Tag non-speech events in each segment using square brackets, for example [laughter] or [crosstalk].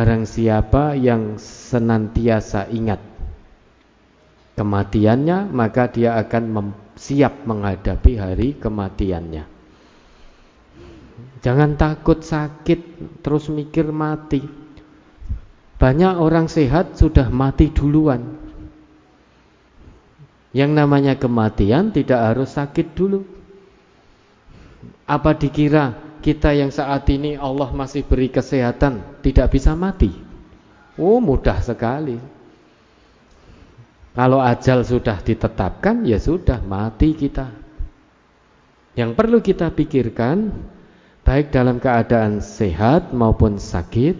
Barang siapa yang senantiasa ingat kematiannya, maka dia akan siap menghadapi hari kematiannya. Jangan takut sakit terus mikir mati. Banyak orang sehat sudah mati duluan. Yang namanya kematian tidak harus sakit dulu. Apa dikira kita yang saat ini Allah masih beri kesehatan tidak bisa mati? Oh, mudah sekali. Kalau ajal sudah ditetapkan, ya sudah mati kita. Yang perlu kita pikirkan, baik dalam keadaan sehat maupun sakit,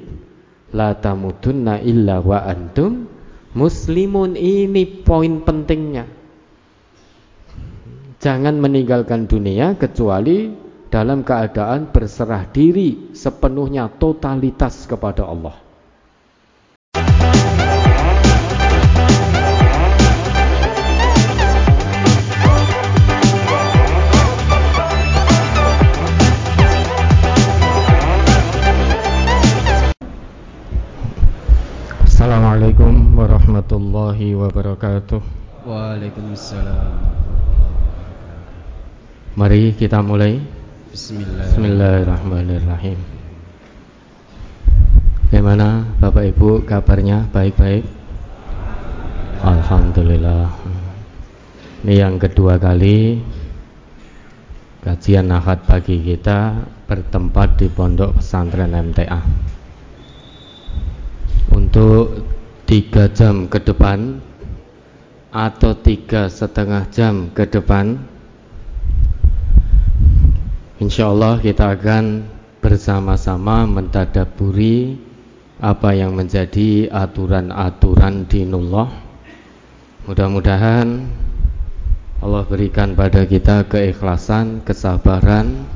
la tamutunna illa wa antum muslimun. Ini poin pentingnya. Jangan meninggalkan dunia kecuali dalam keadaan berserah diri sepenuhnya totalitas kepada Allah. Assalamualaikum warahmatullahi wabarakatuh. Waalaikumsalam. Mari kita mulai. Bismillahirrahmanirrahim. Bagaimana Bapak Ibu kabarnya baik-baik? Alhamdulillah. Ini yang kedua kali kajian akad pagi kita bertempat di Pondok Pesantren MTA. Untuk tiga jam ke depan atau tiga setengah jam ke depan Insya Allah kita akan bersama-sama mentadaburi apa yang menjadi aturan-aturan dinullah. Mudah-mudahan Allah berikan pada kita keikhlasan, kesabaran,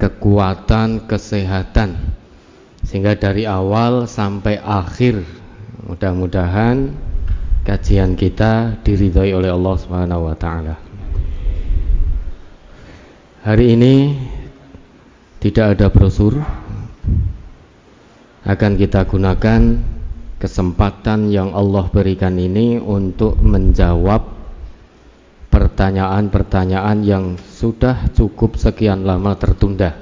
kekuatan, kesehatan sehingga dari awal sampai akhir mudah-mudahan kajian kita diridhoi oleh Allah Subhanahu wa taala. Hari ini tidak ada brosur akan kita gunakan kesempatan yang Allah berikan ini untuk menjawab pertanyaan-pertanyaan yang sudah cukup sekian lama tertunda.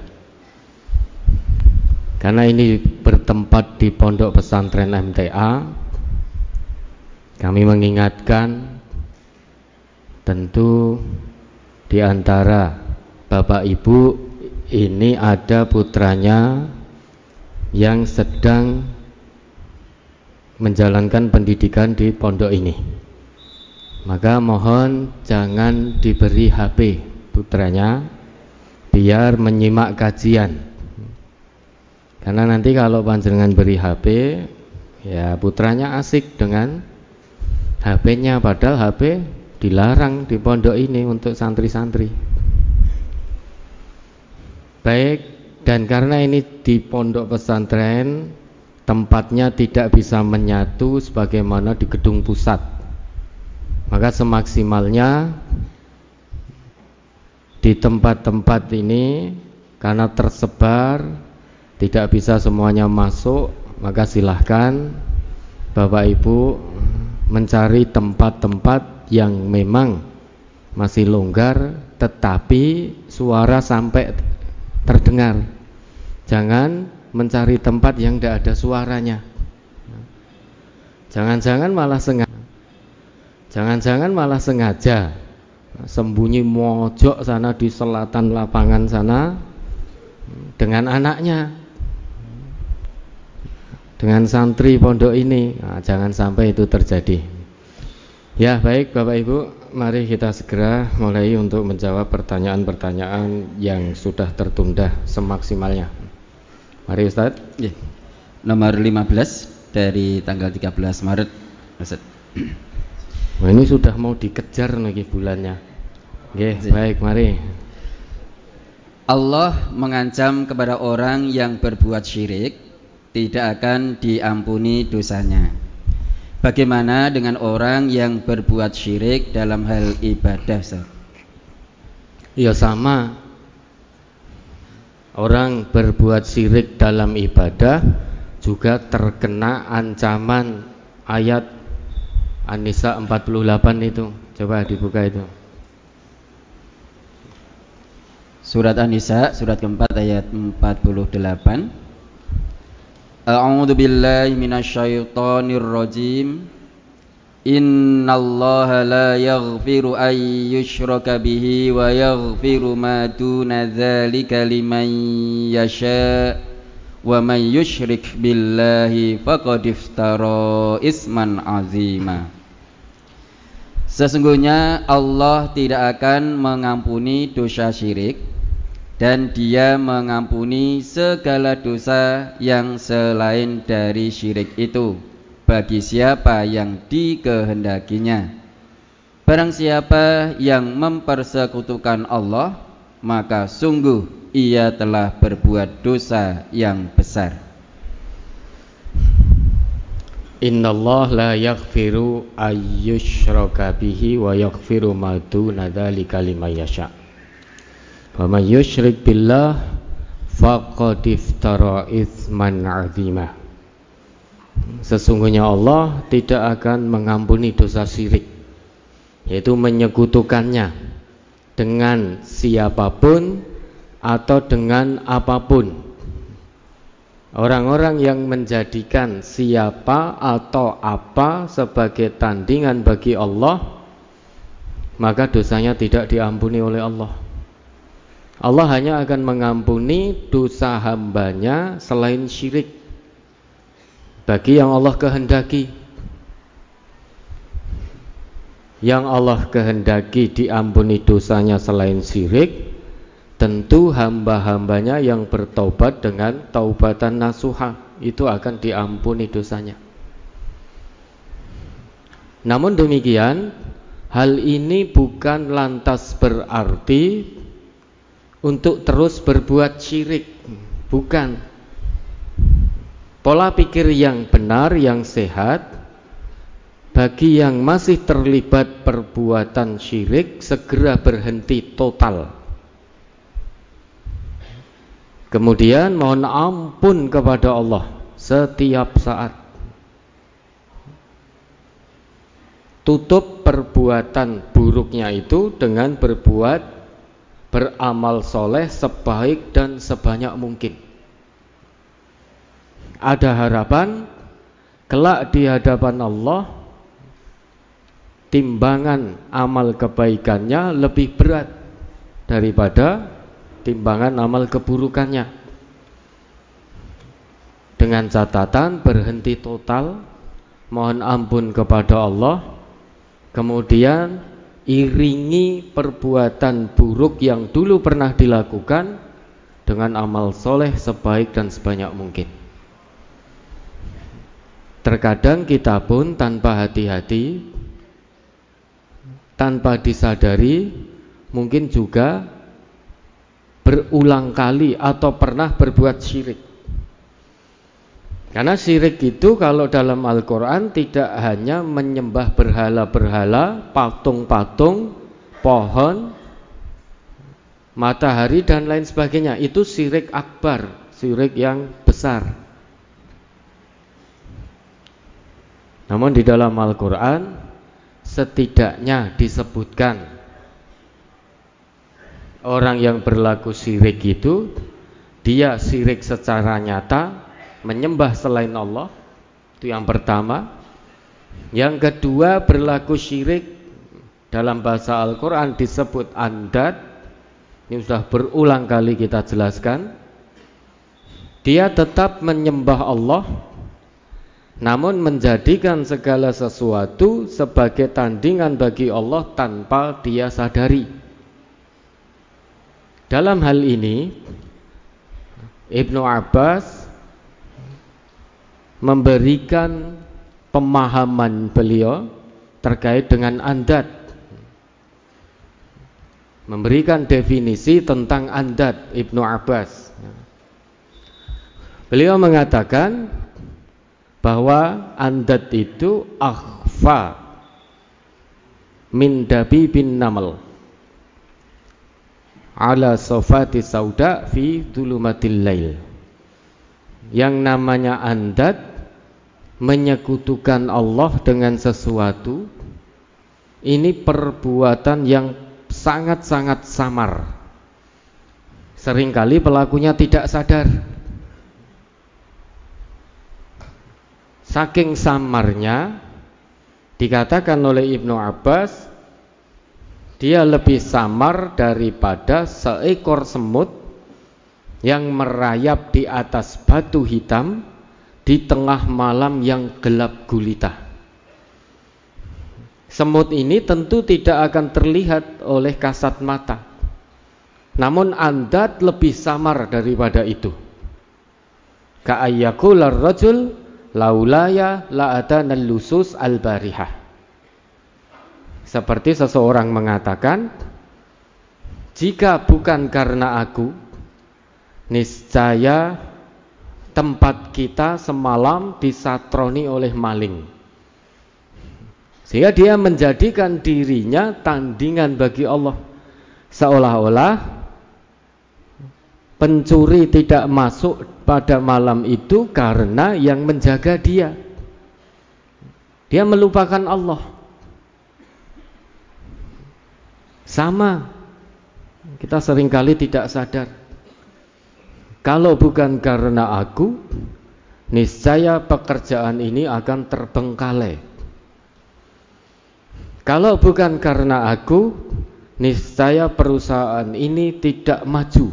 Karena ini bertempat di pondok pesantren MTA, kami mengingatkan tentu di antara Bapak Ibu ini ada putranya yang sedang menjalankan pendidikan di pondok ini. Maka mohon jangan diberi HP putranya biar menyimak kajian. Karena nanti kalau panjenengan beri HP ya putranya asik dengan HP-nya padahal HP dilarang di pondok ini untuk santri-santri. Baik, dan karena ini di pondok pesantren, tempatnya tidak bisa menyatu sebagaimana di gedung pusat. Maka semaksimalnya di tempat-tempat ini karena tersebar tidak bisa semuanya masuk, maka silahkan Bapak Ibu mencari tempat-tempat yang memang masih longgar tetapi suara sampai terdengar. Jangan mencari tempat yang tidak ada suaranya. Jangan-jangan malah sengaja. Jangan-jangan malah sengaja sembunyi mojok sana di selatan lapangan sana dengan anaknya. Dengan santri pondok ini. Nah, jangan sampai itu terjadi. Ya, baik Bapak Ibu, mari kita segera mulai untuk menjawab pertanyaan-pertanyaan yang sudah tertunda semaksimalnya. Mari Ustaz. Ya. Nomor 15 dari tanggal 13 Maret. Ustaz. Nah, ini sudah mau dikejar lagi bulannya. Oke, baik, mari. Allah mengancam kepada orang yang berbuat syirik tidak akan diampuni dosanya. Bagaimana dengan orang yang berbuat syirik dalam hal ibadah? Sir? Ya sama. Orang berbuat syirik dalam ibadah juga terkena ancaman ayat An-Nisa 48 itu. Coba dibuka itu. Surat An-Nisa surat keempat ayat 48 A'udzu billahi minasyaitonir rajim Innallaha la yaghfiru an yushraka bihi wa yaghfiru ma duna dzalika liman yasha wa man yushrik billahi faqad iftara isman azima. Sesungguhnya Allah tidak akan mengampuni dosa syirik dan dia mengampuni segala dosa yang selain dari syirik itu bagi siapa yang dikehendakinya. Barang siapa yang mempersekutukan Allah maka sungguh ia telah berbuat dosa yang besar. Allah la yaghfiru ayyushraka bihi wa yaghfiru ma duna dzalika liman yasha' Wa may yusyrik billah faqad iftara itsman 'azima. Sesungguhnya Allah tidak akan mengampuni dosa syirik yaitu menyekutukannya dengan siapa pun atau dengan apa pun. Orang-orang yang menjadikan siapa atau apa sebagai tandingan bagi Allah maka dosanya tidak diampuni oleh Allah. Allah hanya akan mengampuni dosa hambanya selain syirik. Bagi yang Allah kehendaki. Yang Allah kehendaki diampuni dosanya selain syirik tentu hamba-hambanya yang bertobat dengan taubatan nasuha itu akan diampuni dosanya. Namun demikian hal ini bukan lantas berarti untuk terus berbuat syirik. Bukan. Pola pikir yang benar yang sehat bagi yang masih terlibat perbuatan syirik segera berhenti total. Kemudian mohon ampun kepada Allah setiap saat. Tutup perbuatan buruknya itu dengan berbuat beramal soleh sebaik dan sebanyak mungkin. Ada harapan kelak di hadapan Allah timbangan amal kebaikannya lebih berat daripada timbangan amal keburukannya. Dengan catatan berhenti total, mohon ampun kepada Allah, kemudian iringi perbuatan buruk yang dulu pernah dilakukan dengan amal soleh sebaik dan sebanyak mungkin. Terkadang kita pun tanpa hati-hati, tanpa disadari, mungkin juga berulang kali atau pernah berbuat syirik. Karena syirik itu kalau dalam Al-Quran tidak hanya menyembah berhala-berhala, patung-patung, pohon, matahari dan lain sebagainya. Itu syirik akbar, syirik yang besar. Namun di dalam Al-Quran setidaknya disebutkan orang yang berlaku syirik itu dia syirik secara nyata menyembah selain Allah. Itu yang pertama. Yang kedua berlaku syirik. Dalam bahasa Al-Quran disebut andat ini sudah berulang kali kita jelaskan. Dia tetap menyembah Allah namun menjadikan segala sesuatu sebagai tandingan bagi Allah tanpa dia sadari. Dalam hal ini Ibnu Abbas memberikan pemahaman beliau terkait dengan andat memberikan definisi tentang andat Ibnu Abbas. Beliau mengatakan bahwa andat itu akhfa min dabi bin namal. Ala sofati sauda fi dulumatil lail. Yang namanya andat menyekutukan Allah dengan sesuatu ini perbuatan yang sangat-sangat samar. Seringkali pelakunya tidak sadar. Saking samarnya dikatakan oleh Ibnu Abbas dia lebih samar daripada seekor semut yang merayap di atas batu hitam di tengah malam yang gelap gulita. Semut ini tentu tidak akan terlihat oleh kasat mata. Namun andat lebih samar daripada itu. Ka'ayyakular rajul laulaya la'atana lusus al-barihah. Seperti seseorang mengatakan, jika bukan karena aku, niscaya tempat kita semalam disatroni oleh maling. Sehingga dia menjadikan dirinya tandingan bagi Allah. Seolah-olah pencuri tidak masuk pada malam itu karena yang menjaga dia. Dia melupakan Allah. Sama. Kita sering kali tidak sadar. Kalau bukan karena aku, niscaya pekerjaan ini akan terbengkalai. Kalau bukan karena aku, niscaya perusahaan ini tidak maju.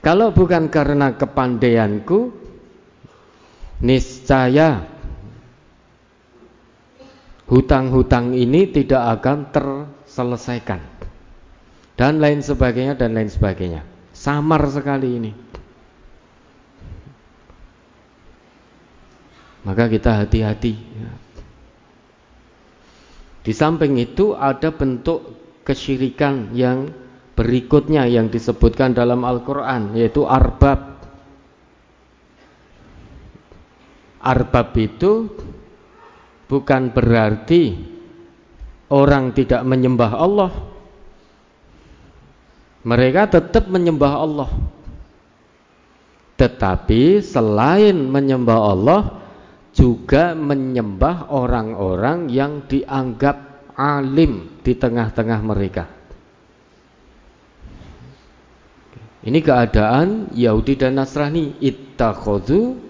Kalau bukan karena kepandaianku, niscaya hutang-hutang ini tidak akan terselesaikan. Dan lain sebagainya dan lain sebagainya. Samar sekali ini. Maka kita hati-hati. Di samping itu ada bentuk kesyirikan yang berikutnya yang disebutkan dalam Al-Quran yaitu arbab. Arbab itu bukan berarti orang tidak menyembah Allah. Mereka tetap menyembah Allah. Tetapi selain menyembah Allah, juga menyembah orang-orang yang dianggap alim di tengah-tengah mereka. Ini keadaan Yahudi dan Nasrani ittakhadhu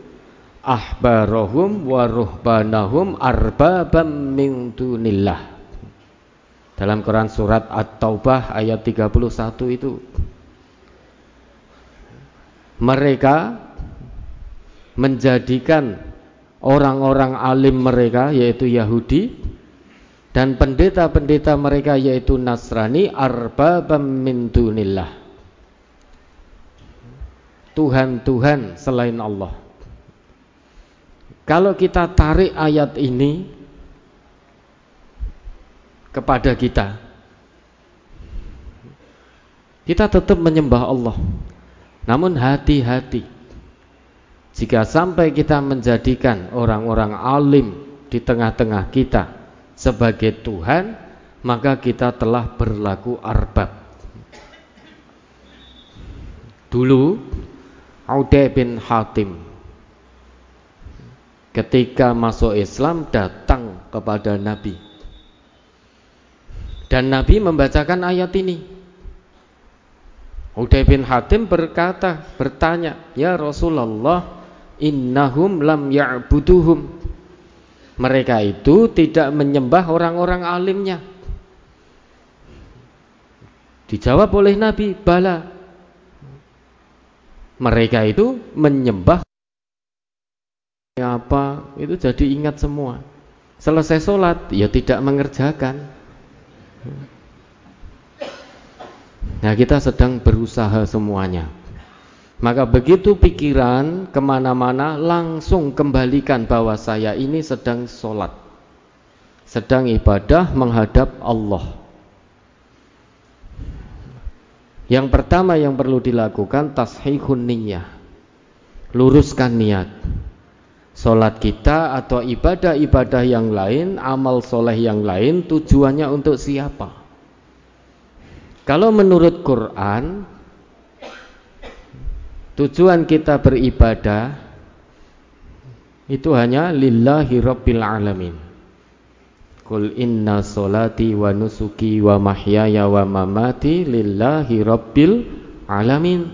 ahbarahum wa ruhbanahum arbabam min dunillah. Dalam Quran surat At-Taubah ayat 31 itu mereka menjadikan orang-orang alim mereka yaitu Yahudi dan pendeta-pendeta mereka yaitu Nasrani arbabam min Tuhan-Tuhan selain Allah. Kalau kita tarik ayat ini kepada kita kita tetap menyembah Allah namun hati-hati jika sampai kita menjadikan orang-orang alim di tengah-tengah kita sebagai Tuhan, maka kita telah berlaku arbab. Dulu Aude bin Hatim ketika masuk Islam datang kepada Nabi. Dan Nabi membacakan ayat ini. Uday bin Hatim berkata, bertanya, "Ya Rasulullah, innahum lam ya'buduhum. Mereka itu tidak menyembah orang-orang alimnya. Dijawab oleh Nabi bala. Mereka itu menyembah apa? Itu jadi ingat semua. Selesai sholat ya tidak mengerjakan nah kita sedang berusaha semuanya. Maka begitu pikiran ke mana-mana langsung kembalikan bahwa saya ini sedang sholat. Sedang ibadah menghadap Allah. Yang pertama yang perlu dilakukan tashihun niyah Luruskan niat Sholat kita atau ibadah-ibadah yang lain Amal soleh yang lain tujuannya untuk siapa? Kalau menurut Quran tujuan kita beribadah itu hanya lillahi rabbil alamin. Qul inna solati wa nusuki wa mahyaya wa mamati lillahi rabbil alamin.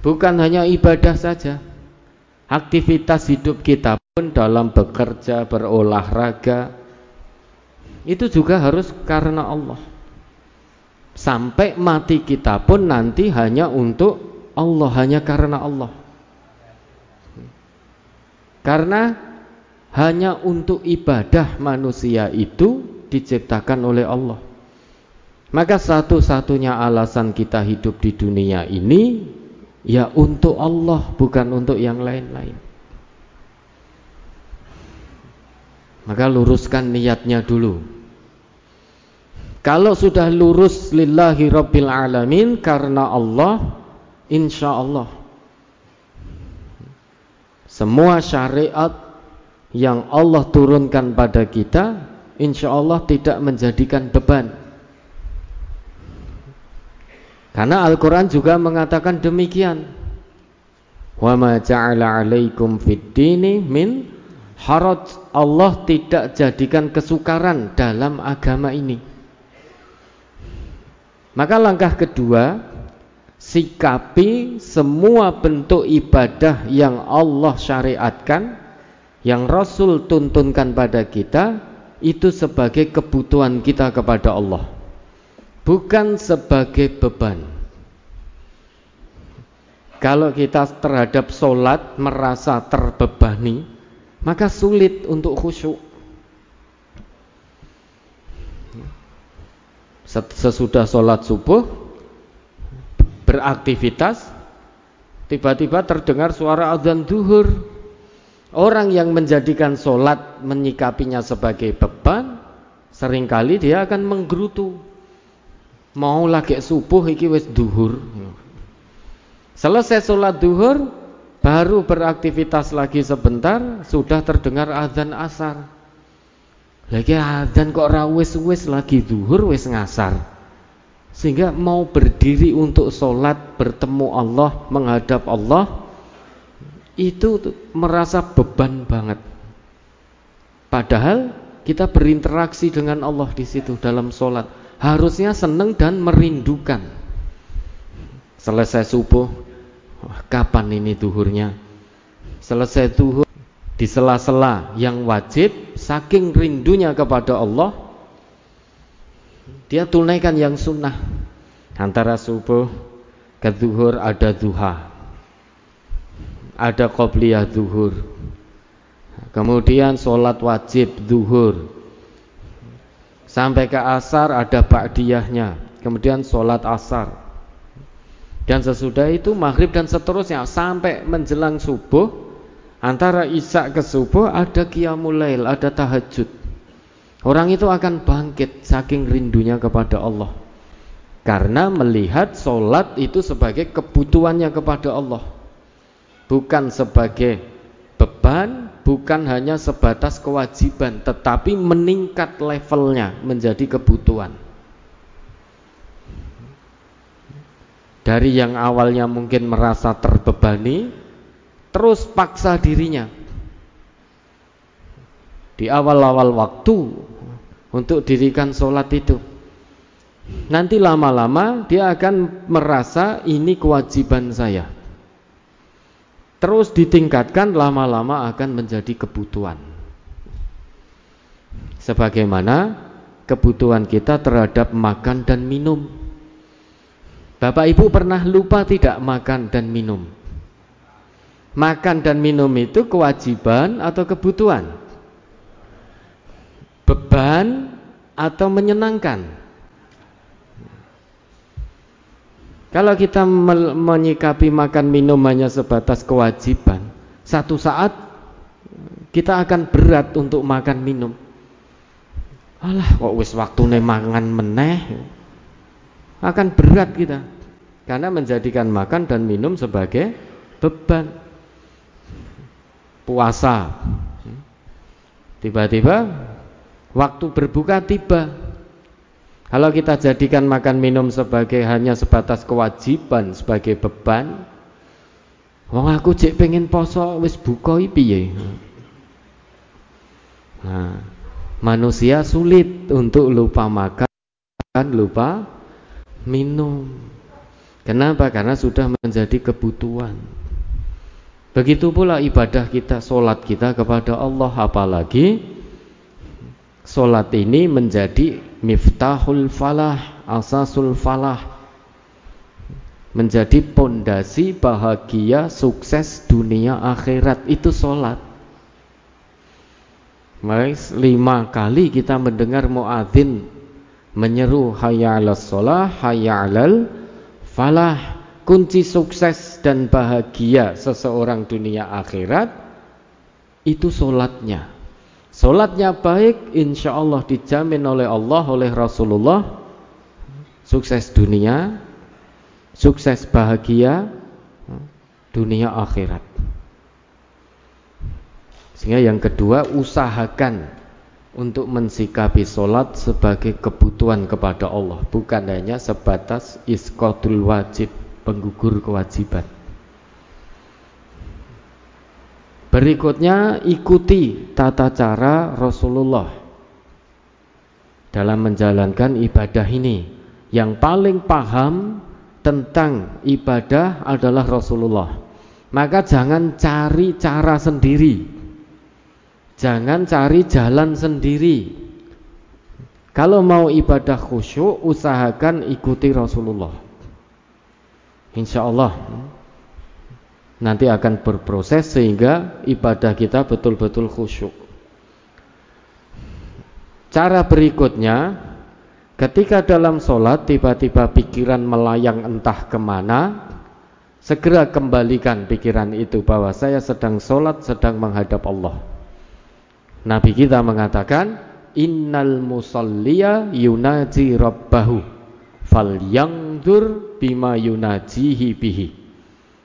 Bukan hanya ibadah saja Aktivitas hidup kita pun dalam bekerja, berolahraga Itu juga harus karena Allah Sampai mati kita pun nanti hanya untuk Allah Hanya karena Allah Karena hanya untuk ibadah manusia itu diciptakan oleh Allah. Maka satu-satunya alasan kita hidup di dunia ini ya untuk Allah bukan untuk yang lain-lain. Maka luruskan niatnya dulu. Kalau sudah lurus lillahi rabbil alamin karena Allah, insya Allah semua syariat yang Allah turunkan pada kita insya Allah tidak menjadikan beban karena Al-Quran juga mengatakan demikian. Wa ma ja'ala alaikum fid min haraj. Allah tidak jadikan kesukaran dalam agama ini. Maka langkah kedua sikapi semua bentuk ibadah yang Allah syariatkan yang Rasul tuntunkan pada kita itu sebagai kebutuhan kita kepada Allah bukan sebagai beban. Kalau kita terhadap solat merasa terbebani maka sulit untuk khusyuk. Sesudah solat subuh beraktivitas tiba-tiba terdengar suara azan duhur. Orang yang menjadikan sholat menyikapinya sebagai beban, sering kali dia akan menggerutu. Mau lagi subuh iki wis duhur. Selesai sholat duhur, baru beraktivitas lagi sebentar, sudah terdengar azan asar. Lagi azan kok rawis wis lagi duhur wis ngasar. Sehingga mau berdiri untuk sholat bertemu Allah, menghadap Allah, itu merasa beban banget. Padahal kita berinteraksi dengan Allah di situ dalam sholat. Harusnya senang dan merindukan. Selesai subuh, kapan ini duhurnya? Selesai duhur di sela-sela yang wajib, saking rindunya kepada Allah, dia tunaikan yang sunnah. Antara subuh ke duhur ada duha ada qobliyah zuhur kemudian sholat wajib zuhur sampai ke asar ada ba'diyahnya. Kemudian sholat asar. Dan sesudah itu maghrib dan seterusnya sampai menjelang subuh antara isya ke subuh ada qiyamul lail ada tahajud. Orang itu akan bangkit saking rindunya kepada Allah. Karena melihat sholat itu sebagai kebutuhannya kepada Allah. Bukan sebagai beban, bukan hanya sebatas kewajiban, tetapi meningkat levelnya menjadi kebutuhan. Dari yang awalnya mungkin merasa terbebani, terus paksa dirinya di awal-awal waktu untuk dirikan sholat itu. Nanti lama-lama dia akan merasa ini kewajiban saya terus ditingkatkan lama-lama akan menjadi kebutuhan. Sebagaimana kebutuhan kita terhadap makan dan minum. Bapak Ibu pernah lupa tidak makan dan minum? Makan dan minum itu kewajiban atau kebutuhan? Beban atau menyenangkan Kalau kita menyikapi makan minum hanya sebatas kewajiban, satu saat kita akan berat untuk makan minum. Alah, kok wis waktu mangan meneh. Akan berat kita. Karena menjadikan makan dan minum sebagai beban. Puasa. Tiba-tiba waktu berbuka tiba kalau kita jadikan makan minum sebagai hanya sebatas kewajiban, sebagai beban, Wong aku cek pengen poso wis buka piye? Nah, manusia sulit untuk lupa makan, lupa minum. Kenapa? Karena sudah menjadi kebutuhan. Begitu pula ibadah kita, solat kita kepada Allah, apalagi solat ini menjadi miftahul falah, asasul falah, menjadi pondasi bahagia sukses dunia akhirat itu sholat Mas, lima kali kita mendengar muadzin menyeru hayya hayya 'alal falah. Kunci sukses dan bahagia seseorang dunia akhirat itu solatnya. Solatnya baik, insya Allah dijamin oleh Allah, oleh Rasulullah, sukses dunia, sukses bahagia dunia akhirat. Sehingga yang kedua usahakan untuk mensikapi solat sebagai kebutuhan kepada Allah. Bukan hanya sebatas iskotul wajib penggugur kewajiban berikutnya ikuti tata cara Rasulullah dalam menjalankan ibadah ini yang paling paham tentang ibadah adalah Rasulullah. Maka jangan cari cara sendiri. Jangan cari jalan sendiri. Kalau mau ibadah khusyuk, usahakan ikuti Rasulullah. Insya Allah nanti akan berproses sehingga ibadah kita betul-betul khusyuk. Cara berikutnya Ketika dalam sholat tiba-tiba pikiran melayang entah ke mana Segera kembalikan pikiran itu bahwa saya sedang sholat, sedang menghadap Allah Nabi kita mengatakan Innal musalliya yunaji rabbahu Fal yangdur bima yunajihi bihi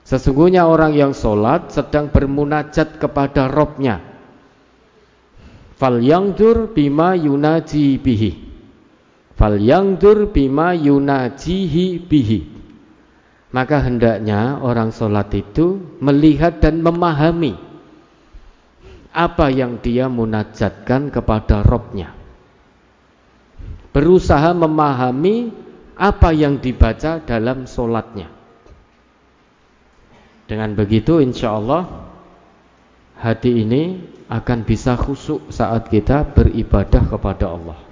Sesungguhnya orang yang sholat sedang bermunajat kepada Robnya. Fal yangdur bima yunaji bihi. Fal yangdur bima yunajihi bihi. Maka hendaknya orang sholat itu melihat dan memahami apa yang dia munajatkan kepada Robnya. Berusaha memahami apa yang dibaca dalam sholatnya dengan begitu insya Allah hati ini akan bisa khusuk saat kita beribadah kepada Allah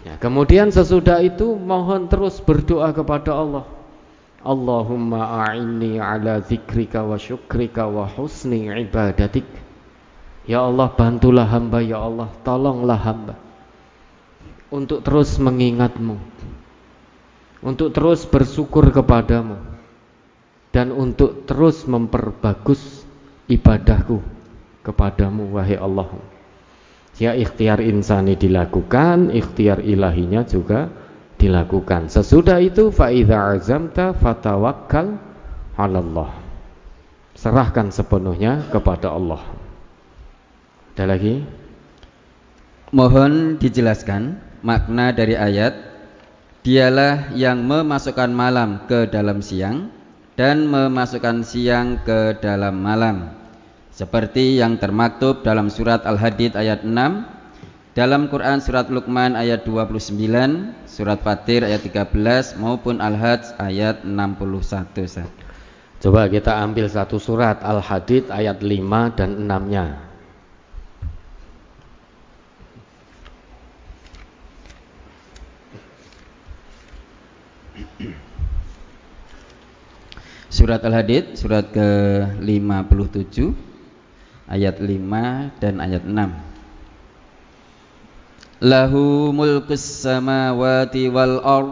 Ya, kemudian sesudah itu mohon terus berdoa kepada Allah. Allahumma a'inni ala zikrika wa syukrika wa husni ibadatik. Ya Allah bantulah hamba ya Allah, tolonglah hamba untuk terus mengingatmu. Untuk terus bersyukur kepadamu dan untuk terus memperbagus ibadahku kepadamu wahai Allah. Ya ikhtiar insani dilakukan, ikhtiar ilahinya juga dilakukan. Sesudah itu faida azamta fatawakkal Allah. Serahkan sepenuhnya kepada Allah. Ada lagi? Mohon dijelaskan makna dari ayat Dialah yang memasukkan malam ke dalam siang dan memasukkan siang ke dalam malam. Seperti yang termaktub dalam surat Al-Hadid ayat 6 dalam Quran surat Luqman ayat 29 surat Fatir ayat 13 maupun Al-Hajj ayat 61 Coba kita ambil satu surat Al-Hadid ayat 5 dan 6 nya Surat Al-Hadid surat ke-57 ayat 5 dan ayat 6 Lahu mulkus samawati wal ard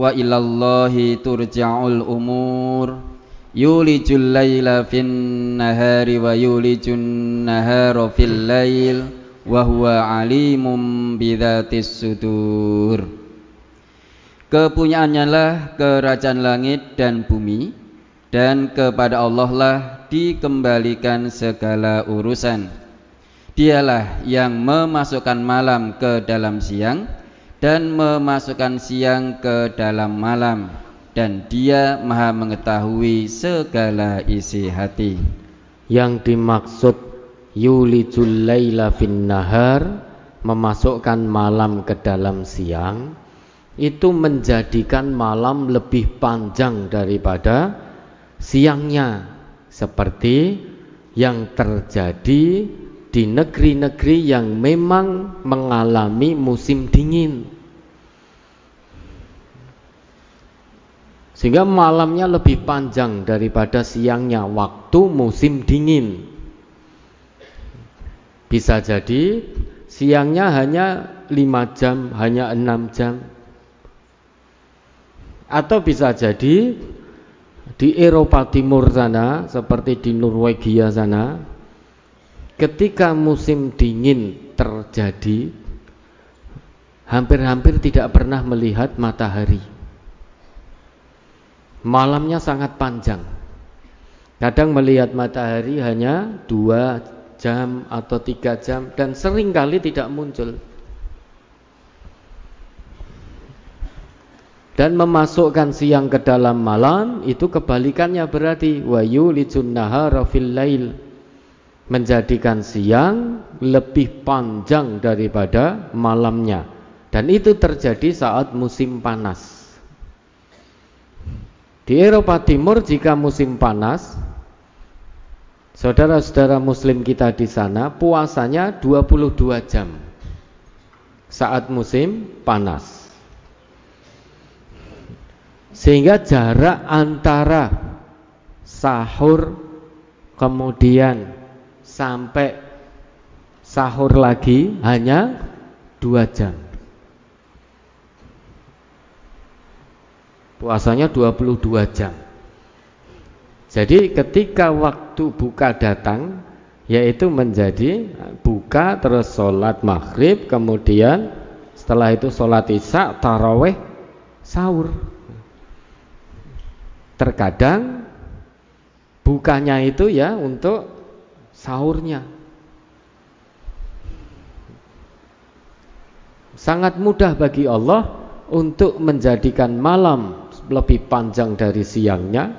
wa ilallahi turja'ul umur. Yulijul laila fin nahari wa yulijun nahara fil lail wa huwa alimum bidzatis sudur. Kepunyaannya lah kerajaan langit dan bumi dan kepada Allah lah dikembalikan segala urusan. Dialah yang memasukkan malam ke dalam siang dan memasukkan siang ke dalam malam. dan dia maha mengetahui segala isi hati. Yang dimaksud yulijul laila fin nahar memasukkan malam ke dalam siang itu menjadikan malam lebih panjang daripada siangnya seperti yang terjadi di negeri-negeri yang memang mengalami musim dingin Sehingga malamnya lebih panjang daripada siangnya waktu musim dingin. Bisa jadi siangnya hanya 5 jam, hanya 6 jam. Atau bisa jadi di Eropa Timur sana, seperti di Norwegia sana, ketika musim dingin terjadi, hampir-hampir tidak pernah melihat matahari malamnya sangat panjang. Kadang melihat matahari hanya dua jam atau tiga jam dan sering kali tidak muncul. Dan memasukkan siang ke dalam malam itu kebalikannya berarti wayu nahara fil lail menjadikan siang lebih panjang daripada malamnya dan itu terjadi saat musim panas. Di Eropa Timur jika musim panas, saudara-saudara muslim kita di sana puasanya 22 jam saat musim panas. Sehingga jarak antara sahur kemudian sampai sahur lagi hanya dua jam. puasanya 22 jam. Jadi ketika waktu buka datang yaitu menjadi buka terus sholat maghrib kemudian setelah itu sholat isya taraweh sahur terkadang bukanya itu ya untuk sahurnya. Sangat mudah bagi Allah untuk menjadikan malam lebih panjang dari siangnya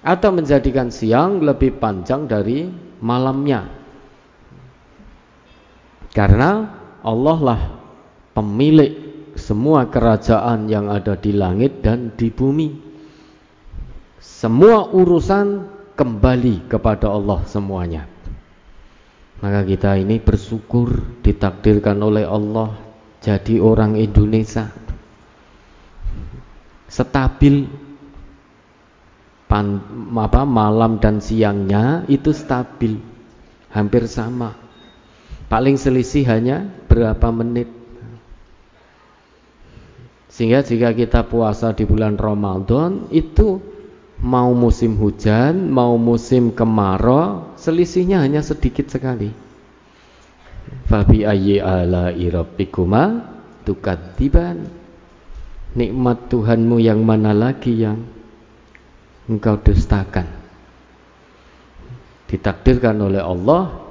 atau menjadikan siang lebih panjang dari malamnya. Karena Allah lah pemilik semua kerajaan yang ada di langit dan di bumi semua urusan kembali kepada Allah semuanya. Maka kita ini bersyukur ditakdirkan oleh Allah jadi orang Indonesia. Stabil. Pan, apa, malam dan siangnya itu stabil. Hampir sama. Paling selisih hanya berapa menit. Sehingga jika kita puasa di bulan Ramadan itu mau musim hujan mau musim kemarau selisihnya hanya sedikit sekali. Fabi ayyi ala rabbikuma tukadziban nikmat Tuhanmu yang mana lagi yang engkau dustakan? Ditakdirkan oleh Allah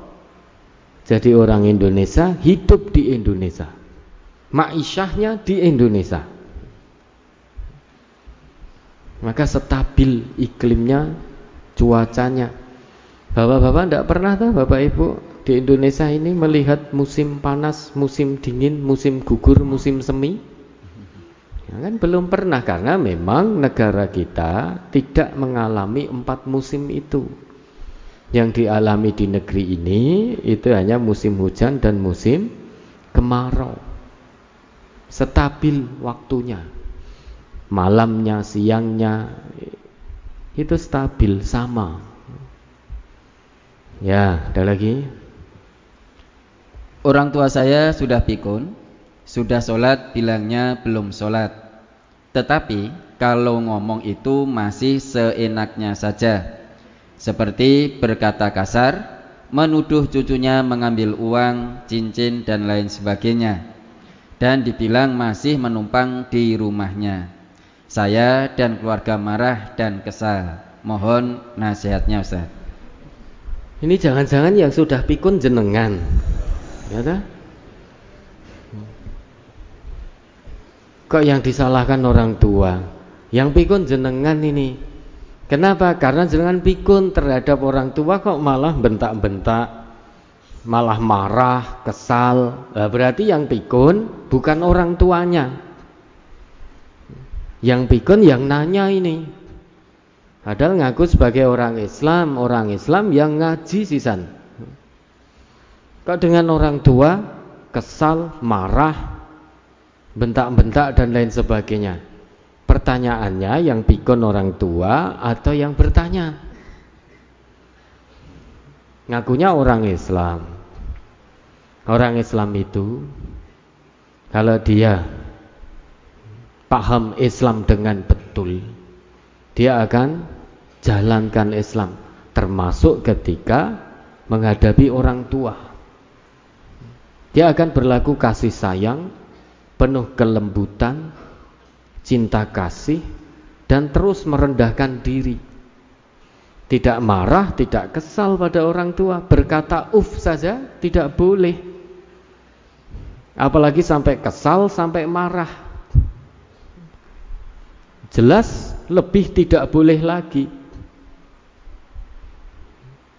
jadi orang Indonesia hidup di Indonesia. Ma'isyahnya di Indonesia maka stabil iklimnya cuacanya bapak-bapak tidak pernah tahu bapak ibu di Indonesia ini melihat musim panas musim dingin musim gugur musim semi Ya kan belum pernah karena memang negara kita tidak mengalami empat musim itu. Yang dialami di negeri ini itu hanya musim hujan dan musim kemarau. Stabil waktunya. Malamnya, siangnya itu stabil sama. Ya, ada lagi. Orang tua saya sudah pikun, sudah sholat bilangnya belum sholat Tetapi kalau ngomong itu masih seenaknya saja Seperti berkata kasar Menuduh cucunya mengambil uang, cincin dan lain sebagainya Dan dibilang masih menumpang di rumahnya Saya dan keluarga marah dan kesal Mohon nasihatnya Ustaz Ini jangan-jangan yang sudah pikun jenengan Ya tak? Kok yang disalahkan orang tua? Yang pikun jenengan ini. Kenapa? Karena jenengan pikun terhadap orang tua kok malah bentak-bentak, malah marah, kesal. Nah, berarti yang pikun bukan orang tuanya. Yang pikun yang nanya ini. Padahal ngaku sebagai orang Islam, orang Islam yang ngaji sisan. Kok dengan orang tua kesal, marah, bentak-bentak dan lain sebagainya. Pertanyaannya yang pikun orang tua atau yang bertanya? Ngakunya orang Islam. Orang Islam itu kalau dia paham Islam dengan betul, dia akan jalankan Islam termasuk ketika menghadapi orang tua. Dia akan berlaku kasih sayang, penuh kelembutan, cinta kasih, dan terus merendahkan diri. Tidak marah, tidak kesal pada orang tua, berkata uf saja tidak boleh. Apalagi sampai kesal, sampai marah. Jelas lebih tidak boleh lagi.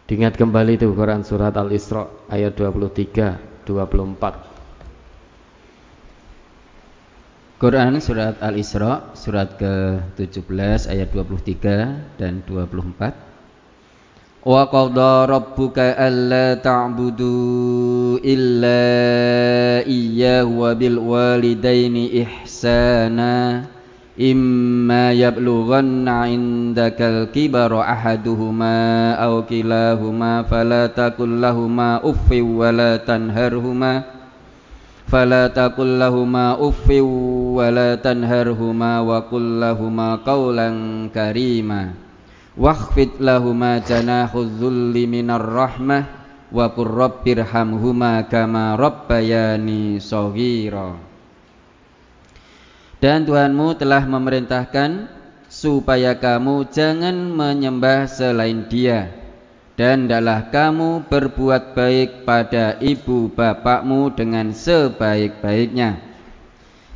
Diingat kembali itu Quran surat Al-Isra ayat 23, 24. Quran surat Al-Isra surat ke-17 ayat 23 dan 24 Wa qadha rabbuka alla ta'budu illa iyyahu wa bil walidaini ihsana imma yablughanna indakal kibara ahaduhuma aw kilahuma fala taqul lahumā uffin wa la tanharhumā fala taqul lahumā uffin wa la tanharhumā wa qul lahumā qawlan karīmā wakhfid lahumā janahuz zulli minar rahmah wa qur rabbirhamhumā kamā rabbayani shaghīran dan Tuhanmu telah memerintahkan supaya kamu jangan menyembah selain Dia dan adalah kamu berbuat baik pada ibu bapakmu dengan sebaik-baiknya.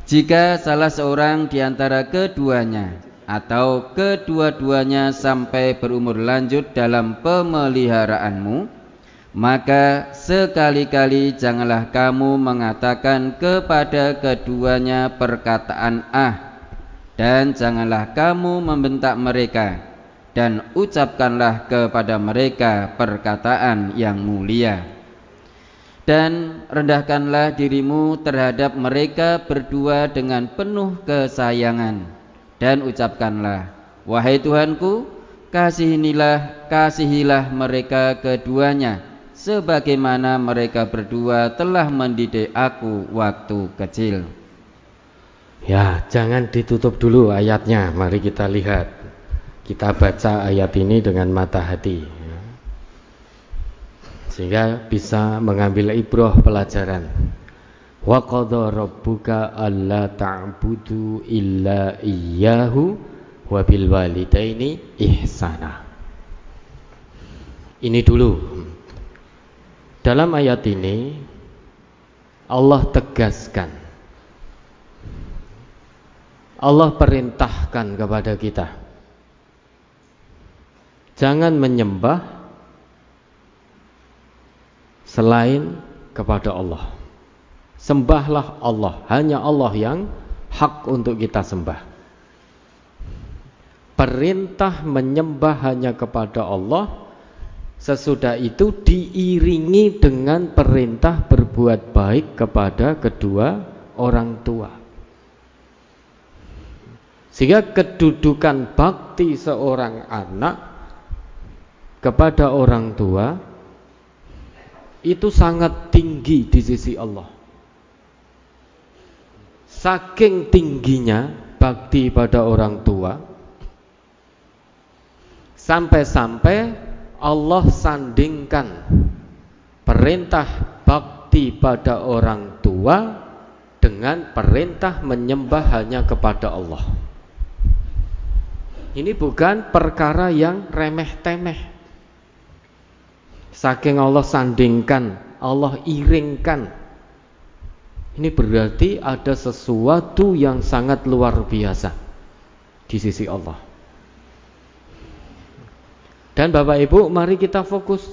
Jika salah seorang di antara keduanya atau kedua-duanya sampai berumur lanjut dalam pemeliharaanmu, maka sekali-kali janganlah kamu mengatakan kepada keduanya perkataan ah dan janganlah kamu membentak mereka dan ucapkanlah kepada mereka perkataan yang mulia. Dan rendahkanlah dirimu terhadap mereka berdua dengan penuh kesayangan dan ucapkanlah wahai Tuhanku kasihinilah kasihilah mereka keduanya sebagaimana mereka berdua telah mendidik aku waktu kecil. Ya jangan ditutup dulu ayatnya. Mari kita lihat. Kita baca ayat ini dengan mata hati. Sehingga bisa mengambil ibrah pelajaran. Wa qadha rabbuka alla ta'budu illa iyyahu wa bil walidaini ihsana. Ini dulu dalam ayat ini Allah tegaskan Allah perintahkan kepada kita Jangan menyembah selain kepada Allah. Sembahlah Allah, hanya Allah yang hak untuk kita sembah. Perintah menyembah hanya kepada Allah Sesudah itu diiringi dengan perintah berbuat baik kepada kedua orang tua Sehingga kedudukan bakti seorang anak kepada orang tua itu sangat tinggi di sisi Allah. Saking tingginya bakti pada orang tua sampai-sampai Allah sandingkan perintah bakti pada orang tua dengan perintah menyembah hanya kepada Allah. Ini bukan perkara yang remeh-temeh. Saking Allah sandingkan, Allah iringkan Ini berarti ada sesuatu yang sangat luar biasa di sisi Allah. Dan Bapak Ibu, mari kita fokus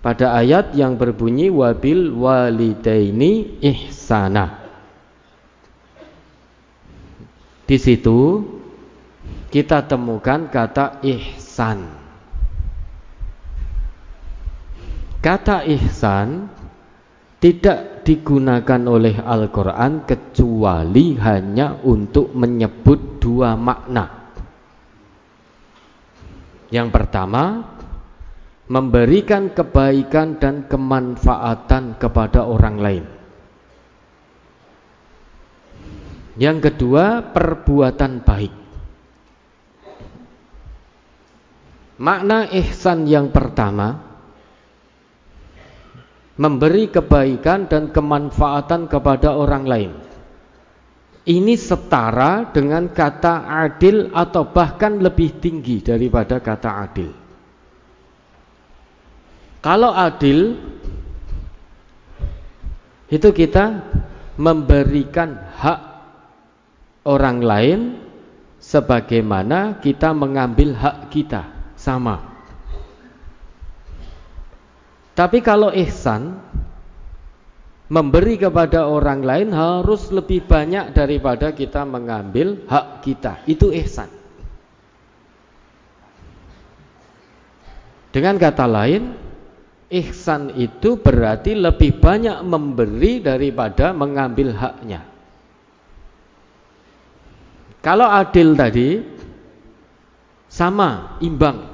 pada ayat yang berbunyi wabil walidaini ihsana. Di situ kita temukan kata ihsan. Kata ihsan tidak digunakan oleh Al-Quran kecuali hanya untuk menyebut dua makna. Yang pertama, memberikan kebaikan dan kemanfaatan kepada orang lain. Yang kedua, perbuatan baik. Makna ihsan yang pertama memberi kebaikan dan kemanfaatan kepada orang lain. Ini setara dengan kata adil atau bahkan lebih tinggi daripada kata adil. Kalau adil itu kita memberikan hak orang lain sebagaimana kita mengambil hak kita sama. Tapi kalau ihsan memberi kepada orang lain harus lebih banyak daripada kita mengambil hak kita. Itu ihsan. Dengan kata lain, ihsan itu berarti lebih banyak memberi daripada mengambil haknya. Kalau adil tadi sama, imbang.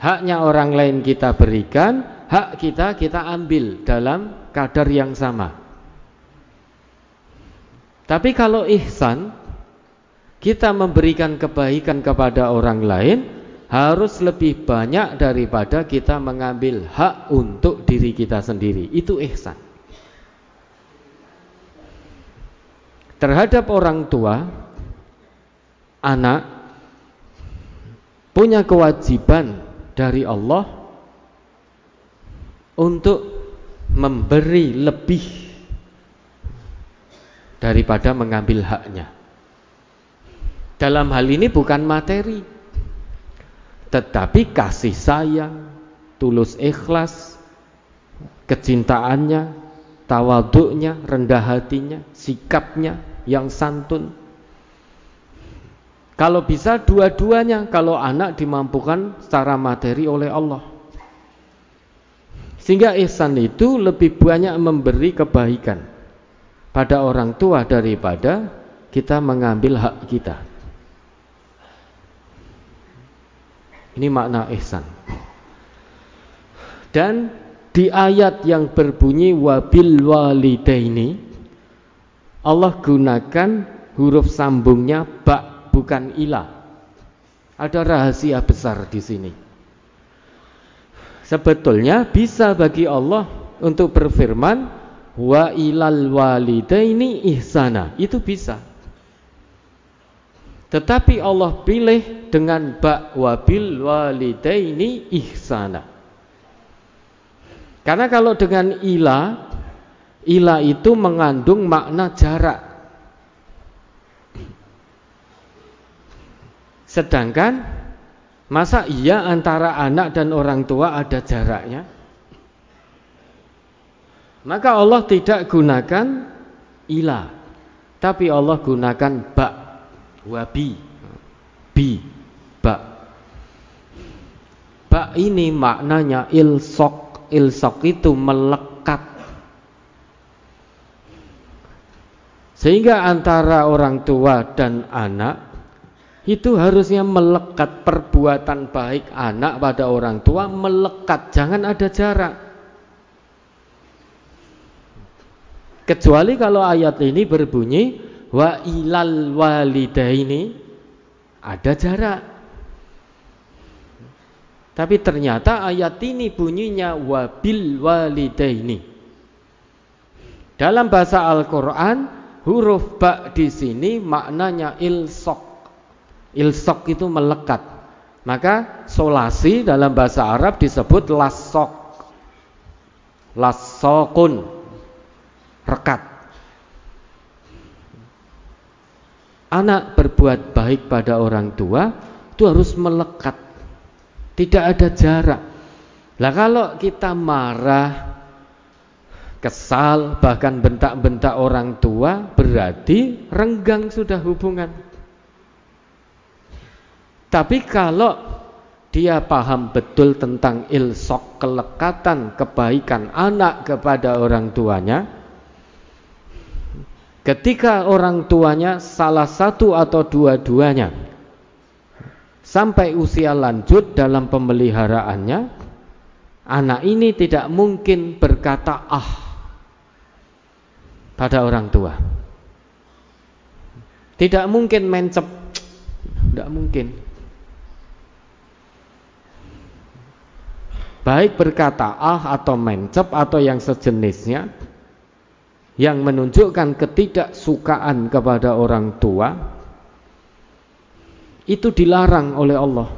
Haknya orang lain kita berikan, hak kita kita ambil dalam kadar yang sama. Tapi kalau ihsan, kita memberikan kebaikan kepada orang lain harus lebih banyak daripada kita mengambil hak untuk diri kita sendiri. Itu ihsan. Terhadap orang tua, anak punya kewajiban dari Allah untuk memberi lebih daripada mengambil haknya. Dalam hal ini bukan materi, tetapi kasih sayang, tulus ikhlas, kecintaannya, tawaduknya, rendah hatinya, sikapnya yang santun, kalau bisa dua-duanya, kalau anak dimampukan secara materi oleh Allah. Sehingga ihsan itu lebih banyak memberi kebaikan pada orang tua daripada kita mengambil hak kita. Ini makna ihsan. Dan di ayat yang berbunyi wabil walidaini Allah gunakan huruf sambungnya ba bukan ilah. Ada rahasia besar di sini. Sebetulnya bisa bagi Allah untuk berfirman wa ilal walidaini ihsana. Itu bisa. Tetapi Allah pilih dengan ba wabil walidaini ihsana. Karena kalau dengan ila, ila itu mengandung makna jarak. Sedangkan masa iya antara anak dan orang tua ada jaraknya? Maka Allah tidak gunakan ila, tapi Allah gunakan ba, wabi, bi, ba. Ba ini maknanya ilsok, ilsok itu melekat. Sehingga antara orang tua dan anak itu harusnya melekat perbuatan baik anak pada orang tua melekat. Jangan ada jarak. Kecuali kalau ayat ini berbunyi wa ilal walidaini ada jarak. Tapi ternyata ayat ini bunyinya wabil walidaini. Dalam bahasa Al-Qur'an huruf ba di sini maknanya ilsok Ilsok itu melekat. Maka solasi dalam bahasa Arab disebut lasok. lasokun. Rekat. Anak berbuat baik pada orang tua itu harus melekat. Tidak ada jarak. Lah kalau kita marah kesal bahkan bentak-bentak orang tua berarti renggang sudah hubungan tapi kalau dia paham betul tentang ilsok kelekatan kebaikan anak kepada orang tuanya ketika orang tuanya salah satu atau dua-duanya sampai usia lanjut dalam pemeliharaannya anak ini tidak mungkin berkata ah pada orang tua. Tidak mungkin mencep tidak mungkin baik berkata ah atau mencep atau yang sejenisnya yang menunjukkan ketidaksukaan kepada orang tua itu dilarang oleh Allah.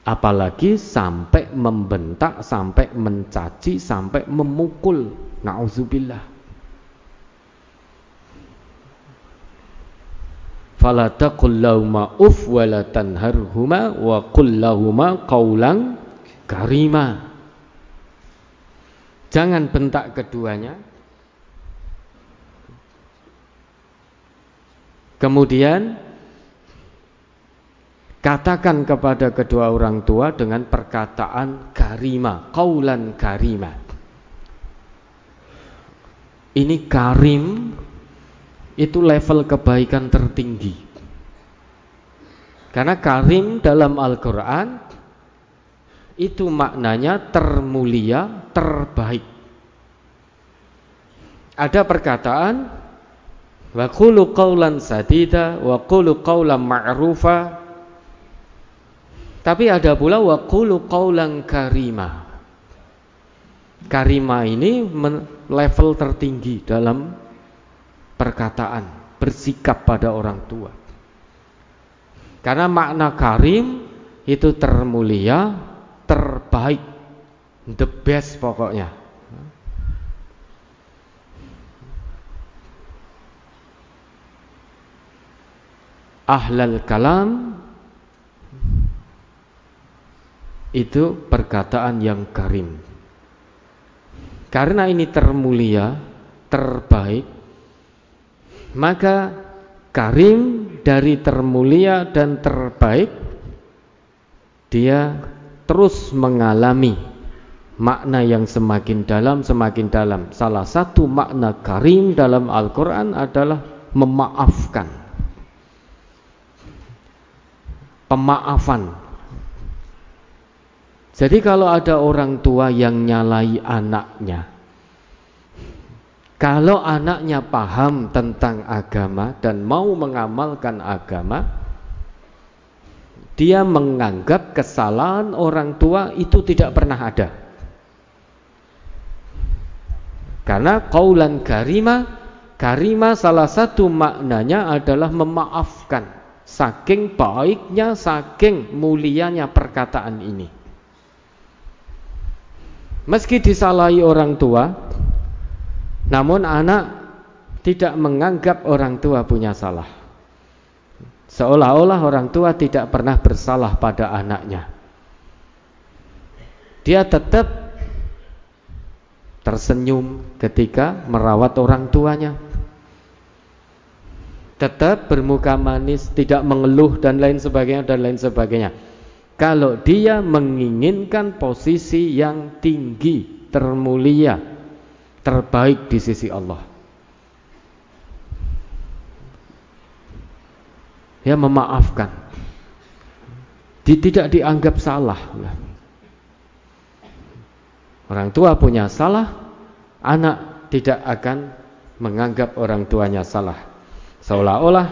Apalagi sampai membentak sampai mencaci sampai memukul. Nauzubillah fala taqul lauma uf wa la tanharhuma wa qul lahuma karima. Jangan bentak keduanya. Kemudian katakan kepada kedua orang tua dengan perkataan karima qaulan karima. Ini karim itu level kebaikan tertinggi. Karena karim dalam Al-Quran itu maknanya termulia, terbaik. Ada perkataan wa qulu qawlan sadida wa qulu qawlan ma'rufa tapi ada pula wa qulu qawlan karima. Karima ini level tertinggi dalam perkataan, bersikap pada orang tua. Karena makna karim itu termulia, terbaik, the best pokoknya. Ahlal kalam itu perkataan yang karim. Karena ini termulia, terbaik, maka karim dari termulia dan terbaik dia terus mengalami makna yang semakin dalam semakin dalam. Salah satu makna karim dalam Al-Quran adalah memaafkan. Pemaafan. Jadi kalau ada orang tua yang nyalai anaknya kalau anaknya paham tentang agama dan mau mengamalkan agama, dia menganggap kesalahan orang tua itu tidak pernah ada. Karena kaulan karima, karima salah satu maknanya adalah memaafkan. Saking baiknya, saking mulianya perkataan ini. Meski disalahi orang tua, namun anak tidak menganggap orang tua punya salah. Seolah-olah orang tua tidak pernah bersalah pada anaknya. Dia tetap tersenyum ketika merawat orang tuanya. Tetap bermuka manis, tidak mengeluh dan lain sebagainya dan lain sebagainya. Kalau dia menginginkan posisi yang tinggi, termulia, terbaik di sisi Allah. Ya memaafkan. Tidak dianggap salah. Orang tua punya salah, anak tidak akan menganggap orang tuanya salah. Seolah-olah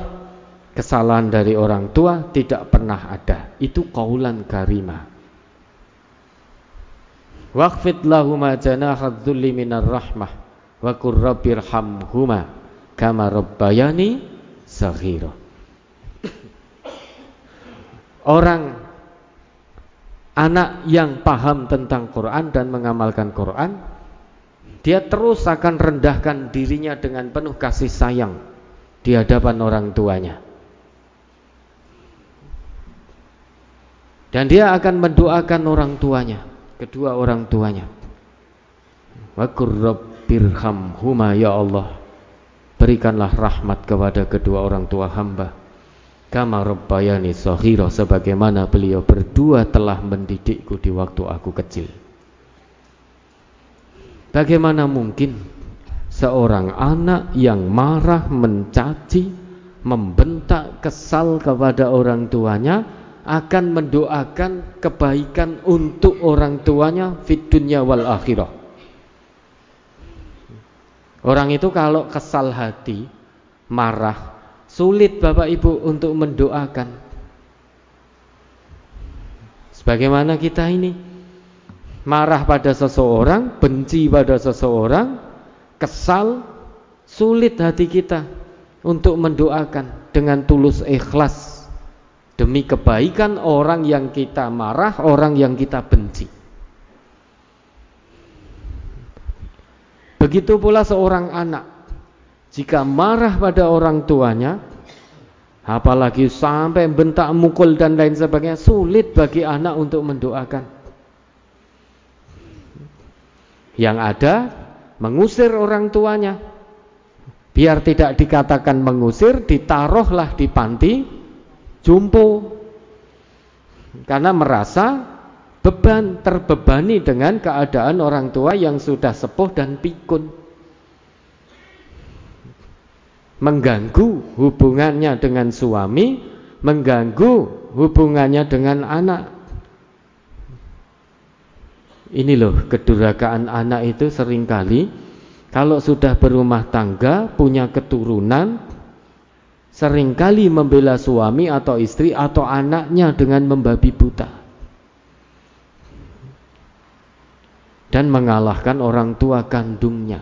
kesalahan dari orang tua tidak pernah ada. Itu kaulan karimah. Waqfid lahuma janahad dhulli minar rahmah wa qur rabbirhamhuma kama rabbayani saghira. Orang anak yang paham tentang Quran dan mengamalkan Quran, dia terus akan rendahkan dirinya dengan penuh kasih sayang di hadapan orang tuanya. Dan dia akan mendoakan orang tuanya, kedua orang tuanya. Wa huma ya Allah. Berikanlah rahmat kepada kedua orang tua hamba Kama Rabbayani Sohiro sebagaimana beliau berdua telah mendidikku di waktu aku kecil. Bagaimana mungkin seorang anak yang marah, mencaci, membentak, kesal kepada orang tuanya akan mendoakan kebaikan untuk orang tuanya fit dunya wal akhirah. Orang itu kalau kesal hati, marah, Sulit Bapak Ibu untuk mendoakan. Sebagaimana kita ini marah pada seseorang, benci pada seseorang, kesal, sulit hati kita untuk mendoakan dengan tulus ikhlas demi kebaikan orang yang kita marah, orang yang kita benci. Begitu pula seorang anak jika marah pada orang tuanya, apalagi sampai bentak mukul dan lain sebagainya, sulit bagi anak untuk mendoakan. Yang ada mengusir orang tuanya. Biar tidak dikatakan mengusir, ditaruhlah di panti jumpo. Karena merasa beban terbebani dengan keadaan orang tua yang sudah sepuh dan pikun mengganggu hubungannya dengan suami, mengganggu hubungannya dengan anak. Ini loh kedurhakaan anak itu sering kali kalau sudah berumah tangga, punya keturunan, sering kali membela suami atau istri atau anaknya dengan membabi buta. Dan mengalahkan orang tua kandungnya.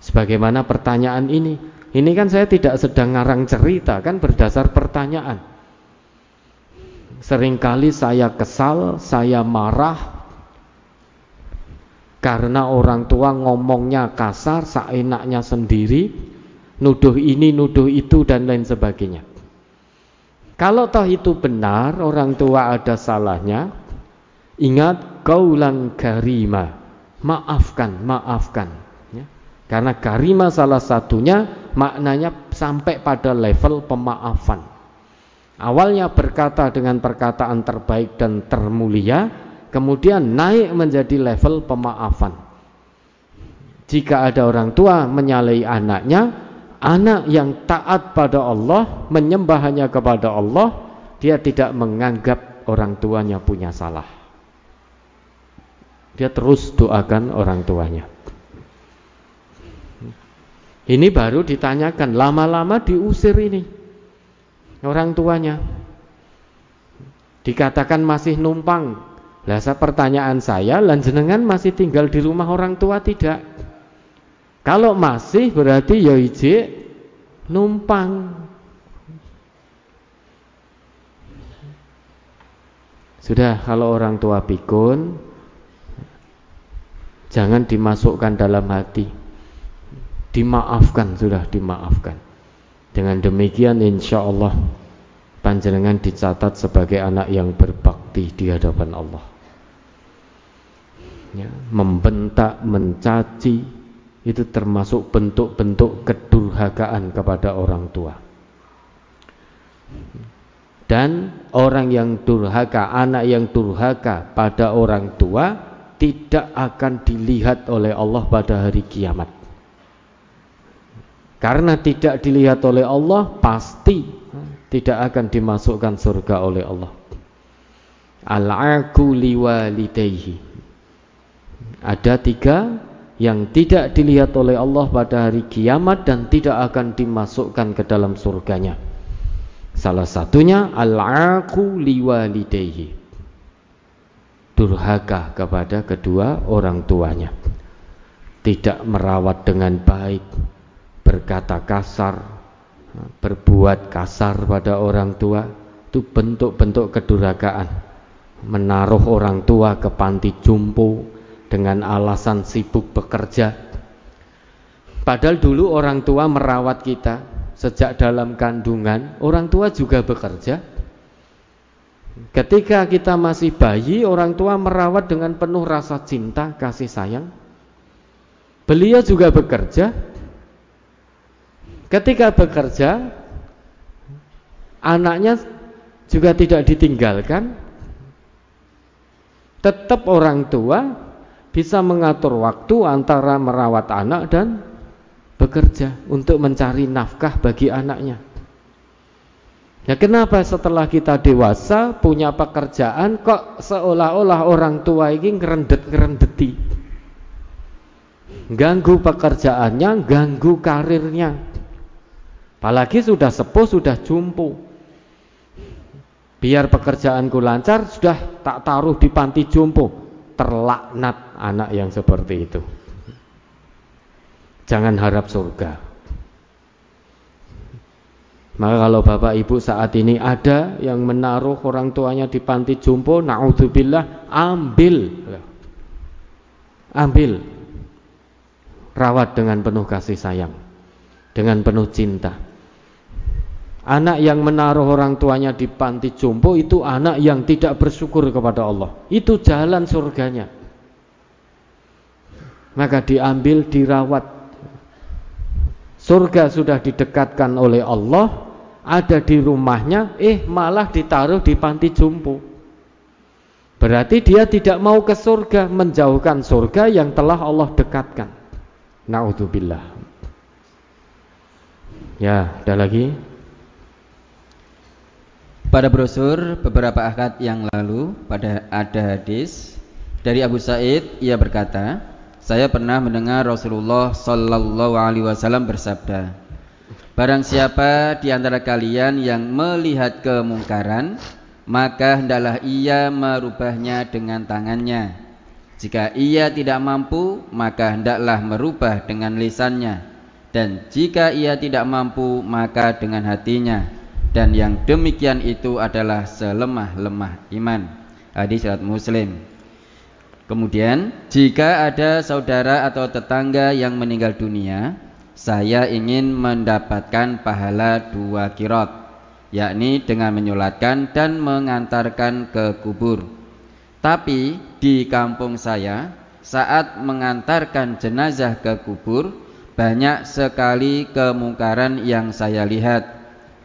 Sebagaimana pertanyaan ini. Ini kan saya tidak sedang ngarang cerita kan berdasar pertanyaan. Seringkali saya kesal, saya marah karena orang tua ngomongnya kasar, seenaknya sendiri, nuduh ini, nuduh itu dan lain sebagainya. Kalau toh itu benar, orang tua ada salahnya, ingat kaulan karima, maafkan, maafkan. Karena karima salah satunya maknanya sampai pada level pemaafan. Awalnya berkata dengan perkataan terbaik dan termulia, kemudian naik menjadi level pemaafan. Jika ada orang tua menyalahi anaknya, anak yang taat pada Allah, menyembah hanya kepada Allah, dia tidak menganggap orang tuanya punya salah. Dia terus doakan orang tuanya. Ini baru ditanyakan, lama-lama diusir ini orang tuanya. Dikatakan masih numpang. Lah pertanyaan saya, lanjenengan masih tinggal di rumah orang tua tidak? Kalau masih berarti ya numpang. Sudah kalau orang tua pikun jangan dimasukkan dalam hati dimaafkan sudah dimaafkan dengan demikian insya Allah panjenengan dicatat sebagai anak yang berbakti di hadapan Allah ya, membentak mencaci itu termasuk bentuk-bentuk kedurhakaan kepada orang tua dan orang yang durhaka, anak yang durhaka pada orang tua tidak akan dilihat oleh Allah pada hari kiamat. Karena tidak dilihat oleh Allah, pasti tidak akan dimasukkan surga oleh Allah. Al-aku liwalidayhi. Ada tiga yang tidak dilihat oleh Allah pada hari kiamat dan tidak akan dimasukkan ke dalam surganya. Salah satunya al-aku liwalidayhi. Durhaka kepada kedua orang tuanya. Tidak merawat dengan baik berkata kasar, berbuat kasar pada orang tua itu bentuk-bentuk kedurhakaan menaruh orang tua ke panti jompo dengan alasan sibuk bekerja. Padahal dulu orang tua merawat kita sejak dalam kandungan orang tua juga bekerja. Ketika kita masih bayi orang tua merawat dengan penuh rasa cinta kasih sayang. Beliau juga bekerja. Ketika bekerja, anaknya juga tidak ditinggalkan. Tetap orang tua bisa mengatur waktu antara merawat anak dan bekerja untuk mencari nafkah bagi anaknya. Ya kenapa setelah kita dewasa punya pekerjaan kok seolah-olah orang tua ini ngerendet-ngerendeti. Ganggu pekerjaannya, ganggu karirnya. Apalagi sudah sepuh, sudah jumpu. Biar pekerjaanku lancar, sudah tak taruh di panti jompo. Terlaknat anak yang seperti itu. Jangan harap surga. Maka kalau bapak ibu saat ini ada yang menaruh orang tuanya di panti jompo, naudzubillah, ambil. Ambil. Rawat dengan penuh kasih sayang. Dengan penuh cinta. Anak yang menaruh orang tuanya di panti jompo itu anak yang tidak bersyukur kepada Allah. Itu jalan surganya. Maka diambil, dirawat. Surga sudah didekatkan oleh Allah, ada di rumahnya, eh malah ditaruh di panti jompo. Berarti dia tidak mau ke surga, menjauhkan surga yang telah Allah dekatkan. Naudzubillah. Ya, ada lagi? Pada brosur beberapa akad yang lalu pada ada hadis dari Abu Said ia berkata, saya pernah mendengar Rasulullah Sallallahu Alaihi Wasallam bersabda, Barang siapa di antara kalian yang melihat kemungkaran, maka hendaklah ia merubahnya dengan tangannya. Jika ia tidak mampu, maka hendaklah merubah dengan lisannya. Dan jika ia tidak mampu, maka dengan hatinya dan yang demikian itu adalah selemah-lemah iman. Hadis riwayat Muslim. Kemudian, jika ada saudara atau tetangga yang meninggal dunia, saya ingin mendapatkan pahala dua kirot, yakni dengan menyolatkan dan mengantarkan ke kubur. Tapi di kampung saya, saat mengantarkan jenazah ke kubur, banyak sekali kemungkaran yang saya lihat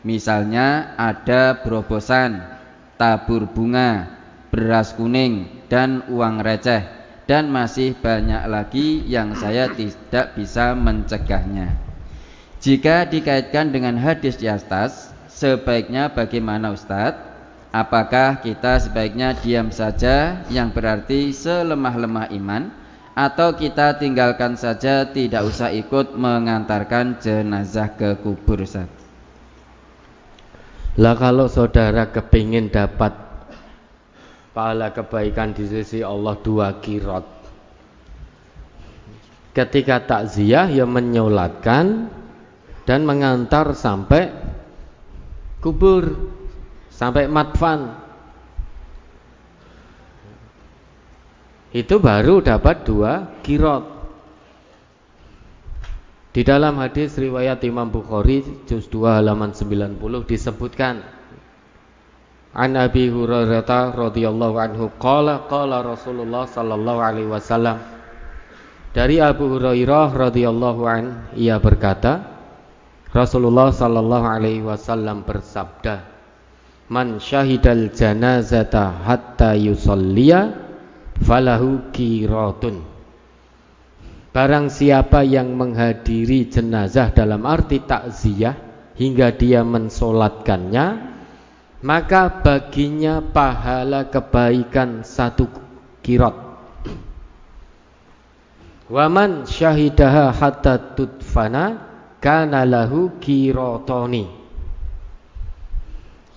Misalnya ada berobosan, tabur bunga, beras kuning, dan uang receh dan masih banyak lagi yang saya tidak bisa mencegahnya. Jika dikaitkan dengan hadis di atas, sebaiknya bagaimana Ustadz? Apakah kita sebaiknya diam saja yang berarti selemah-lemah iman atau kita tinggalkan saja tidak usah ikut mengantarkan jenazah ke kubur Ustaz? Lah kalau saudara kepingin dapat pahala kebaikan di sisi Allah dua kirot. Ketika takziah ya menyolatkan dan mengantar sampai kubur sampai matfan. Itu baru dapat dua kirot di dalam hadis riwayat Imam Bukhari juz 2 halaman 90 disebutkan An Abi Hurairah radhiyallahu anhu qala qala Rasulullah sallallahu alaihi wasallam. Dari Abu Hurairah radhiyallahu an ia berkata Rasulullah sallallahu alaihi wasallam bersabda Man syahidal janazata hatta yusalliya falahu qiratun Barang siapa yang menghadiri jenazah dalam arti takziah hingga dia mensolatkannya, maka baginya pahala kebaikan satu kirot. Waman syahidaha hatta tudfana kana lahu kirotoni.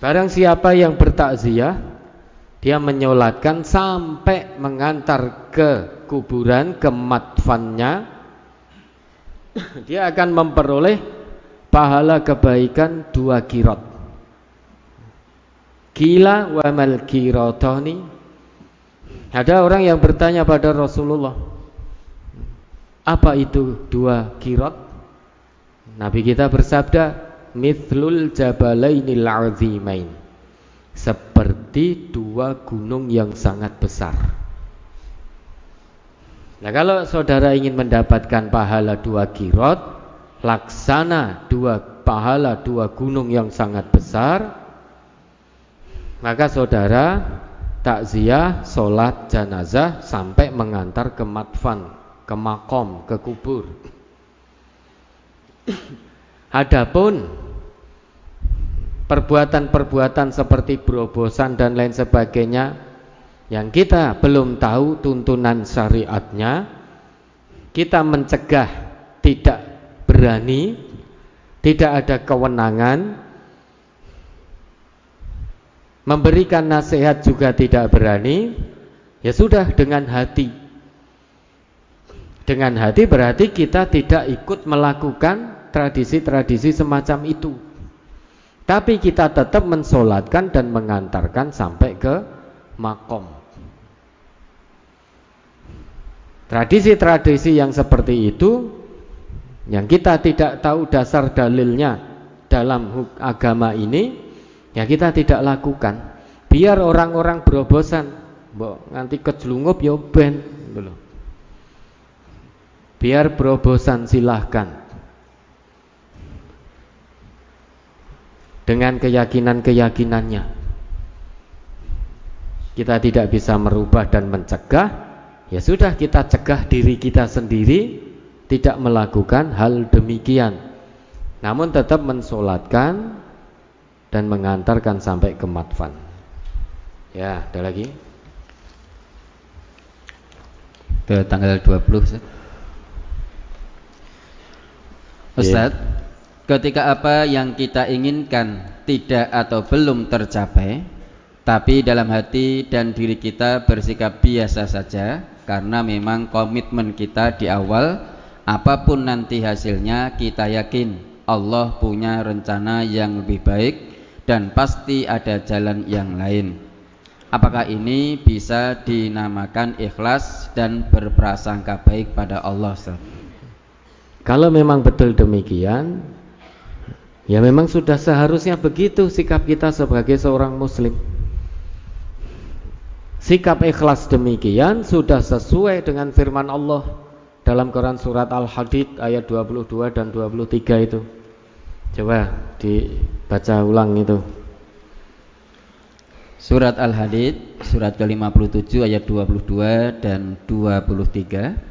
Barang siapa yang bertakziah, dia menyolatkan sampai mengantar ke kuburan ke matfannya dia akan memperoleh pahala kebaikan dua kirot. Kila wa mal kirotoni. Ada orang yang bertanya pada Rasulullah, apa itu dua kirot? Nabi kita bersabda, mithlul jabalainil azimain. Seperti dua gunung yang sangat besar. Nah kalau saudara ingin mendapatkan pahala dua kirot, laksana dua pahala dua gunung yang sangat besar, maka saudara takziah, sholat jenazah sampai mengantar ke matfan, ke makom, ke kubur. Adapun perbuatan-perbuatan seperti berobosan dan lain sebagainya yang kita belum tahu tuntunan syariatnya, kita mencegah tidak berani, tidak ada kewenangan, memberikan nasihat juga tidak berani, ya sudah dengan hati. Dengan hati berarti kita tidak ikut melakukan tradisi-tradisi semacam itu. Tapi kita tetap mensolatkan dan mengantarkan sampai ke makom. Tradisi-tradisi yang seperti itu yang kita tidak tahu dasar dalilnya dalam agama ini Ya kita tidak lakukan. Biar orang-orang berobosan, mbok nganti kejlungup ya ben dulu. Biar berobosan silahkan. Dengan keyakinan-keyakinannya. Kita tidak bisa merubah dan mencegah, ya sudah kita cegah diri kita sendiri tidak melakukan hal demikian. Namun tetap mensolatkan dan mengantarkan sampai ke matfan. Ya, ada lagi? Ke tanggal 20 Ustaz. Yeah. ketika apa yang kita inginkan tidak atau belum tercapai, tapi dalam hati dan diri kita bersikap biasa saja karena memang komitmen kita di awal apa pun nanti hasilnya kita yakin Allah punya rencana yang lebih baik dan pasti ada jalan yang lain. Apakah ini bisa dinamakan ikhlas dan berprasangka baik pada Allah? Kalau memang betul demikian, ya memang sudah seharusnya begitu sikap kita sebagai seorang muslim. Sikap ikhlas demikian sudah sesuai dengan firman Allah dalam Quran surat Al-Hadid ayat 22 dan 23 itu. Coba dibaca ulang itu. Surat Al-Hadid surat ke-57 ayat 22 dan 23.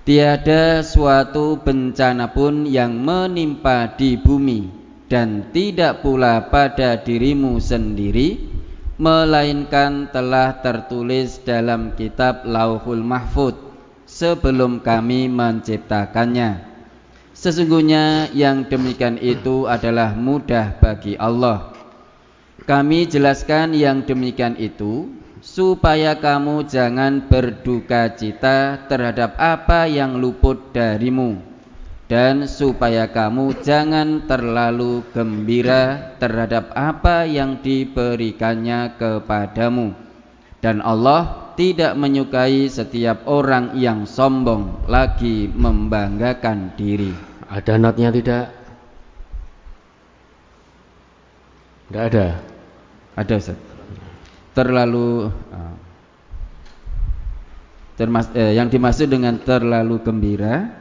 Tiada suatu bencana pun yang menimpa di bumi dan tidak pula pada dirimu sendiri melainkan telah tertulis dalam kitab Lauhul Mahfud sebelum kami menciptakannya Sesungguhnya yang demikian itu adalah mudah bagi Allah. Kami jelaskan yang demikian itu supaya kamu jangan berduka cita terhadap apa yang luput darimu dan supaya kamu jangan terlalu gembira terhadap apa yang diberikannya kepadamu dan Allah tidak menyukai setiap orang yang sombong lagi membanggakan diri. Ada notnya tidak? Tidak ada. Ada Ustaz. Terlalu ah, termas, eh, yang dimaksud dengan terlalu gembira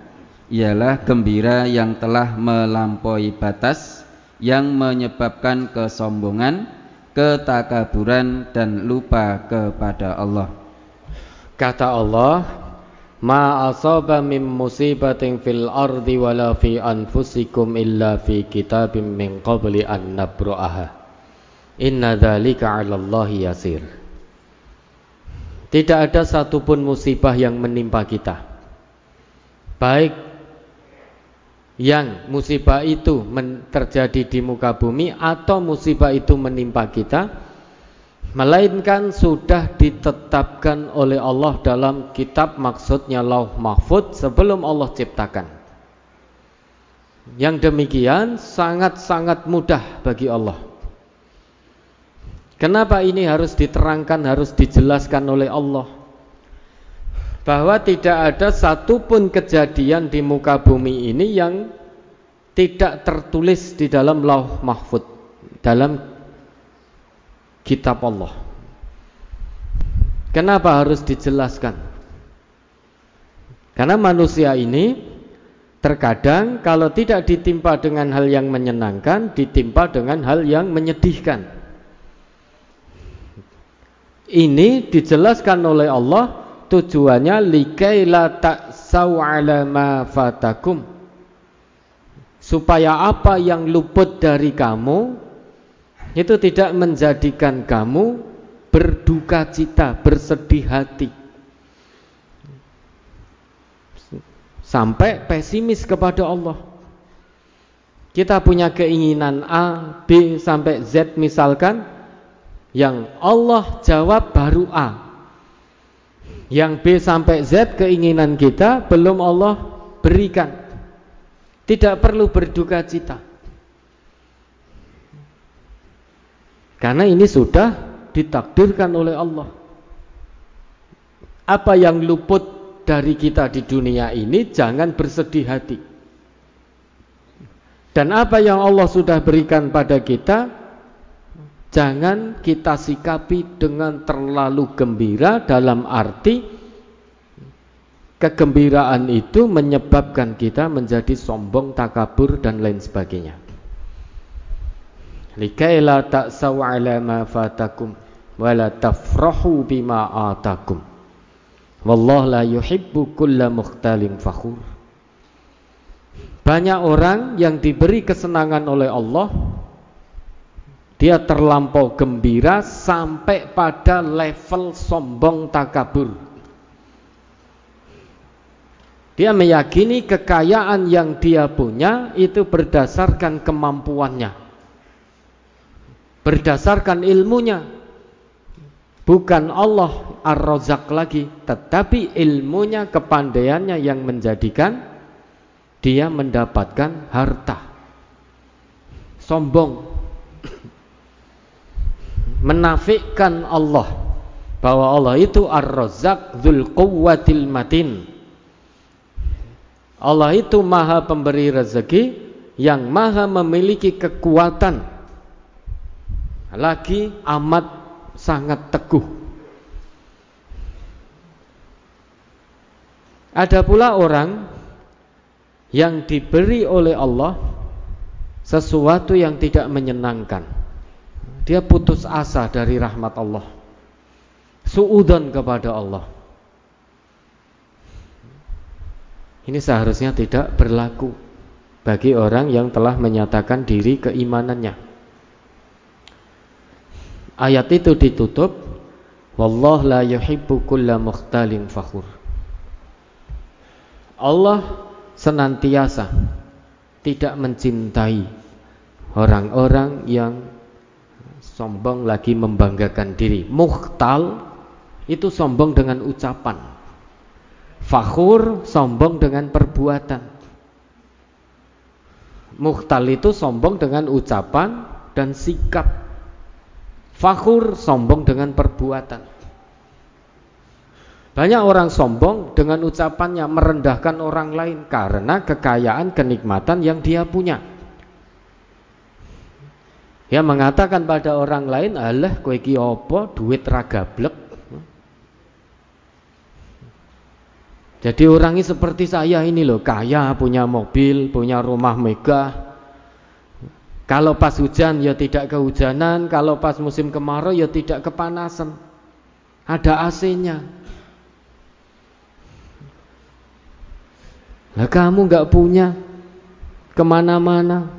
ialah gembira yang telah melampaui batas yang menyebabkan kesombongan, ketakaburan dan lupa kepada Allah. Kata Allah, Ma asaba min musibatin fil ardi wala fi anfusikum illa fi kitabim min qabli an nabra'aha. Inna dzalika 'ala Allah yasir. Tidak ada satupun musibah yang menimpa kita. Baik yang musibah itu terjadi di muka bumi atau musibah itu menimpa kita melainkan sudah ditetapkan oleh Allah dalam kitab maksudnya lauh mahfud sebelum Allah ciptakan yang demikian sangat-sangat mudah bagi Allah kenapa ini harus diterangkan harus dijelaskan oleh Allah bahwa tidak ada satupun kejadian di muka bumi ini yang tidak tertulis di dalam lauh mahfud dalam kitab Allah. Kenapa harus dijelaskan? Karena manusia ini terkadang kalau tidak ditimpa dengan hal yang menyenangkan, ditimpa dengan hal yang menyedihkan. Ini dijelaskan oleh Allah tujuannya likaila ta'sau ala fatakum supaya apa yang luput dari kamu itu tidak menjadikan kamu berduka cita, bersedih hati. Sampai pesimis kepada Allah. Kita punya keinginan A, B sampai Z misalkan yang Allah jawab baru A. Yang B sampai Z keinginan kita belum Allah berikan. Tidak perlu berduka cita. Karena ini sudah ditakdirkan oleh Allah. Apa yang luput dari kita di dunia ini jangan bersedih hati. Dan apa yang Allah sudah berikan pada kita jangan kita sikapi dengan terlalu gembira dalam arti kegembiraan itu menyebabkan kita menjadi sombong, takabur dan lain sebagainya. Likai la ta'saw ala ma fatakum wa la tafrahu bima atakum. Wallahu la yuhibbu kulla mukhtalin fakhur. Banyak orang yang diberi kesenangan oleh Allah dia terlampau gembira sampai pada level sombong takabur. Dia meyakini kekayaan yang dia punya itu berdasarkan kemampuannya. Berdasarkan ilmunya. Bukan Allah Ar-Razak lagi tetapi ilmunya kepandaiannya yang menjadikan dia mendapatkan harta. Sombong menafikan Allah bahwa Allah itu Ar-Razzaq Dzul Quwwatil Matin Allah itu maha pemberi rezeki yang maha memiliki kekuatan lagi amat sangat teguh. Ada pula orang yang diberi oleh Allah sesuatu yang tidak menyenangkan. Dia putus asa dari rahmat Allah. Suudan kepada Allah. Ini seharusnya tidak berlaku bagi orang yang telah menyatakan diri keimanannya. Ayat itu ditutup Wallah la yuhibbu kulla mukhtalin fakhur Allah senantiasa tidak mencintai orang-orang yang sombong lagi membanggakan diri. Mukhtal itu sombong dengan ucapan. Fakhur sombong dengan perbuatan. Mukhtal itu sombong dengan ucapan dan sikap Fakhur sombong dengan perbuatan. Banyak orang sombong dengan ucapannya merendahkan orang lain karena kekayaan kenikmatan yang dia punya. Dia mengatakan pada orang lain, "Alah iki apa? Duit ragablek." Jadi orang ini seperti saya ini loh, kaya, punya mobil, punya rumah megah, kalau pas hujan ya tidak kehujanan, kalau pas musim kemarau ya tidak kepanasan. Ada AC-nya. Lah kamu nggak punya ke mana-mana,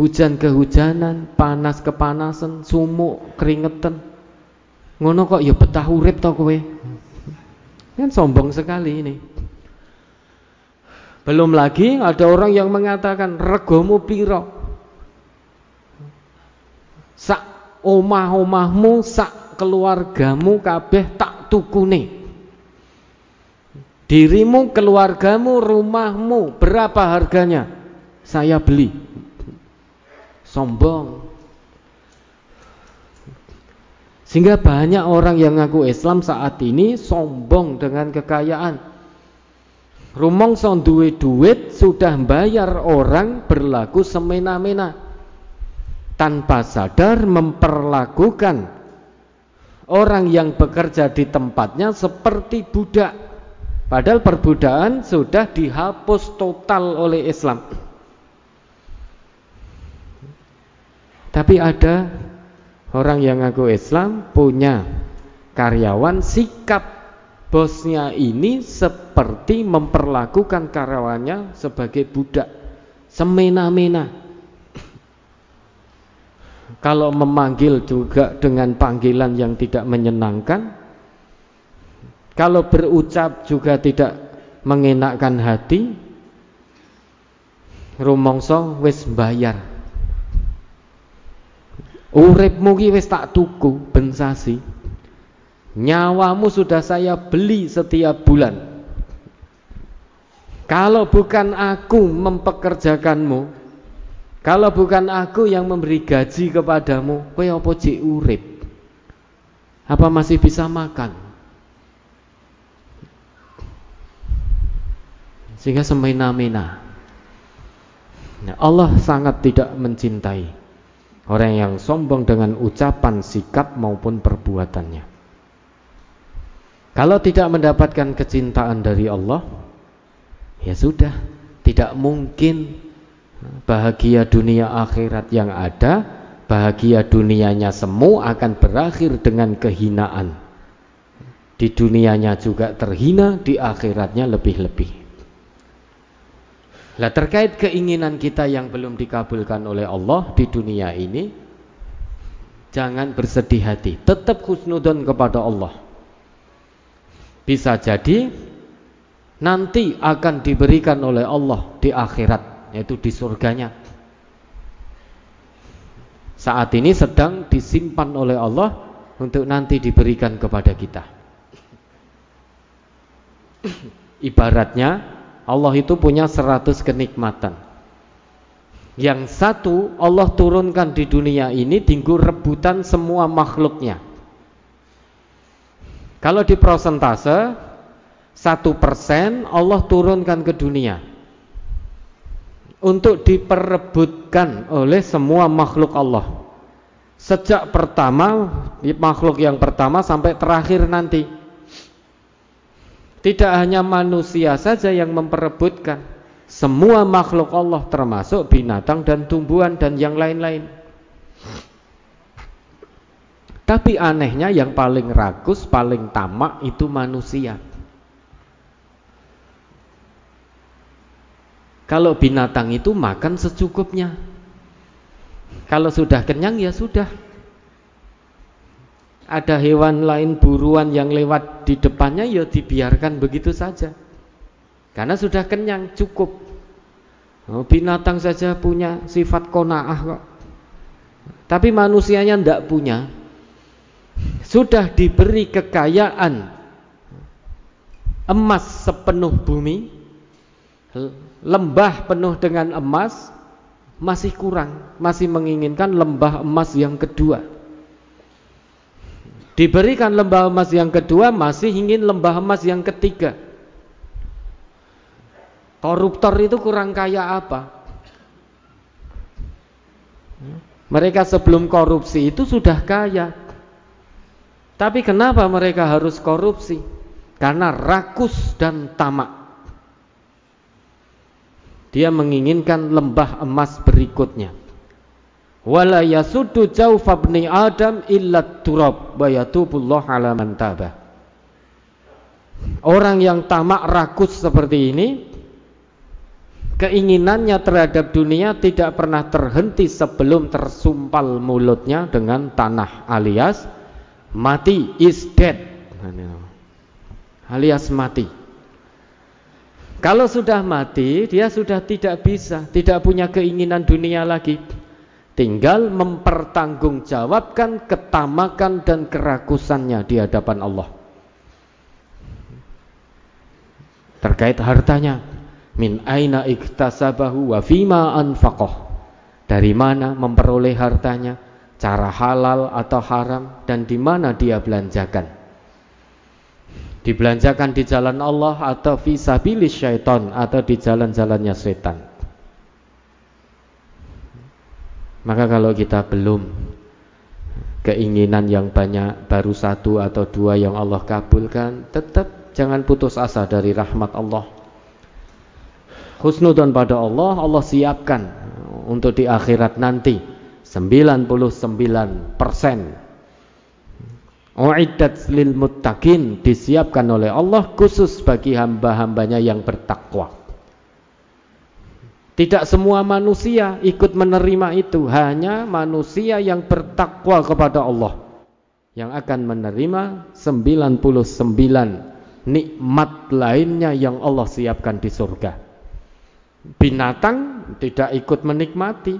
hujan kehujanan, panas kepanasan, sumuk keringetan. Ngono kok ya betah urip to kowe. Kan sombong sekali ini. Belum lagi ada orang yang mengatakan regomu piro. Sak omah-omahmu, sak keluargamu kabeh tak tukune. Dirimu, keluargamu, rumahmu, berapa harganya? Saya beli. Sombong. Sehingga banyak orang yang ngaku Islam saat ini sombong dengan kekayaan. Rumongso duwe duit sudah bayar orang berlaku semena-mena tanpa sadar memperlakukan orang yang bekerja di tempatnya seperti budak. Padahal perbudakan sudah dihapus total oleh Islam. Tapi ada orang yang ngaku Islam punya karyawan sikap bosnya ini seperti memperlakukan karyawannya sebagai budak semena-mena. Kalau memanggil juga dengan panggilan yang tidak menyenangkan, kalau berucap juga tidak mengenakkan hati, rumongso wis bayar. Uripmu ki wis tak tuku bensasi. Nyawamu sudah saya beli setiap bulan. Kalau bukan aku mempekerjakanmu, kalau bukan aku yang memberi gaji kepadamu, kowe apa cek urip? Apa masih bisa makan? sehingga semena-mena. Nah, Allah sangat tidak mencintai orang yang sombong dengan ucapan, sikap maupun perbuatannya. Kalau tidak mendapatkan kecintaan dari Allah, ya sudah, tidak mungkin bahagia dunia akhirat yang ada, bahagia dunianya semu akan berakhir dengan kehinaan. Di dunianya juga terhina, di akhiratnya lebih-lebih. Lah terkait keinginan kita yang belum dikabulkan oleh Allah di dunia ini jangan bersedih hati, tetap khusnudon kepada Allah. Bisa jadi nanti akan diberikan oleh Allah di akhirat yaitu di surganya. Saat ini sedang disimpan oleh Allah untuk nanti diberikan kepada kita. Ibaratnya Allah itu punya seratus kenikmatan. Yang satu Allah turunkan di dunia ini tinggu rebutan semua makhluknya. Kalau di prosentase satu persen Allah turunkan ke dunia untuk diperebutkan oleh semua makhluk Allah. Sejak pertama makhluk yang pertama sampai terakhir nanti. Tidak hanya manusia saja yang memperebutkan. Semua makhluk Allah termasuk binatang dan tumbuhan dan yang lain-lain. Tapi anehnya yang paling rakus, paling tamak itu manusia. Kalau binatang itu makan secukupnya. Kalau sudah kenyang ya sudah ada hewan lain buruan yang lewat di depannya ya dibiarkan begitu saja. Karena sudah kenyang cukup. Oh, binatang saja punya sifat konaah kok. Tapi manusianya tidak punya. Sudah diberi kekayaan emas sepenuh bumi lembah penuh dengan emas masih kurang masih menginginkan lembah emas yang kedua Diberikan lembah emas yang kedua masih ingin lembah emas yang ketiga. Koruptor itu kurang kaya apa? Mereka sebelum korupsi itu sudah kaya. Tapi kenapa mereka harus korupsi? Karena rakus dan tamak. Dia menginginkan lembah emas berikutnya wala yasuddu jawfa ibni adam illa turab wa yatubullah ala man taba. Orang yang tamak rakus seperti ini keinginannya terhadap dunia tidak pernah terhenti sebelum tersumpal mulutnya dengan tanah alias mati is dead. Alias mati. Kalau sudah mati dia sudah tidak bisa tidak punya keinginan dunia lagi tinggal mempertanggungjawabkan ketamakan dan kerakusannya di hadapan Allah. Terkait hartanya min aina iktasabahu wa fima anfaqah. Dari mana memperoleh hartanya cara halal atau haram dan di mana dia belanjakan. Dibelanjakan di jalan Allah atau visabilis syaitan atau di jalan-jalannya setan maka kalau kita belum keinginan yang banyak baru satu atau dua yang Allah kabulkan tetap jangan putus asa dari rahmat Allah husnudon pada Allah Allah siapkan untuk di akhirat nanti 99 persen Uiddat lil muttaqin disiapkan oleh Allah khusus bagi hamba-hambanya yang bertakwa. Tidak semua manusia ikut menerima itu, hanya manusia yang bertakwa kepada Allah yang akan menerima 99 nikmat lainnya yang Allah siapkan di surga. Binatang tidak ikut menikmati.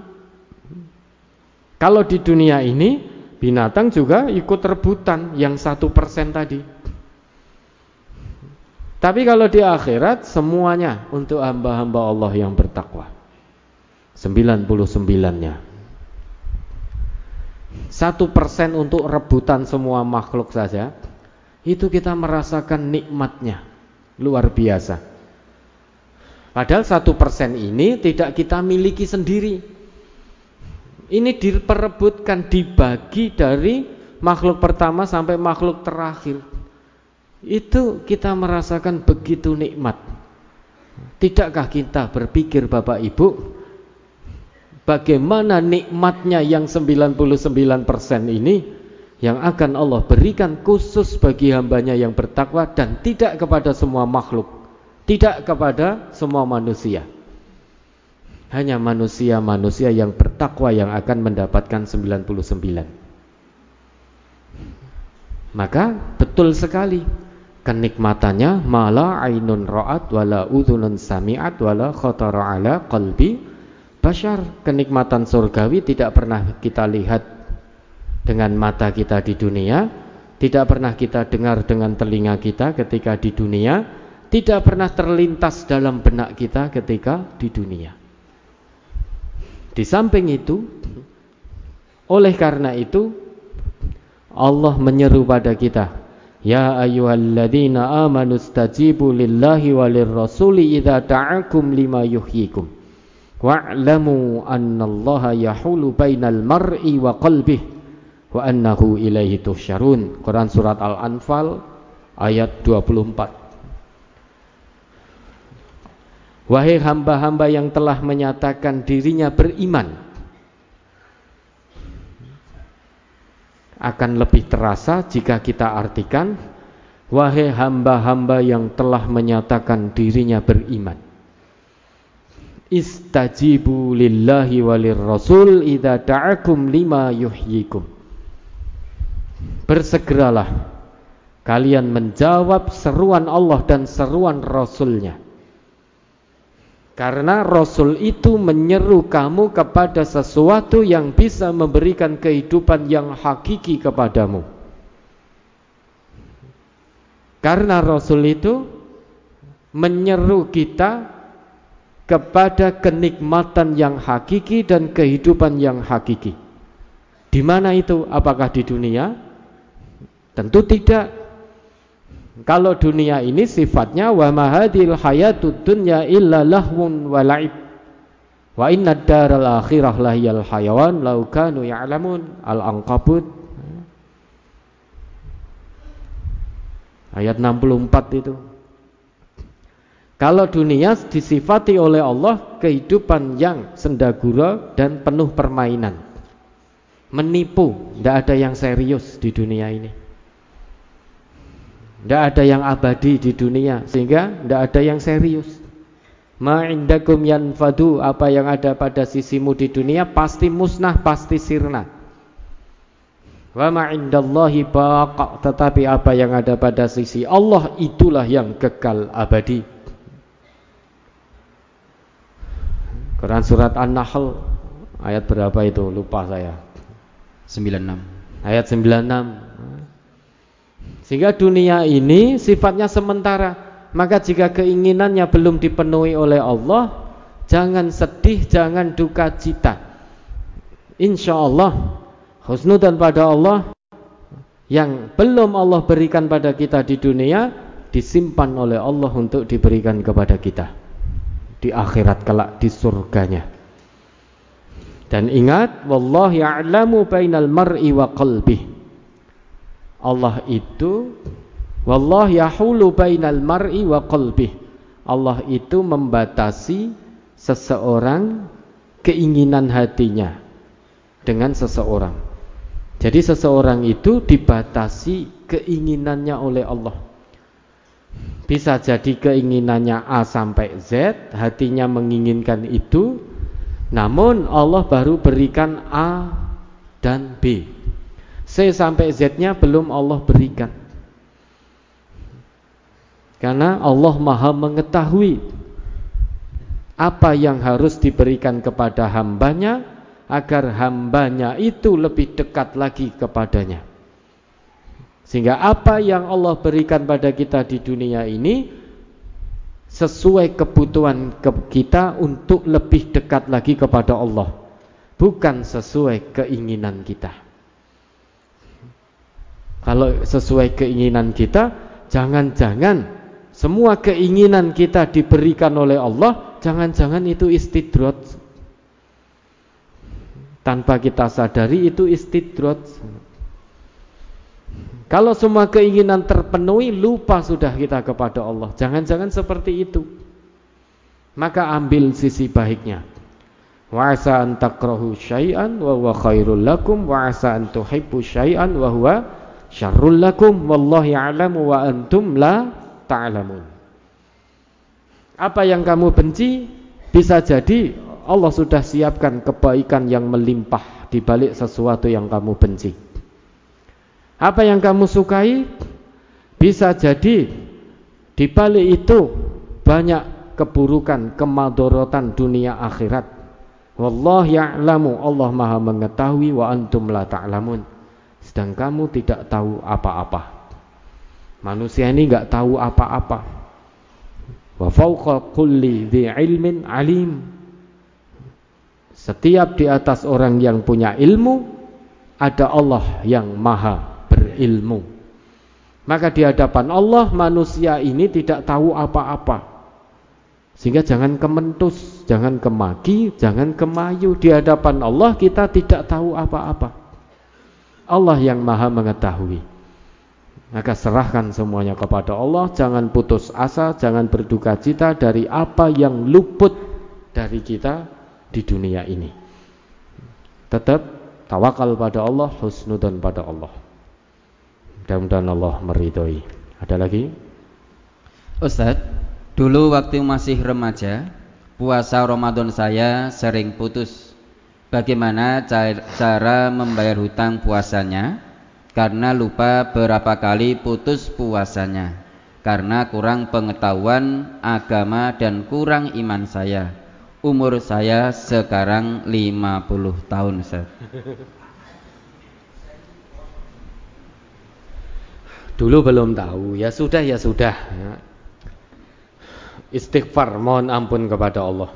Kalau di dunia ini binatang juga ikut rebutan yang satu persen tadi. Tapi kalau di akhirat semuanya untuk hamba-hamba Allah yang bertakwa. 99-nya. Satu persen untuk rebutan semua makhluk saja. Itu kita merasakan nikmatnya. Luar biasa. Padahal satu persen ini tidak kita miliki sendiri. Ini diperebutkan, dibagi dari makhluk pertama sampai makhluk terakhir. Itu kita merasakan begitu nikmat. Tidakkah kita berpikir Bapak Ibu, bagaimana nikmatnya yang 99% ini yang akan Allah berikan khusus bagi hambanya yang bertakwa dan tidak kepada semua makhluk. Tidak kepada semua manusia. Hanya manusia-manusia yang bertakwa yang akan mendapatkan 99. Maka betul sekali kenikmatannya mala ainun ra'at wala udhunun sami'at wala khatara ala qalbi bashar. Kenikmatan surgawi tidak pernah kita lihat dengan mata kita di dunia, tidak pernah kita dengar dengan telinga kita ketika di dunia tidak pernah terlintas dalam benak kita ketika di dunia. Di samping itu, oleh karena itu Allah menyeru pada kita, Ya ayyuhalladzina amanu stajibu lillahi walir rasuli idza ta'akum lima yuhyikum. Wa'lamu annallaha yahulu bainal mar'i wa qalbihi wa annahu ilaihi tuhsyarun. Quran surat Al-Anfal ayat 24. Wahai hamba-hamba yang telah menyatakan dirinya beriman Akan lebih terasa jika kita artikan Wahai hamba-hamba yang telah menyatakan dirinya beriman. Istajibu lillahi walir rasul idha da'akum lima yuhyikum. Bersegeralah kalian menjawab seruan Allah dan seruan Rasulnya karena Rasul itu menyeru kamu kepada sesuatu yang bisa memberikan kehidupan yang hakiki kepadamu. Karena Rasul itu menyeru kita kepada kenikmatan yang hakiki dan kehidupan yang hakiki. Di mana itu? Apakah di dunia? Tentu tidak. Kalau dunia ini sifatnya wa mahadil hayatud dunya illa lahwun wa la'ib. Wa inna daral akhirah lahiyal hayawan lau kanu ya'lamun. Al-Ankabut ayat 64 itu. Kalau dunia disifati oleh Allah kehidupan yang sendagura dan penuh permainan. Menipu, tidak ada yang serius di dunia ini. Tidak ada yang abadi di dunia Sehingga tidak ada yang serius Ma'indakum yanfadu apa yang ada pada sisimu di dunia pasti musnah, pasti sirna. Wa ma'indallahi baqa tetapi apa yang ada pada sisi Allah itulah yang kekal abadi. Quran surat An-Nahl ayat berapa itu? Lupa saya. 96. Ayat 96. Sehingga dunia ini sifatnya sementara. Maka jika keinginannya belum dipenuhi oleh Allah jangan sedih, jangan duka cita. Insya Allah husnudan pada Allah yang belum Allah berikan pada kita di dunia disimpan oleh Allah untuk diberikan kepada kita di akhirat kelak di surganya. Dan ingat wallahu ya'lamu bainal mar'i wa qalbih Allah itu Wallah yahulu bainal mar'i wa qalbih. Allah itu membatasi seseorang keinginan hatinya dengan seseorang. Jadi seseorang itu dibatasi keinginannya oleh Allah. Bisa jadi keinginannya A sampai Z, hatinya menginginkan itu, namun Allah baru berikan A dan B. C sampai Z-nya belum Allah berikan. Karena Allah maha mengetahui apa yang harus diberikan kepada hambanya agar hambanya itu lebih dekat lagi kepadanya. Sehingga apa yang Allah berikan pada kita di dunia ini sesuai kebutuhan kita untuk lebih dekat lagi kepada Allah, bukan sesuai keinginan kita. Kalau sesuai keinginan kita, jangan-jangan semua keinginan kita diberikan oleh Allah, jangan-jangan itu istidrot. Tanpa kita sadari itu istidrot. Kalau semua keinginan terpenuhi, lupa sudah kita kepada Allah. Jangan-jangan seperti itu. Maka ambil sisi baiknya. Wa asa an takrahu syai'an wa huwa khairul lakum wa asa an tuhibbu syai'an wa huwa syarrul lakum wallahu ya'lamu wa antum la ta'lamun. Apa yang kamu benci bisa jadi Allah sudah siapkan kebaikan yang melimpah di balik sesuatu yang kamu benci. Apa yang kamu sukai bisa jadi di balik itu banyak keburukan, kemadorotan dunia akhirat. Wallah ya'lamu Allah Maha mengetahui wa antum la ta'lamun. Sedang kamu tidak tahu apa-apa. Manusia ini nggak tahu apa-apa. Wa fauqa kulli ilmin alim. Setiap di atas orang yang punya ilmu ada Allah yang maha berilmu. Maka di hadapan Allah manusia ini tidak tahu apa-apa. Sehingga jangan kementus, jangan kemaki, jangan kemayu di hadapan Allah kita tidak tahu apa-apa. Allah yang maha mengetahui. Maka serahkan semuanya kepada Allah, jangan putus asa, jangan berduka cita dari apa yang luput dari kita di dunia ini. Tetap tawakal pada Allah, husnudan pada Allah. Mudah-mudahan Allah meridhoi. Ada lagi? Ustaz, dulu waktu masih remaja, puasa Ramadan saya sering putus. Bagaimana cara membayar hutang puasanya? karena lupa berapa kali putus puasanya. Karena kurang pengetahuan agama dan kurang iman saya. Umur saya sekarang 50 tahun Ustaz. Dulu belum tahu. Ya sudah ya sudah. Istighfar mohon ampun kepada Allah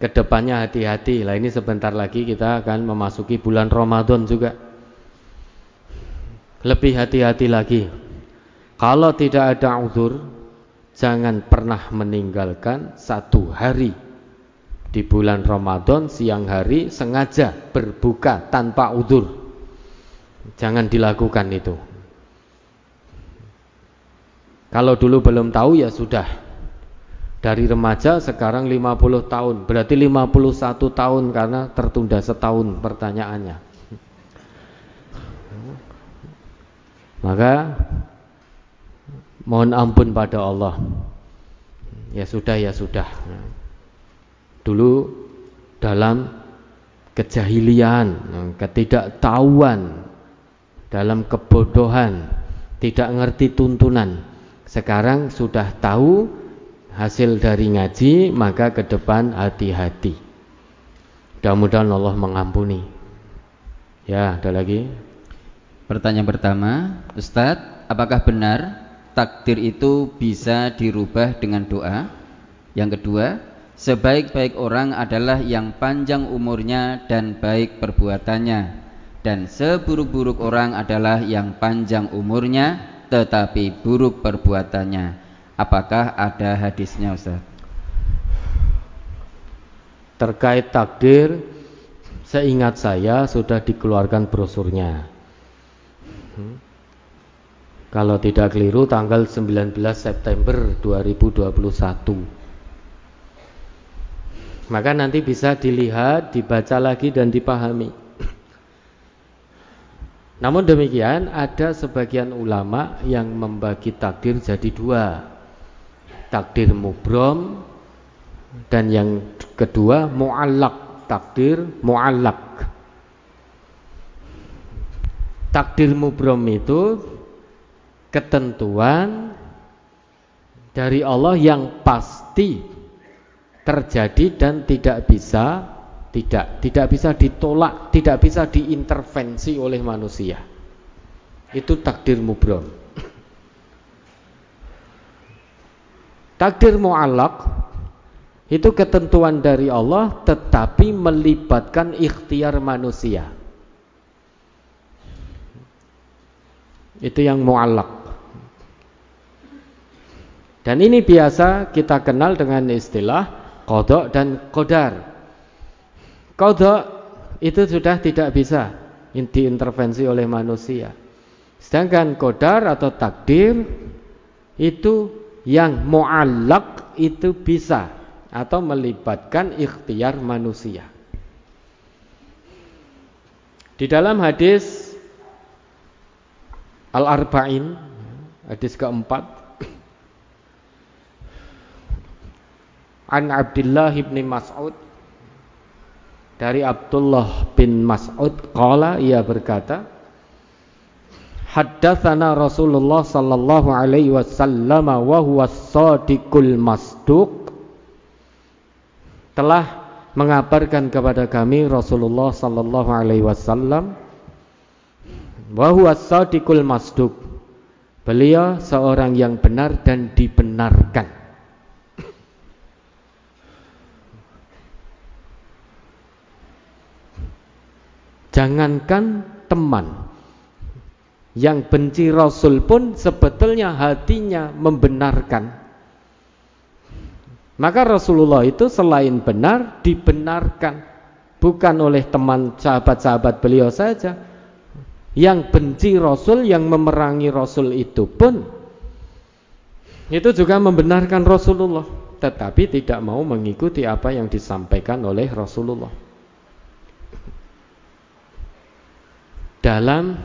ke depannya hati-hati lah ini sebentar lagi kita akan memasuki bulan Ramadan juga lebih hati-hati lagi. Kalau tidak ada uzur, jangan pernah meninggalkan satu hari di bulan Ramadan siang hari sengaja berbuka tanpa uzur. Jangan dilakukan itu. Kalau dulu belum tahu ya sudah. Dari remaja sekarang 50 tahun, berarti 51 tahun karena tertunda setahun pertanyaannya. Maka mohon ampun pada Allah. Ya sudah ya sudah. Dulu dalam kejahilian, ketidaktahuan, dalam kebodohan, tidak ngerti tuntunan. Sekarang sudah tahu hasil dari ngaji, maka ke depan hati-hati. Mudah-mudahan Allah mengampuni. Ya, ada lagi. Pertanyaan pertama, Ustadz, apakah benar takdir itu bisa dirubah dengan doa? Yang kedua, sebaik-baik orang adalah yang panjang umurnya dan baik perbuatannya, dan seburuk-buruk orang adalah yang panjang umurnya tetapi buruk perbuatannya. Apakah ada hadisnya, Ustaz? Terkait takdir, seingat saya sudah dikeluarkan brosurnya. Hmm. Kalau tidak keliru tanggal 19 September 2021. Maka nanti bisa dilihat, dibaca lagi dan dipahami. Namun demikian ada sebagian ulama yang membagi takdir jadi dua. Takdir mubrom dan yang kedua muallak takdir muallak. Takdir mubrom itu ketentuan dari Allah yang pasti terjadi dan tidak bisa tidak tidak bisa ditolak tidak bisa diintervensi oleh manusia. Itu takdir mubrom takdir muallak itu ketentuan dari Allah tetapi melibatkan ikhtiar manusia. Itu yang mu'allak. Dan ini biasa kita kenal dengan istilah kodok dan kodar. Kodok itu sudah tidak bisa diintervensi oleh manusia. Sedangkan kodar atau takdir itu yang mu'allak itu bisa atau melibatkan ikhtiar manusia. Di dalam hadis Al-Arba'in, hadis keempat, An Abdullah bin Mas'ud dari Abdullah bin Mas'ud qala ia berkata Haddatsana Rasulullah sallallahu alaihi wasallam wa huwa as-sadiqul masduq telah mengabarkan kepada kami Rasulullah sallallahu alaihi wasallam bahwa sadiqul masduq. Beliau seorang yang benar dan dibenarkan. Jangankan teman yang benci Rasul pun sebetulnya hatinya membenarkan maka Rasulullah itu selain benar dibenarkan bukan oleh teman sahabat-sahabat beliau saja. Yang benci Rasul, yang memerangi Rasul itu pun itu juga membenarkan Rasulullah, tetapi tidak mau mengikuti apa yang disampaikan oleh Rasulullah. Dalam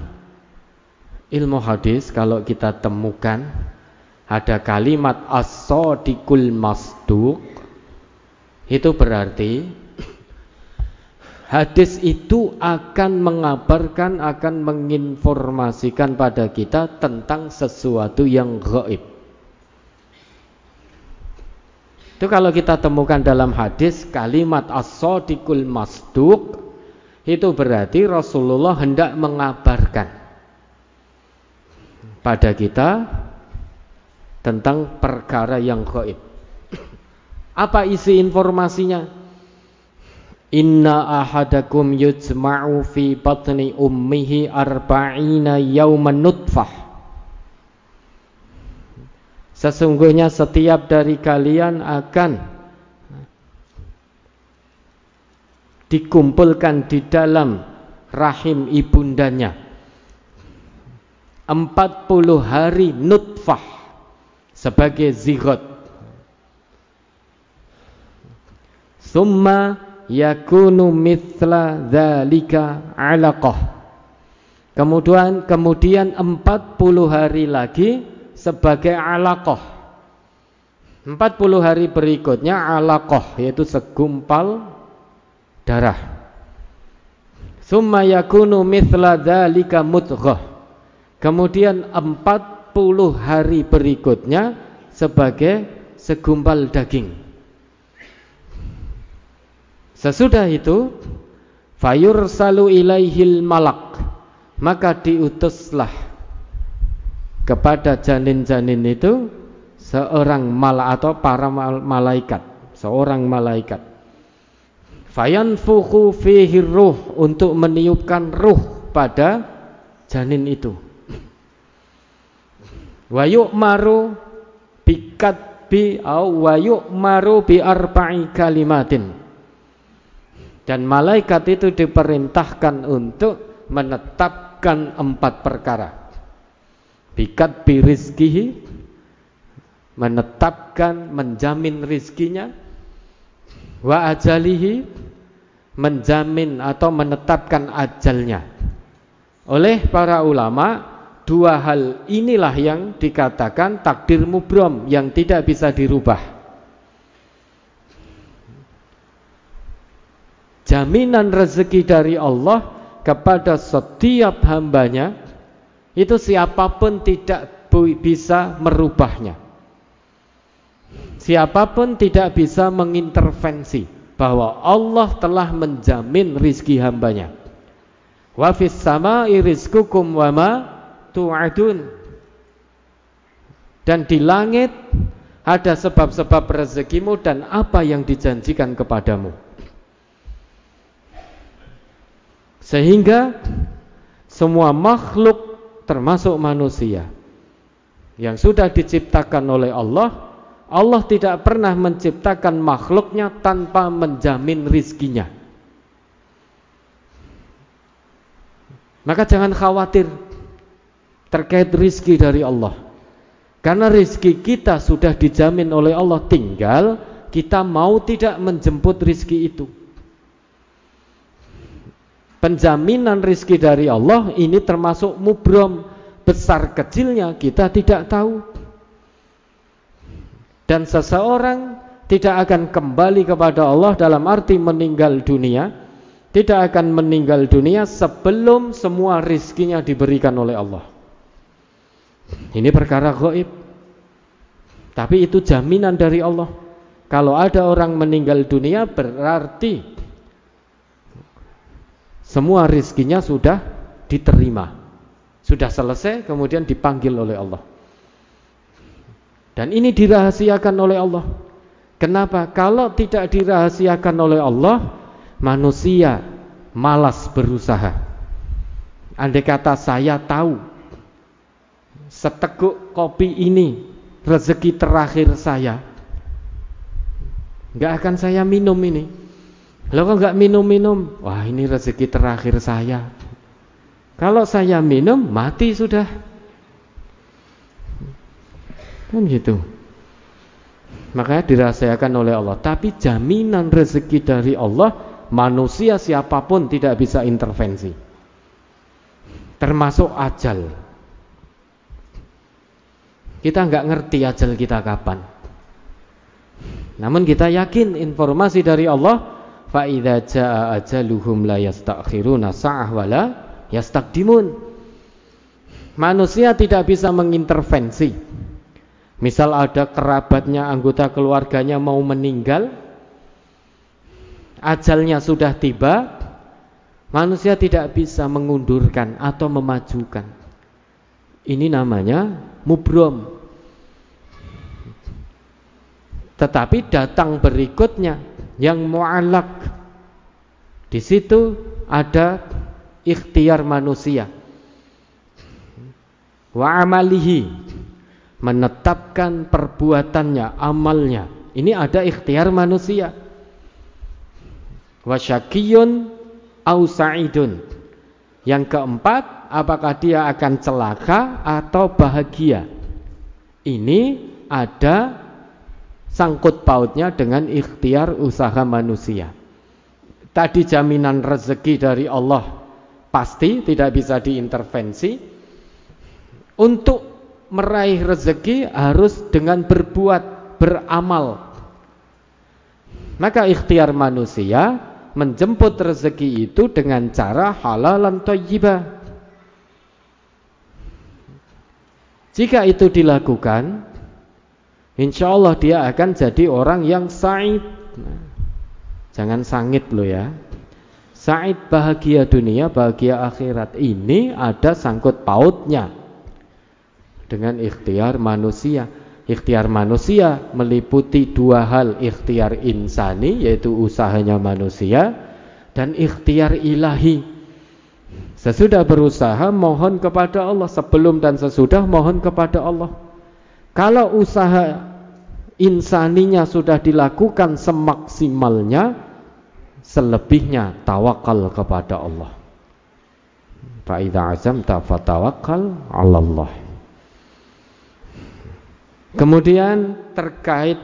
ilmu hadis kalau kita temukan ada kalimat as-sadiqul masduq itu berarti hadis itu akan mengabarkan akan menginformasikan pada kita tentang sesuatu yang gaib itu kalau kita temukan dalam hadis kalimat as-sadiqul masduq itu berarti Rasulullah hendak mengabarkan pada kita tentang perkara yang gaib. Apa isi informasinya? Inna ahadakum yujma'u fi batni ummihi arba'ina yawman nutfah. Sesungguhnya setiap dari kalian akan dikumpulkan di dalam rahim ibundanya 40 hari nutfah sebagai zigot. Summa yakunu mithla dzalika alaqah. Kemudian kemudian 40 hari lagi sebagai alaqah. 40 hari berikutnya alaqah yaitu segumpal darah. Summa yakunu mithla dzalika mudghah. Kemudian 40 hari berikutnya sebagai segumpal daging. Sesudah itu fayur salu ilaihil malak maka diutuslah kepada janin-janin itu seorang mal atau para malaikat, seorang malaikat. Fayanfukhu fihi ruh untuk meniupkan ruh pada janin itu. Wa yu'maru bikat bi au wa yu'maru bi arba'i kalimatin. Dan malaikat itu diperintahkan untuk menetapkan empat perkara. Bikat bi rizkihi menetapkan, menjamin rizkinya wa ajalihi menjamin atau menetapkan ajalnya oleh para ulama dua hal inilah yang dikatakan takdir mubrom yang tidak bisa dirubah jaminan rezeki dari Allah kepada setiap hambanya itu siapa pun tidak bisa merubahnya Siapa pun tidak bisa mengintervensi bahwa Allah telah menjamin rizki hambanya. Wa fis sama'i rizqukum wa ma tu'adun. Dan di langit ada sebab-sebab rezekimu dan apa yang dijanjikan kepadamu. Sehingga semua makhluk termasuk manusia yang sudah diciptakan oleh Allah Allah tidak pernah menciptakan makhluknya tanpa menjamin rizkinya. Maka jangan khawatir terkait rizki dari Allah. Karena rizki kita sudah dijamin oleh Allah tinggal kita mau tidak menjemput rizki itu. Penjaminan rizki dari Allah ini termasuk mubrom. Besar kecilnya kita tidak tahu dan seseorang tidak akan kembali kepada Allah dalam arti meninggal dunia tidak akan meninggal dunia sebelum semua rizkinya diberikan oleh Allah ini perkara goib tapi itu jaminan dari Allah kalau ada orang meninggal dunia berarti semua rizkinya sudah diterima sudah selesai kemudian dipanggil oleh Allah dan ini dirahasiakan oleh Allah. Kenapa? Kalau tidak dirahasiakan oleh Allah, manusia malas berusaha. Andai kata saya tahu seteguk kopi ini rezeki terakhir saya, nggak akan saya minum ini. Lo kok nggak minum-minum? Wah ini rezeki terakhir saya. Kalau saya minum mati sudah. Kan gitu. Makanya dirahasiakan oleh Allah. Tapi jaminan rezeki dari Allah, manusia siapa pun tidak bisa intervensi. Termasuk ajal. Kita nggak ngerti ajal kita kapan. Namun kita yakin informasi dari Allah, fa idza jaa ajaluhum la yastakhiruna sa'ah wala yastaqdimun. Manusia tidak bisa mengintervensi Misal ada kerabatnya, anggota keluarganya mau meninggal, ajalnya sudah tiba, manusia tidak bisa mengundurkan atau memajukan. Ini namanya mubrom. Tetapi datang berikutnya yang mu'alak. Di situ ada ikhtiar manusia. Wa amalihi menetapkan perbuatannya, amalnya. Ini ada ikhtiar manusia. Wasyakiyun au sa'idun. Yang keempat, apakah dia akan celaka atau bahagia? Ini ada sangkut pautnya dengan ikhtiar usaha manusia. Tadi jaminan rezeki dari Allah pasti tidak bisa diintervensi. Untuk meraih rezeki harus dengan berbuat beramal. Maka ikhtiar manusia menjemput rezeki itu dengan cara halal dan thayyibah. Jika itu dilakukan, insya Allah dia akan jadi orang yang sa'id. Nah, jangan sangit lo ya. Sa'id bahagia dunia, bahagia akhirat ini ada sangkut pautnya dengan ikhtiar manusia. Ikhtiar manusia meliputi dua hal ikhtiar insani yaitu usahanya manusia dan ikhtiar ilahi. Sesudah berusaha mohon kepada Allah sebelum dan sesudah mohon kepada Allah. Kalau usaha insaninya sudah dilakukan semaksimalnya selebihnya tawakal kepada Allah. Fa idza azamta fatawakkal 'ala Allah. Kemudian terkait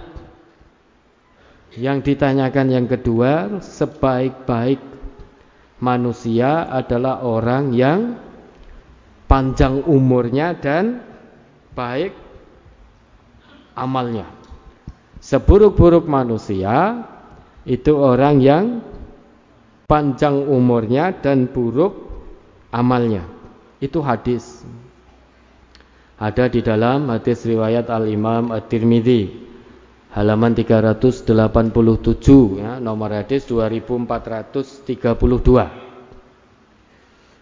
yang ditanyakan yang kedua, sebaik-baik manusia adalah orang yang panjang umurnya dan baik amalnya. Seburuk-buruk manusia itu orang yang panjang umurnya dan buruk amalnya. Itu hadis ada di dalam hadis riwayat Al-Imam At-Tirmidzi halaman 387 ya, nomor hadis 2432.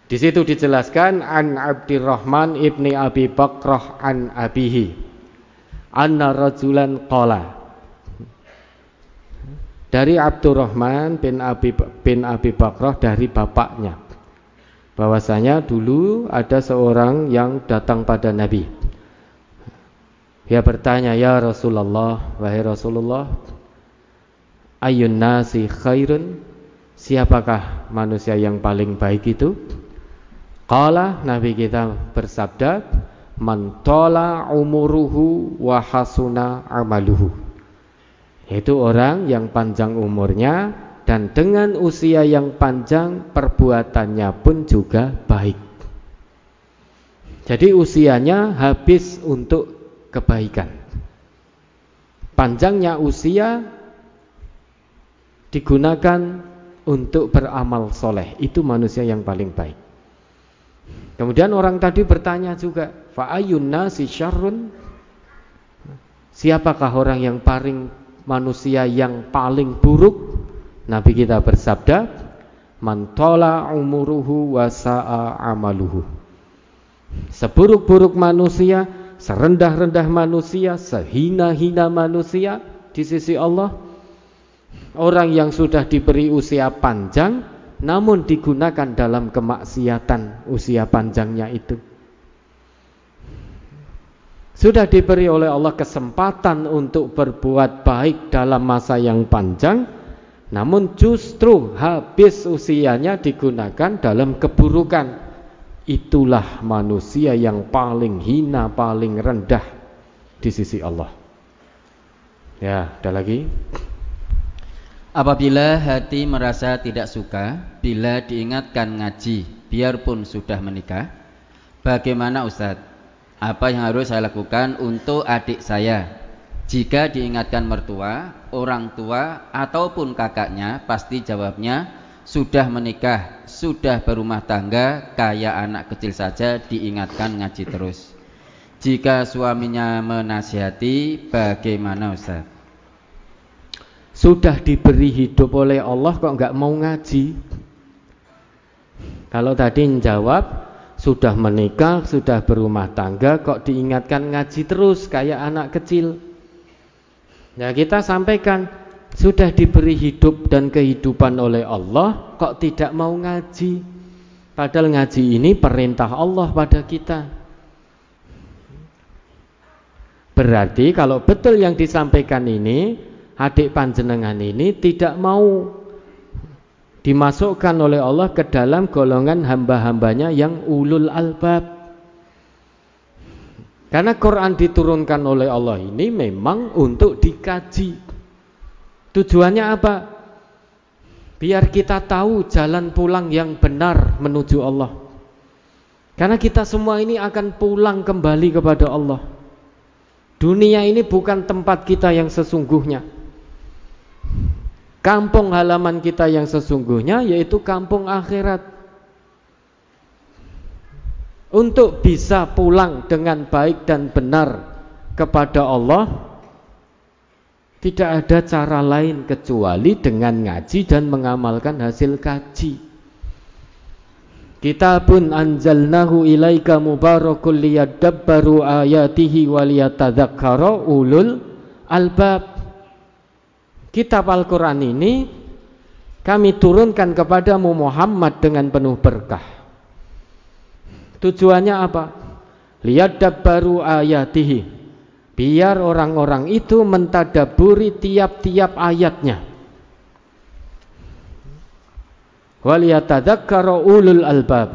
Di situ dijelaskan an Abdurrahman ibni Abi Bakrah an abihi anna rajulan qala dari Abdurrahman bin Abi bin Abi Bakrah dari bapaknya bahwasanya dulu ada seorang yang datang pada Nabi. Dia bertanya, "Ya Rasulullah, wahai Rasulullah, ayun nasi khairun? Siapakah manusia yang paling baik itu?" Qala Nabi kita bersabda, "Man tola umuruhu wa hasuna amaluhu." Yaitu orang yang panjang umurnya dan dengan usia yang panjang perbuatannya pun juga baik. Jadi usianya habis untuk kebaikan. Panjangnya usia digunakan untuk beramal soleh. Itu manusia yang paling baik. Kemudian orang tadi bertanya juga, fa'ayun nasi syarrun? Siapakah orang yang paling manusia yang paling buruk? Nabi kita bersabda, "Man tola umuruhu wa sa'a amaluhu." Seburuk-buruk manusia, serendah-rendah manusia, sehina-hina manusia di sisi Allah, orang yang sudah diberi usia panjang namun digunakan dalam kemaksiatan usia panjangnya itu. Sudah diberi oleh Allah kesempatan untuk berbuat baik dalam masa yang panjang, namun justru habis usianya digunakan dalam keburukan. Itulah manusia yang paling hina, paling rendah di sisi Allah. Ya, ada lagi. Apabila hati merasa tidak suka bila diingatkan ngaji, biarpun sudah menikah, bagaimana Ustadz? Apa yang harus saya lakukan untuk adik saya jika diingatkan mertua, orang tua ataupun kakaknya pasti jawabnya sudah menikah, sudah berumah tangga, kayak anak kecil saja diingatkan ngaji terus. Jika suaminya menasihati, bagaimana Ustaz? Sudah diberi hidup oleh Allah kok nggak mau ngaji? Kalau tadi menjawab sudah menikah, sudah berumah tangga, kok diingatkan ngaji terus kayak anak kecil? Ya kita sampaikan sudah diberi hidup dan kehidupan oleh Allah kok tidak mau ngaji. Padahal ngaji ini perintah Allah pada kita. Berarti kalau betul yang disampaikan ini adik panjenengan ini tidak mau dimasukkan oleh Allah ke dalam golongan hamba-hambanya yang ulul albab. Karena Quran diturunkan oleh Allah ini memang untuk dikaji. Tujuannya apa? Biar kita tahu jalan pulang yang benar menuju Allah. Karena kita semua ini akan pulang kembali kepada Allah. Dunia ini bukan tempat kita yang sesungguhnya. Kampung halaman kita yang sesungguhnya yaitu kampung akhirat. Untuk bisa pulang dengan baik dan benar kepada Allah tidak ada cara lain kecuali dengan ngaji dan mengamalkan hasil kaji. Kitabun anzalnahu ilaika mubarakul liyadabbaru ayatihi waliyatadzakkara ulul albab. Kitab Al-Qur'an ini kami turunkan kepadamu Muhammad dengan penuh berkah. Tujuannya apa? Liyadabbaru ayatihi. Biar orang-orang itu mentadaburi tiap-tiap ayatnya waliyatadzakkara ulul albab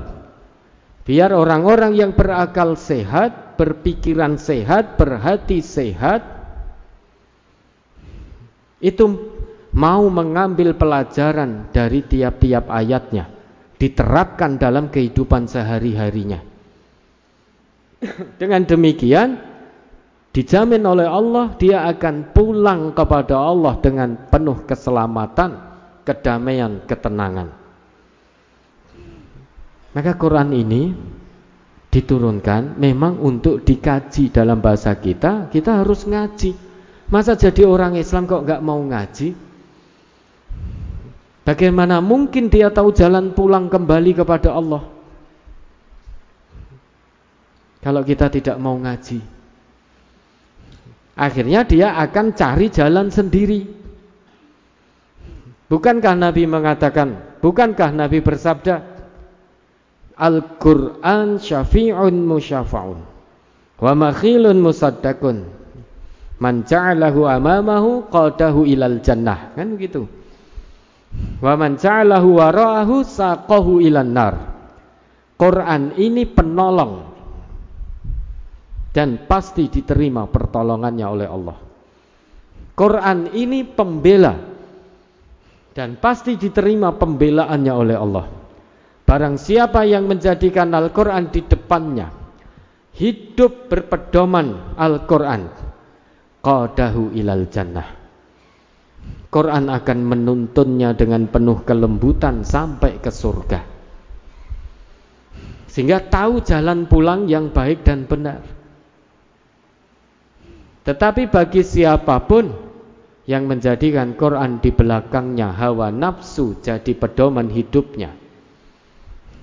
biar orang-orang yang berakal sehat berpikiran sehat berhati sehat itu mau mengambil pelajaran dari tiap-tiap ayatnya diterapkan dalam kehidupan sehari-harinya dengan demikian dijamin oleh Allah dia akan pulang kepada Allah dengan penuh keselamatan kedamaian ketenangan maka Quran ini diturunkan memang untuk dikaji dalam bahasa kita, kita harus ngaji. Masa jadi orang Islam kok nggak mau ngaji? Bagaimana mungkin dia tahu jalan pulang kembali kepada Allah? Kalau kita tidak mau ngaji. Akhirnya dia akan cari jalan sendiri. Bukankah Nabi mengatakan, bukankah Nabi bersabda, Al-Quran syafi'un musyafa'un Wa makhilun musaddakun Man ja'alahu amamahu qadahu ilal jannah. Kan begitu? Wa man ja'alahu wara'ahu saqahu ilan nar. Quran ini penolong Dan pasti diterima pertolongannya oleh Allah. Quran ini pembela Dan pasti diterima pembelaannya oleh Allah. Barang siapa yang menjadikan Al-Quran di depannya Hidup berpedoman Al-Quran Qadahu ilal jannah. Quran akan menuntunnya dengan penuh kelembutan sampai ke surga. Sehingga tahu jalan pulang yang baik dan benar. Tetapi bagi siapa pun yang menjadikan Quran di belakangnya hawa nafsu jadi pedoman hidupnya.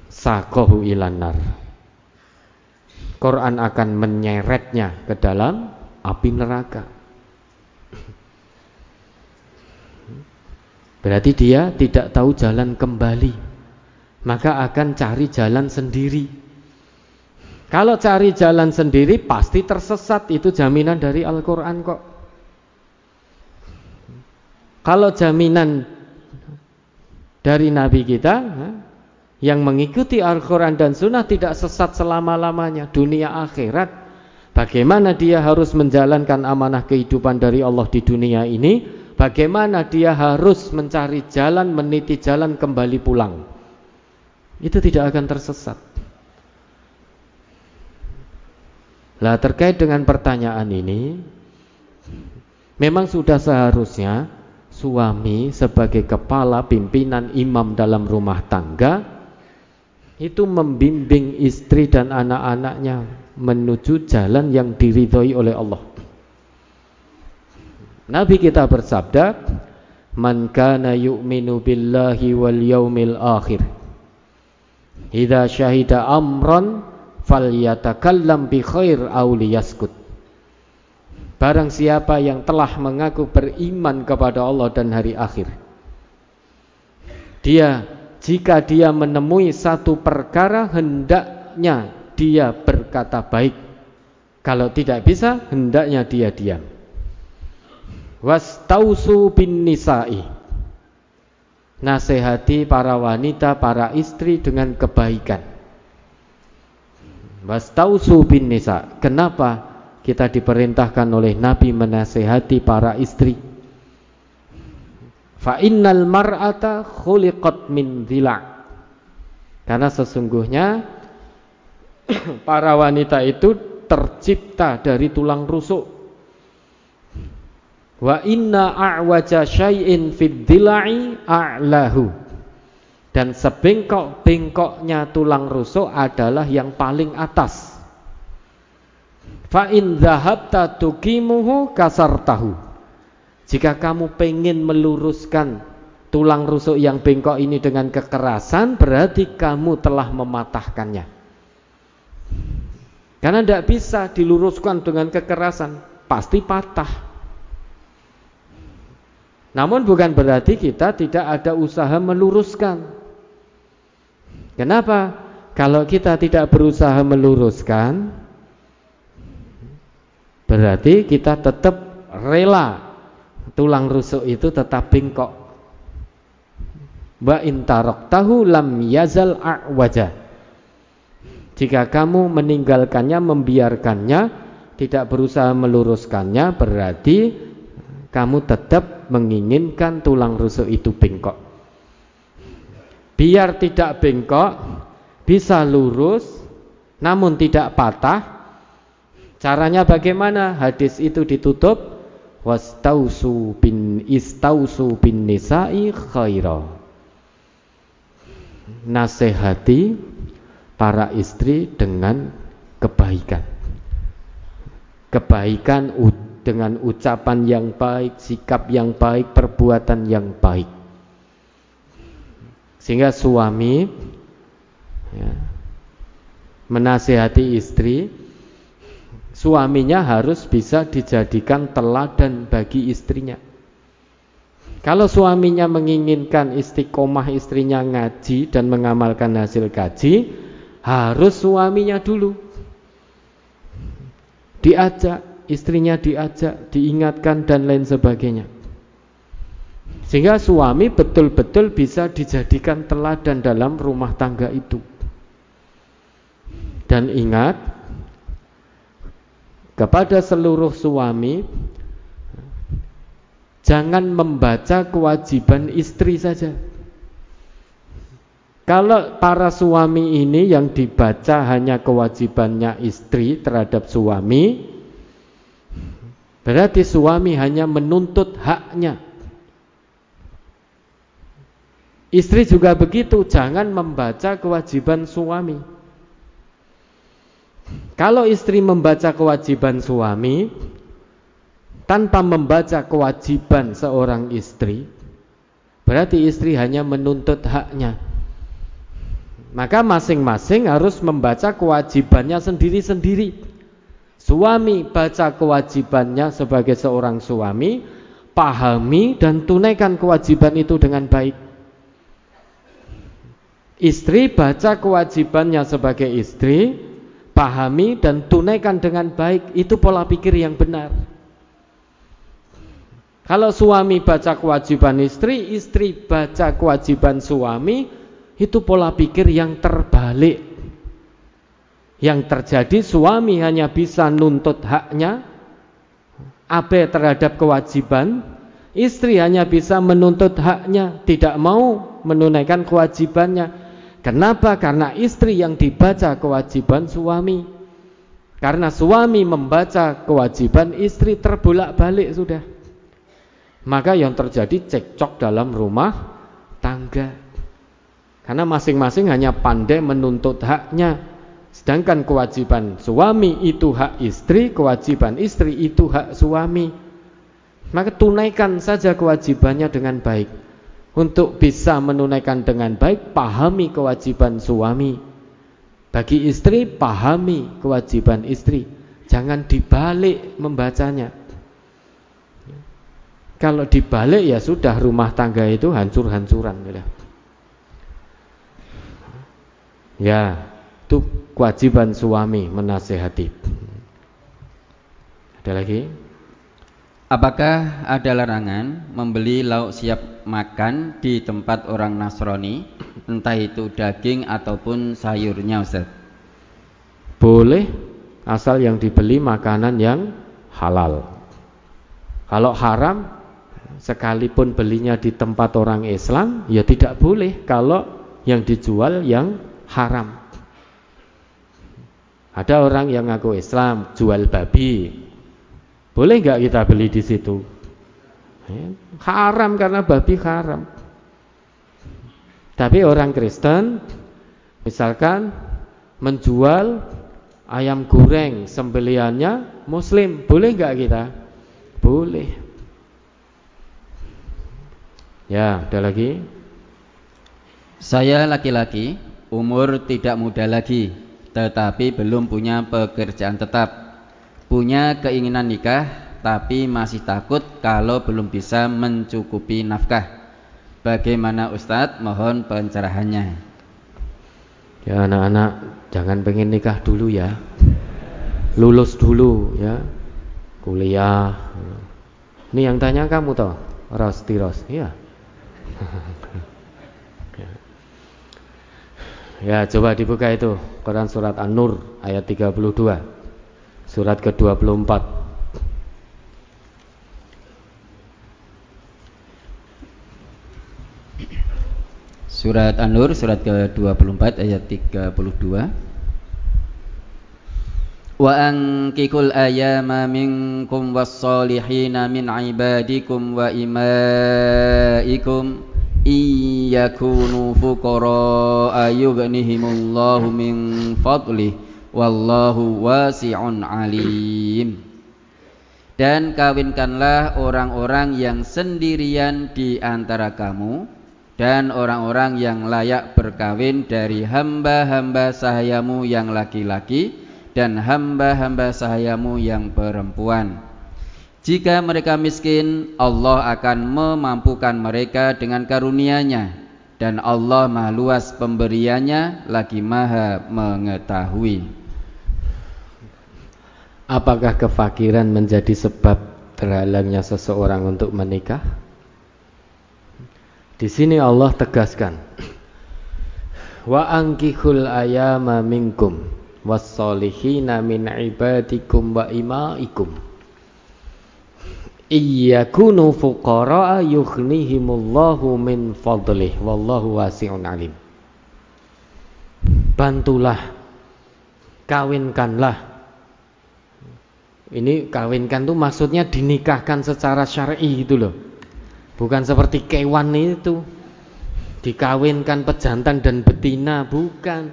Sakohu ilanar. Quran akan menyeretnya ke dalam api neraka. Berarti dia tidak tahu jalan kembali, maka akan cari jalan sendiri. Kalau cari jalan sendiri pasti tersesat, itu jaminan dari Al-Quran kok. Kalau jaminan dari Nabi kita, yang mengikuti Al-Quran dan Sunnah tidak sesat selama-lamanya dunia akhirat bagaimana dia harus menjalankan amanah kehidupan dari Allah di dunia ini? Bagaimana dia harus mencari jalan meniti jalan kembali pulang? Itu tidak akan tersesat. Lah terkait dengan pertanyaan ini memang sudah seharusnya suami sebagai kepala pimpinan imam dalam rumah tangga itu membimbing istri dan anak-anaknya menuju jalan yang diridhoi oleh Allah. Nabi kita bersabda, "Man kana yu'minu billahi wal yaumil akhir, idza syahida amran falyatakallam bi khair aw liyaskut." Barang siapa yang telah mengaku beriman kepada Allah dan hari akhir, dia jika dia menemui satu perkara hendaknya dia berkata baik. Kalau tidak bisa hendaknya dia diam. Wastausu bin nisa'i. Nasihati para wanita para istri dengan kebaikan. Wastausu bin nisa. Kenapa kita diperintahkan oleh Nabi menasehati para istri? Fa innal mar'ata khuliqat min dhila. Karena sesungguhnya [clears throat] para wanita itu tercipta dari tulang rusuk. Wa inna a'waja syai'in fid dila'i a'lahu. Dan sebengkok-bengkoknya tulang rusuk adalah yang paling atas. Fa in dhahabta tukimuhu kasartahu. Jika kamu pengen meluruskan tulang rusuk yang bengkok ini dengan kekerasan, berarti kamu telah mematahkannya. Karena tidak bisa diluruskan dengan kekerasan, pasti patah. Namun bukan berarti kita tidak ada usaha meluruskan. Kenapa? Kalau kita tidak berusaha meluruskan Berarti kita tetap rela Tulang rusuk itu tetap bengkok Wa intarok tahu lam yazal a'waja Jika kamu meninggalkannya, membiarkannya Tidak berusaha meluruskannya Berarti kamu tetap menginginkan tulang rusuk itu bengkok biar tidak bengkok, bisa lurus, namun tidak patah. Caranya bagaimana? Hadis itu ditutup wastausu bin istausu bin nisa'i khaira. Nasihati para istri dengan kebaikan. Kebaikan dengan ucapan yang baik, sikap yang baik, perbuatan yang baik. Sehingga suami ya, menasehati istri, suaminya harus bisa dijadikan teladan bagi istrinya. Kalau suaminya menginginkan istiqomah istrinya ngaji dan mengamalkan hasil kaji, harus suaminya dulu. Diajak, istrinya diajak, diingatkan dan lain sebagainya. Sehingga suami betul-betul bisa dijadikan teladan dalam rumah tangga itu. Dan ingat kepada seluruh suami jangan membaca kewajiban istri saja. Kalau para suami ini yang dibaca hanya kewajibannya istri terhadap suami, berarti suami hanya menuntut haknya Istri juga begitu, jangan membaca kewajiban suami. Kalau istri membaca kewajiban suami tanpa membaca kewajiban seorang istri, berarti istri hanya menuntut haknya. Maka masing-masing harus membaca kewajibannya sendiri-sendiri. Suami baca kewajibannya sebagai seorang suami, pahami dan tunaikan kewajiban itu dengan baik. Istri baca kewajibannya sebagai istri, pahami dan tunaikan dengan baik, itu pola pikir yang benar. Kalau suami baca kewajiban istri, istri baca kewajiban suami, itu pola pikir yang terbalik. Yang terjadi suami hanya bisa nuntut haknya, abe terhadap kewajiban, istri hanya bisa menuntut haknya, tidak mau menunaikan kewajibannya. Kenapa? Karena istri yang dibaca kewajiban suami. Karena suami membaca kewajiban istri terbolak-balik sudah. Maka yang terjadi cekcok dalam rumah tangga. Karena masing-masing hanya pandai menuntut haknya. Sedangkan kewajiban suami itu hak istri, kewajiban istri itu hak suami. Maka tunaikan saja kewajibannya dengan baik. Untuk bisa menunaikan dengan baik, pahami kewajiban suami. Bagi istri, pahami kewajiban istri. Jangan dibalik membacanya. Kalau dibalik ya sudah rumah tangga itu hancur-hancuran. Ya, itu kewajiban suami menasehati. Ada lagi? Apakah ada larangan membeli lauk siap makan di tempat orang Nasrani, entah itu daging ataupun sayurnya, Ustaz? Boleh, asal yang dibeli makanan yang halal. Kalau haram, sekalipun belinya di tempat orang Islam, ya tidak boleh kalau yang dijual yang haram. Ada orang yang ngaku Islam jual babi, boleh nggak kita beli di situ? Ya, haram karena babi haram. Tapi orang Kristen misalkan menjual ayam goreng sembeliannya muslim, boleh nggak kita? Boleh. Ya, ada lagi. Saya laki-laki, umur tidak muda lagi, tetapi belum punya pekerjaan tetap. Punya keinginan nikah, tapi masih takut kalau belum bisa mencukupi nafkah. Bagaimana Ustadz? Mohon pencerahannya. Ya anak-anak, jangan pengen nikah dulu ya. Lulus dulu ya. Kuliah. Ini yang tanya kamu toh, Ros Tiros. Iya. [laughs] Ya, coba dibuka itu Quran surat An-Nur ayat 32. Surat ke-24. Surat An-Nur surat ke-24 ayat 32. Wa ankikul ayama minkum was-solihina min ibadikum wa imaikum iyakunu fuqara ayughnihimullahu min fadlih wallahu wasi'un alim. Dan kawinkanlah orang-orang yang sendirian di antara kamu dan orang-orang yang layak berkawin dari hamba-hamba sahayamu yang laki-laki dan hamba-hamba sahayamu yang perempuan jika mereka miskin, Allah akan memampukan mereka dengan karunia-Nya dan Allah Maha luas pemberiannya lagi Maha mengetahui. Apakah kefakiran menjadi sebab terhalangnya seseorang untuk menikah? Di sini Allah tegaskan, wa ankihul ayama minkum was-solihina min ibadikum wa imaikum yughnihimullahu min fadlih. Wallahu wasi'un alim. Bantulah. Kawinkanlah. Ini kawinkan tuh maksudnya dinikahkan secara syar'i gitu loh. Bukan seperti kewan itu. Dikawinkan pejantan dan betina bukan.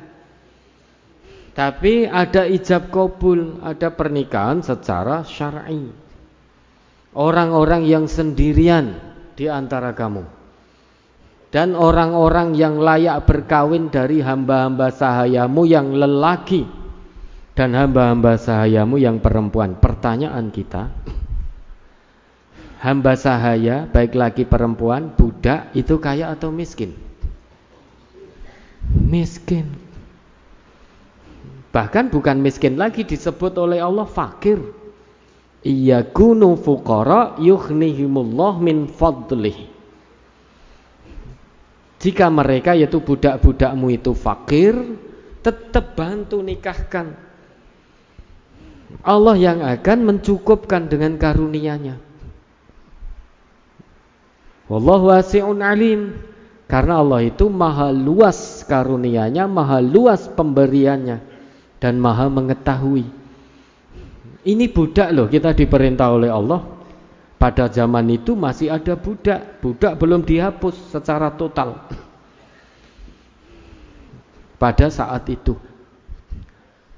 Tapi ada ijab kabul ada pernikahan secara syar'i orang-orang yang sendirian di antara kamu dan orang-orang yang layak berkawin dari hamba-hamba sahayamu yang lelaki dan hamba-hamba sahayamu yang perempuan. Pertanyaan kita, hamba sahaya baik laki perempuan, budak itu kaya atau miskin? Miskin. Bahkan bukan miskin lagi disebut oleh Allah fakir iyakunu fuqara yughnihimullah min fadlih. Jika mereka yaitu budak-budakmu itu fakir tetap bantu nikahkan. Allah yang akan mencukupkan dengan karunia-Nya. Wallahu wasi'un alim. Karena Allah itu maha luas karunia-Nya, maha luas pemberiannya dan maha mengetahui ini budak loh kita diperintah oleh Allah. Pada zaman itu masih ada budak. Budak belum dihapus secara total. Pada saat itu.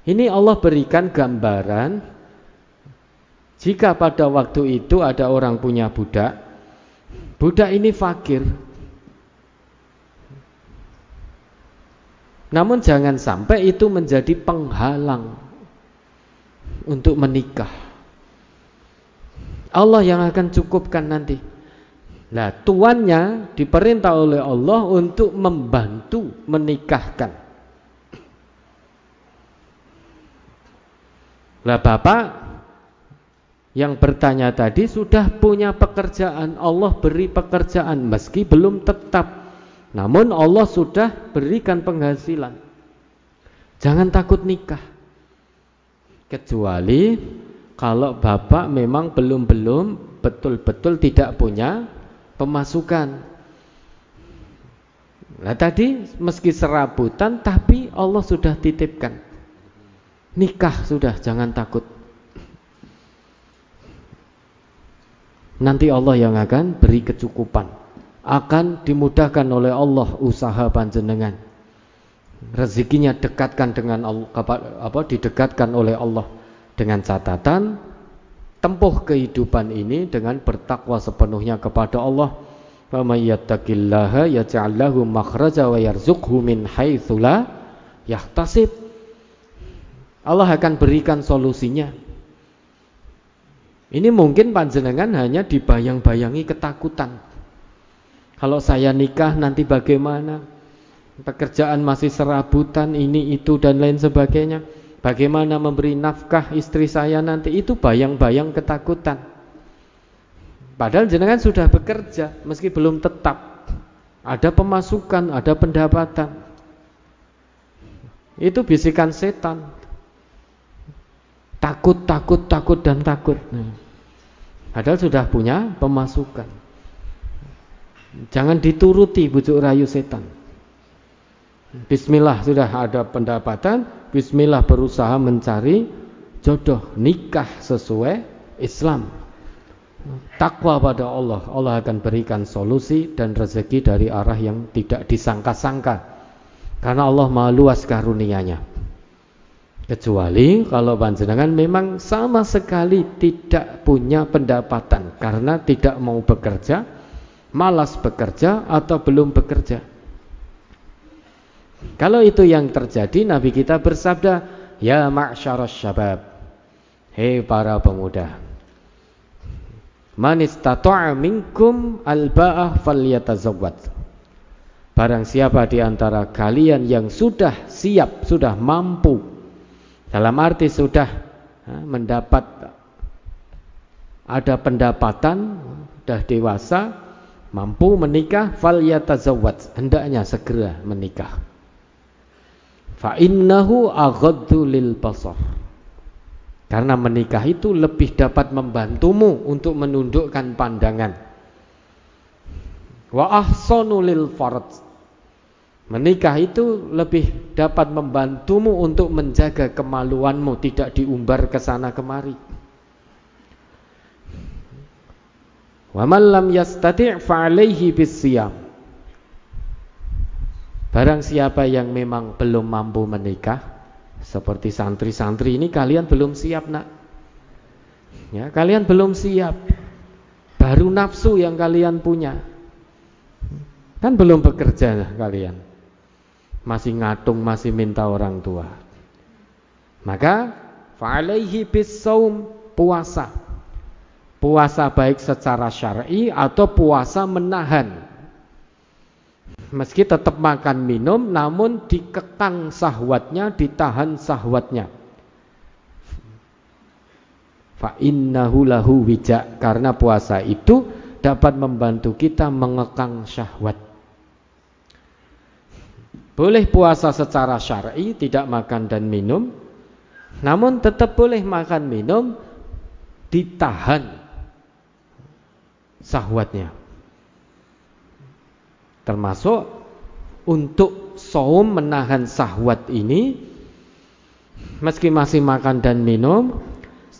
Ini Allah berikan gambaran jika pada waktu itu ada orang punya budak, budak ini fakir. Namun jangan sampai itu menjadi penghalang untuk menikah. Allah yang akan cukupkan nanti. Nah, tuannya diperintah oleh Allah untuk membantu menikahkan. Lah Bapak yang bertanya tadi sudah punya pekerjaan, Allah beri pekerjaan meski belum tetap. Namun Allah sudah berikan penghasilan. Jangan takut nikah kecuali kalau bapak memang belum-belum betul-betul tidak punya pemasukan. Nah tadi meski serabutan tapi Allah sudah titipkan. Nikah sudah jangan takut. nanti Allah yang akan beri kecukupan. Akan dimudahkan oleh Allah usaha panjenengan. Rezekinya dekatkan dengan Allah, apa didekatkan oleh Allah dengan catatan tempuh kehidupan ini dengan bertakwa sepenuhnya kepada Allah. Wa may yattaqillaha yaj'al lahu makhraja wa yarzuqhu min. Allah akan berikan solusinya. Ini mungkin panjenengan hanya dibayang-bayangi ketakutan. Kalau saya nikah nanti bagaimana? Pekerjaan masih serabutan ini itu dan lain sebagainya. Bagaimana memberi nafkah istri saya nanti itu bayang-bayang ketakutan. Padahal jenengan sudah bekerja meski belum tetap. Ada pemasukan, ada pendapatan. Itu bisikan setan. Takut, takut, takut dan takut. Padahal sudah punya pemasukan. Jangan dituruti bujuk rayu setan. Bismillah sudah ada pendapatan, bismillah berusaha mencari jodoh nikah sesuai Islam. Takwa pada Allah, Allah akan berikan solusi dan rezeki dari arah yang tidak disangka-sangka. Karena Allah maha luas karunia-Nya. Kecuali kalau panjenengan memang sama sekali tidak punya pendapatan karena tidak mau bekerja, malas bekerja atau belum bekerja. Kalau itu yang terjadi Nabi kita bersabda, "Ya ma'syaras syabab." Hei para pemuda. Man istata'a minkum alba'ah falyatazawwad. Barang siapa di antara kalian yang sudah siap, sudah mampu dalam arti sudah mendapat ada pendapatan, sudah dewasa, mampu menikah, fal yatazawwaj, hendaknya segera menikah. Fa innahu aghaddu lil basar. Karena menikah itu lebih dapat membantumu untuk menundukkan pandangan. Wa ahsanu lil farj Menikah itu lebih dapat membantumu untuk menjaga kemaluanmu tidak diumbar ke sana kemari. Wa man lam yastati' fa'alaihi bisyam. Barang siapa yang memang belum mampu menikah, seperti santri-santri ini kalian belum siap, Nak. Ya, kalian belum siap. Baru nafsu yang kalian punya. Kan belum bekerja kalian masih ngatung, masih minta orang tua. Maka fa'alaihi bisaum puasa. Puasa baik secara syar'i atau puasa menahan. Meski tetap makan minum namun dikekang sahwatnya, ditahan sahwatnya. Fa innahu lahu wija karena puasa itu dapat membantu kita mengekang syahwat. Boleh puasa secara syar'i, tidak makan dan minum. Namun tetap boleh makan minum ditahan sahwatnya. Termasuk untuk saum menahan sahwat ini meski masih makan dan minum,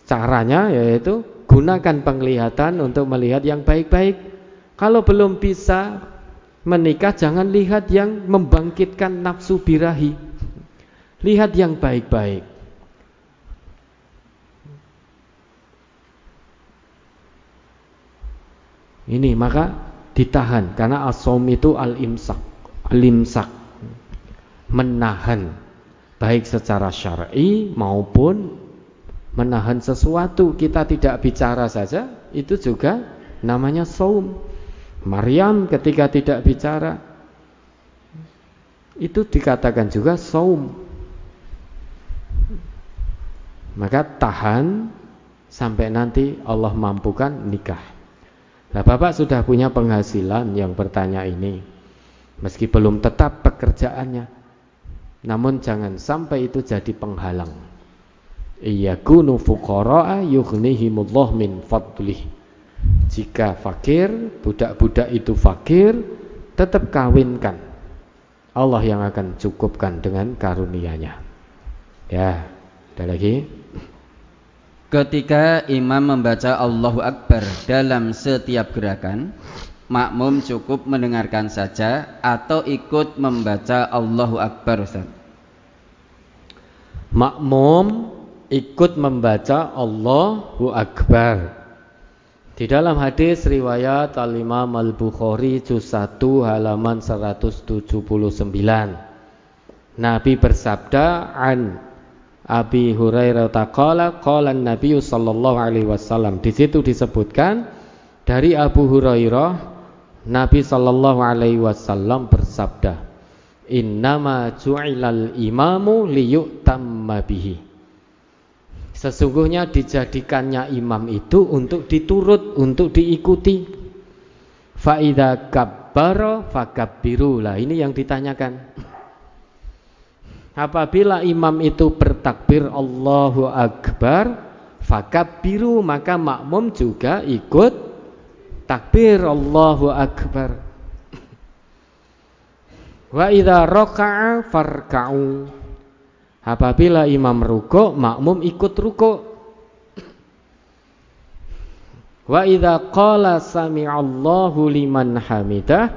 caranya yaitu gunakan penglihatan untuk melihat yang baik-baik. Kalau belum bisa menikah jangan lihat yang membangkitkan nafsu birahi. Lihat yang baik-baik. Ini maka ditahan. Karena asom itu al-imsak, al-imsak. Menahan. Baik secara syar'i maupun menahan sesuatu. Kita tidak bicara saja. Itu juga namanya saum. Maryam ketika tidak bicara itu dikatakan juga saum. Maka tahan sampai nanti Allah mampukan nikah. Nah, Bapak sudah punya penghasilan yang bertanya ini. Meski belum tetap pekerjaannya. Namun jangan sampai itu jadi penghalang. Iyakunu fuqara'a yughnihimullah min fadlih jika fakir, budak-budak itu fakir, tetap kawinkan. Allah yang akan cukupkan dengan karunia-Nya. Ya, ada lagi? Ketika imam membaca Allahu Akbar dalam setiap gerakan, makmum cukup mendengarkan saja atau ikut membaca Allahu Akbar Ustaz. Makmum ikut membaca Allahu Akbar. Di dalam hadis riwayat Al-Imam Al-Bukhari juz 1 halaman 179. Nabi bersabda an Abi Hurairah taqala qala Nabi sallallahu alaihi wasallam. Di situ disebutkan dari Abu Hurairah Nabi sallallahu alaihi wasallam bersabda, "Innama ju'ilal imamu liyutamma bihi." Sesungguhnya dijadikannya imam itu untuk diturut, untuk diikuti. Faida kabbara fakabbiru. Lah ini yang ditanyakan. Apabila imam itu bertakbir Allahu Akbar, fakabbiru maka makmum juga ikut takbir Allahu Akbar. Wa idza raka'a farka'u. Apabila imam ruko, makmum ikut ruko. Wa idza qala sami'allahu liman hamidah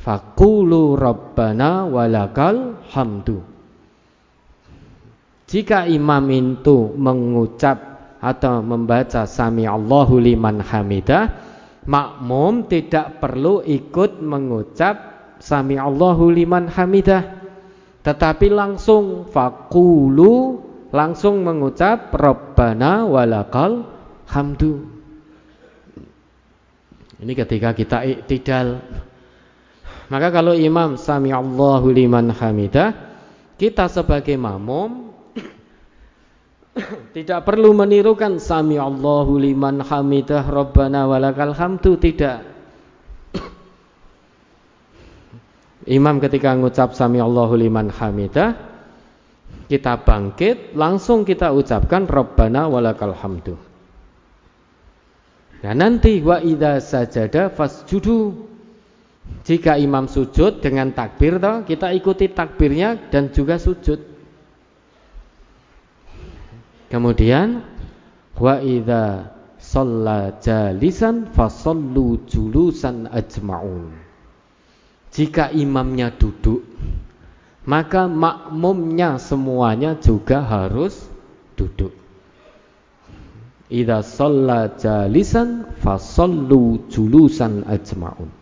faqulu rabbana walakal hamdu. Jika imam itu mengucap atau membaca sami Allahu liman hamidah, makmum tidak perlu ikut mengucap sami Allahu liman hamidah, tetapi langsung fakulu langsung mengucap Rabbana walakal hamdu. Ini ketika kita iktidal. Maka kalau imam sami Allahu liman hamidah, kita sebagai makmum [coughs] tidak perlu menirukan sami Allahu liman hamidah rabbana walakal hamdu tidak. [coughs] Imam ketika mengucap sami Allahu liman hamidah kita bangkit langsung kita ucapkan rabbana walakal hamdu. Nah nanti wa idza sajada fasjudu. Jika imam sujud dengan takbir toh, kita ikuti takbirnya dan juga sujud. Kemudian wa idza shalla jalisan fasallu julusan ajma'un. Jika imamnya duduk, maka makmumnya semuanya juga harus duduk. Idza shalla jalisan fasallu julusan ajma'un.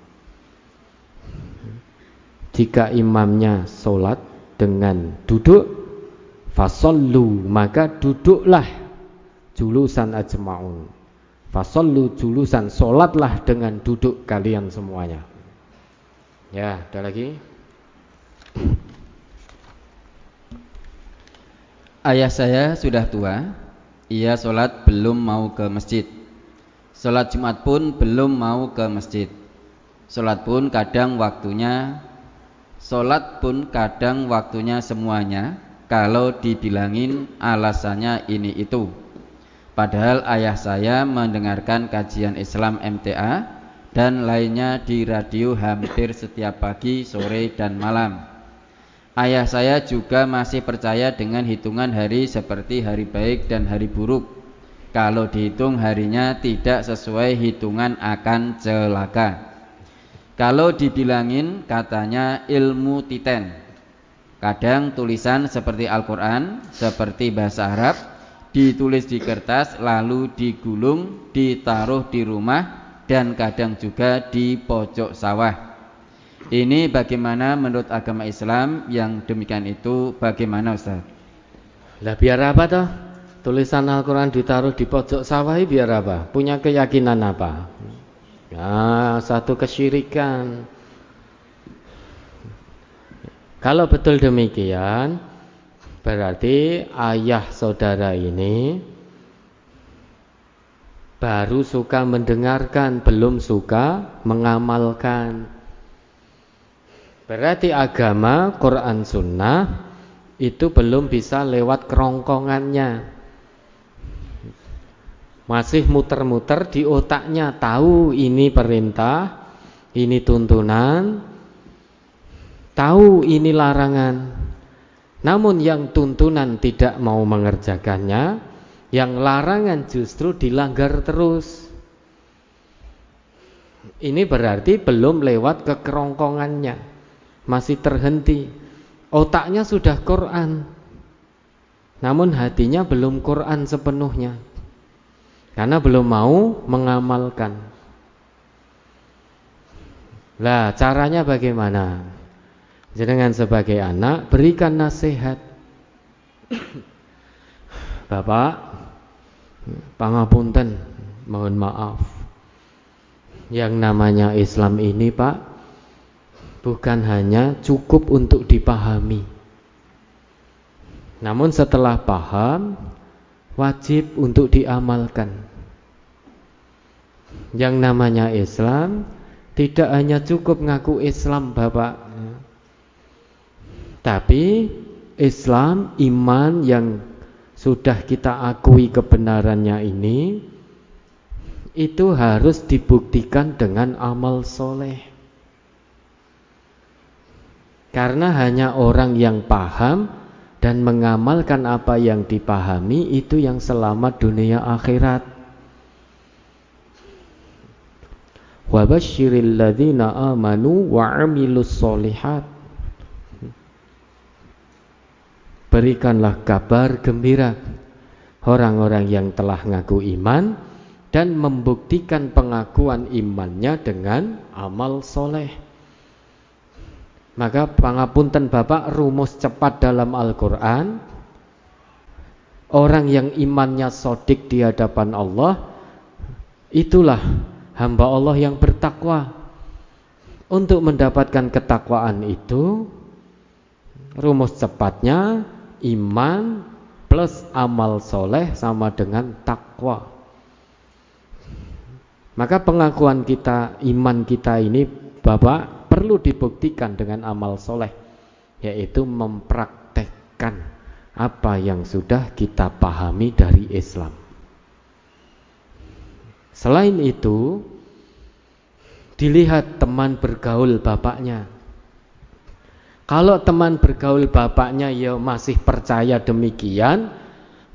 Jika imamnya sholat dengan duduk, Fasallu maka duduklah julusan ajmaun. Fasallu julusan solatlah dengan duduk kalian semuanya. Ya, ada lagi. Ayah saya sudah tua, ia solat belum mau ke masjid. Solat Jumat pun belum mau ke masjid. Solat pun kadang waktunya, solat pun kadang waktunya semuanya kalau dibilangin alasannya ini itu. Padahal ayah saya mendengarkan kajian Islam MTA dan lainnya di radio hampir setiap pagi, sore, dan malam. Ayah saya juga masih percaya dengan hitungan hari seperti hari baik dan hari buruk. Kalau dihitung harinya tidak sesuai hitungan akan celaka. Kalau dibilangin katanya ilmu titen Kadang tulisan seperti Al-Quran, seperti bahasa Arab, ditulis di kertas, lalu digulung, ditaruh di rumah, dan kadang juga di pojok sawah. Ini bagaimana menurut agama Islam yang demikian itu bagaimana Ustaz? Lah biar apa toh? Tulisan Al-Quran ditaruh di pojok sawah biar apa? Punya keyakinan apa? Ya, satu kesyirikan. Kalau betul demikian, berarti ayah saudara ini baru suka mendengarkan, belum suka mengamalkan. Berarti agama, Quran Sunnah itu belum bisa lewat kerongkongannya. Masih muter-muter di otaknya, tahu ini perintah, ini tuntunan, tahu ini larangan namun yang tuntunan tidak mau mengerjakannya Yang larangan justru dilanggar terus. Ini berarti belum lewat ke kerongkongannya. Masih terhenti. Otaknya sudah Quran. Namun hatinya belum Quran sepenuhnya. Karena belum mau mengamalkan. Lah, caranya bagaimana? Jenengan sebagai anak berikan nasihat. [coughs] Bapak, pangapunten, mohon maaf. Yang namanya Islam ini, Pak, bukan hanya cukup untuk dipahami. Namun setelah paham, wajib untuk diamalkan. Yang namanya Islam tidak hanya cukup ngaku Islam Bapak Tapi Islam, iman yang sudah kita akui kebenarannya ini Itu harus dibuktikan dengan amal soleh. Karena hanya orang yang paham dan mengamalkan apa yang dipahami itu yang selamat dunia akhirat. Wa basyiril ladzina amanu wa amilus solihat berikanlah kabar gembira orang-orang yang telah ngaku iman dan membuktikan pengakuan imannya dengan amal soleh maka pangapunten Bapak rumus cepat dalam Al-Quran Orang yang imannya sodik di hadapan Allah Itulah hamba Allah yang bertakwa. Untuk mendapatkan ketakwaan itu rumus cepatnya iman plus amal soleh sama dengan takwa. Maka pengakuan kita, iman kita ini Bapak perlu dibuktikan dengan amal soleh Yaitu mempraktekkan apa yang sudah kita pahami dari Islam Selain itu, dilihat teman bergaul bapaknya. Kalau teman bergaul bapaknya ya masih percaya demikian,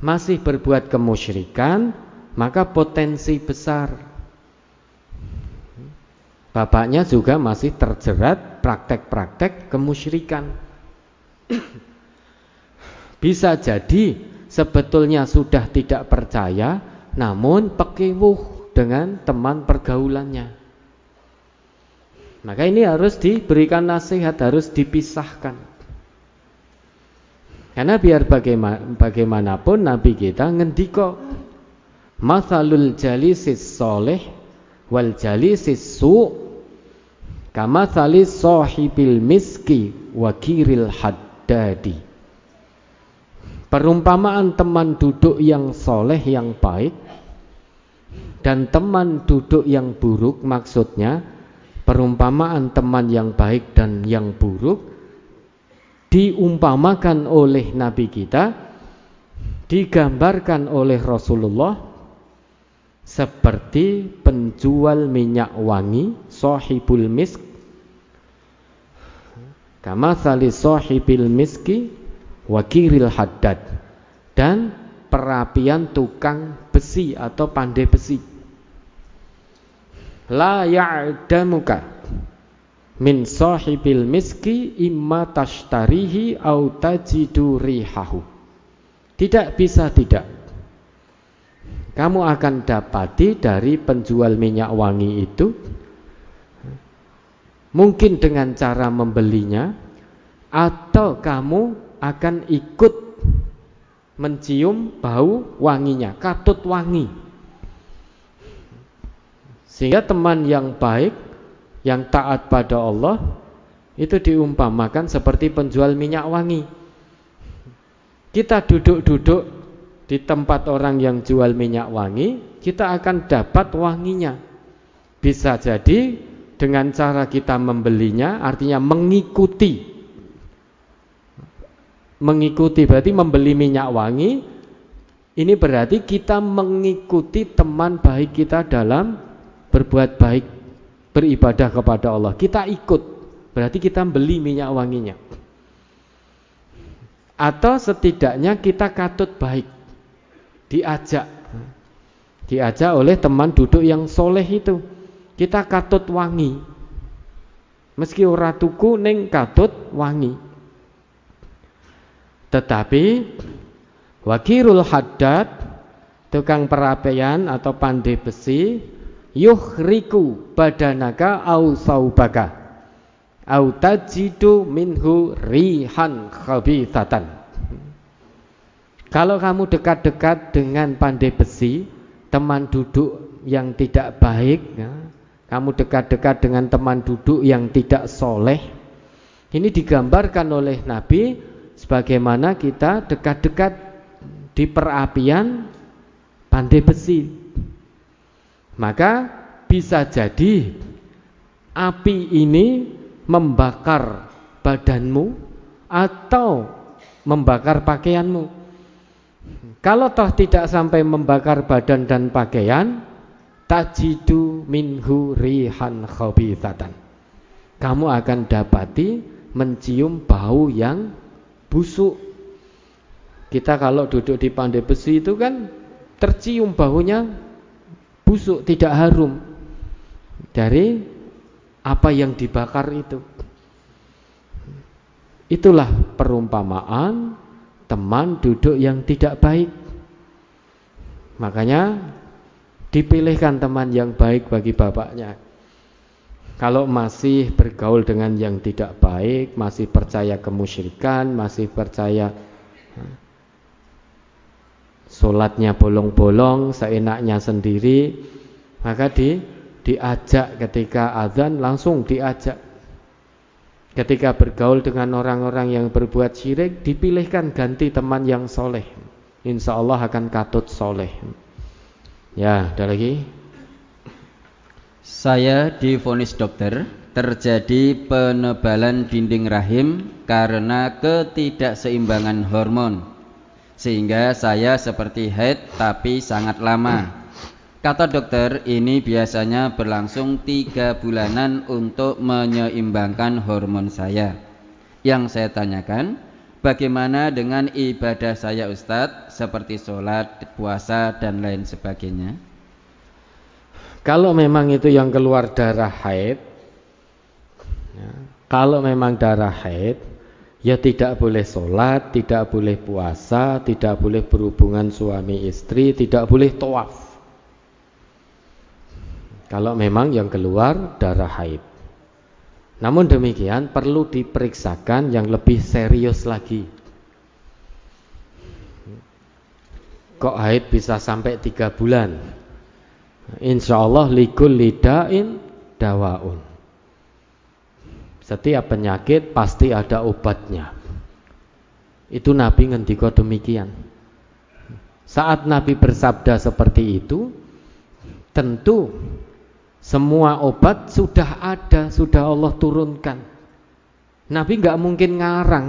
masih berbuat kemusyrikan, maka potensi besar bapaknya juga masih terjerat praktek-praktek kemusyrikan. Bisa jadi sebetulnya sudah tidak percaya, namun pekewuh dengan teman pergaulannya. Maka ini harus diberikan nasihat, harus dipisahkan. Karena biar bagaimanapun Nabi kita ngendiko Masalul jalisis soleh wal jalisis su kama salis sahibil miski wakiril haddadi. Perumpamaan teman duduk yang soleh yang baik dan teman duduk yang buruk maksudnya perumpamaan teman yang baik dan yang buruk diumpamakan oleh Nabi kita digambarkan oleh Rasulullah seperti penjual minyak wangi sahibul misk. Kama sahibil miski wakiril haddad. Dan perapian tukang besi atau pandai besi la ya'damuka min sahibil miski imma tashtarihi au tajidu rihahu. Tidak bisa tidak. Kamu akan dapati dari penjual minyak wangi itu mungkin dengan cara membelinya atau kamu akan ikut mencium bau wanginya, katut wangi. Sehingga teman yang baik, yang taat pada Allah, itu diumpamakan seperti penjual minyak wangi. Kita duduk-duduk di tempat orang yang jual minyak wangi, kita akan dapat wanginya. Bisa jadi dengan cara kita membelinya, artinya mengikuti. Mengikuti berarti membeli minyak wangi, ini berarti kita mengikuti teman baik kita dalam berbuat baik, beribadah kepada Allah. Kita ikut, berarti kita beli minyak wanginya. Atau setidaknya kita katut baik. diajak diajak oleh teman duduk yang soleh itu kita katut wangi meski ora tuku ning katut wangi tetapi wakirul haddad tukang perapian atau pandai besi yuhriku badanaka au saubaka. Au tajidu minhu rihan khabithatan. Kalau kamu dekat-dekat dengan pandai besi teman duduk yang tidak baik ya, kamu dekat-dekat dengan teman duduk yang tidak soleh ini digambarkan oleh Nabi sebagaimana kita dekat-dekat di perapian pandai besi maka bisa jadi api ini membakar badanmu atau membakar pakaianmu. Kalau toh tidak sampai membakar badan dan pakaian, tajidu minhu rihan khabithatan. Kamu akan dapati mencium bau yang busuk. Kita kalau duduk di pandai besi itu kan tercium baunya busuk, tidak harum. Dari apa yang dibakar itu. Itulah perumpamaan teman duduk yang tidak baik. Makanya dipilihkan teman yang baik bagi bapaknya. Kalau masih bergaul dengan yang tidak baik, masih percaya kemusyrikan, masih percaya sholatnya bolong-bolong, seenaknya sendiri, maka di diajak ketika azan langsung diajak. Ketika bergaul dengan orang-orang yang berbuat syirik dipilihkan ganti teman yang soleh. Insya Allah akan katut soleh. Ya ada lagi? Saya difonis dokter. Terjadi penebalan dinding rahim karena ketidakseimbangan hormon sehingga saya seperti haid tapi sangat lama Kata dokter, ini biasanya berlangsung tiga bulanan untuk menyeimbangkan hormon saya. Yang saya tanyakan, bagaimana dengan ibadah saya Ustadz, seperti sholat, puasa, dan lain sebagainya? Kalau memang itu yang keluar darah haid, ya, kalau memang darah haid, ya tidak boleh sholat, tidak boleh puasa, tidak boleh berhubungan suami istri, tidak boleh tawaf. Kalau memang yang keluar darah haid. Namun demikian perlu diperiksakan yang lebih serius lagi. Kok haid bisa sampai tiga bulan? Insya Allah likul lidain dawaun. Setiap penyakit pasti ada obatnya. Itu Nabi ngendiko demikian. Saat Nabi bersabda seperti itu, tentu semua obat sudah ada, sudah Allah turunkan. Nabi nggak mungkin ngarang.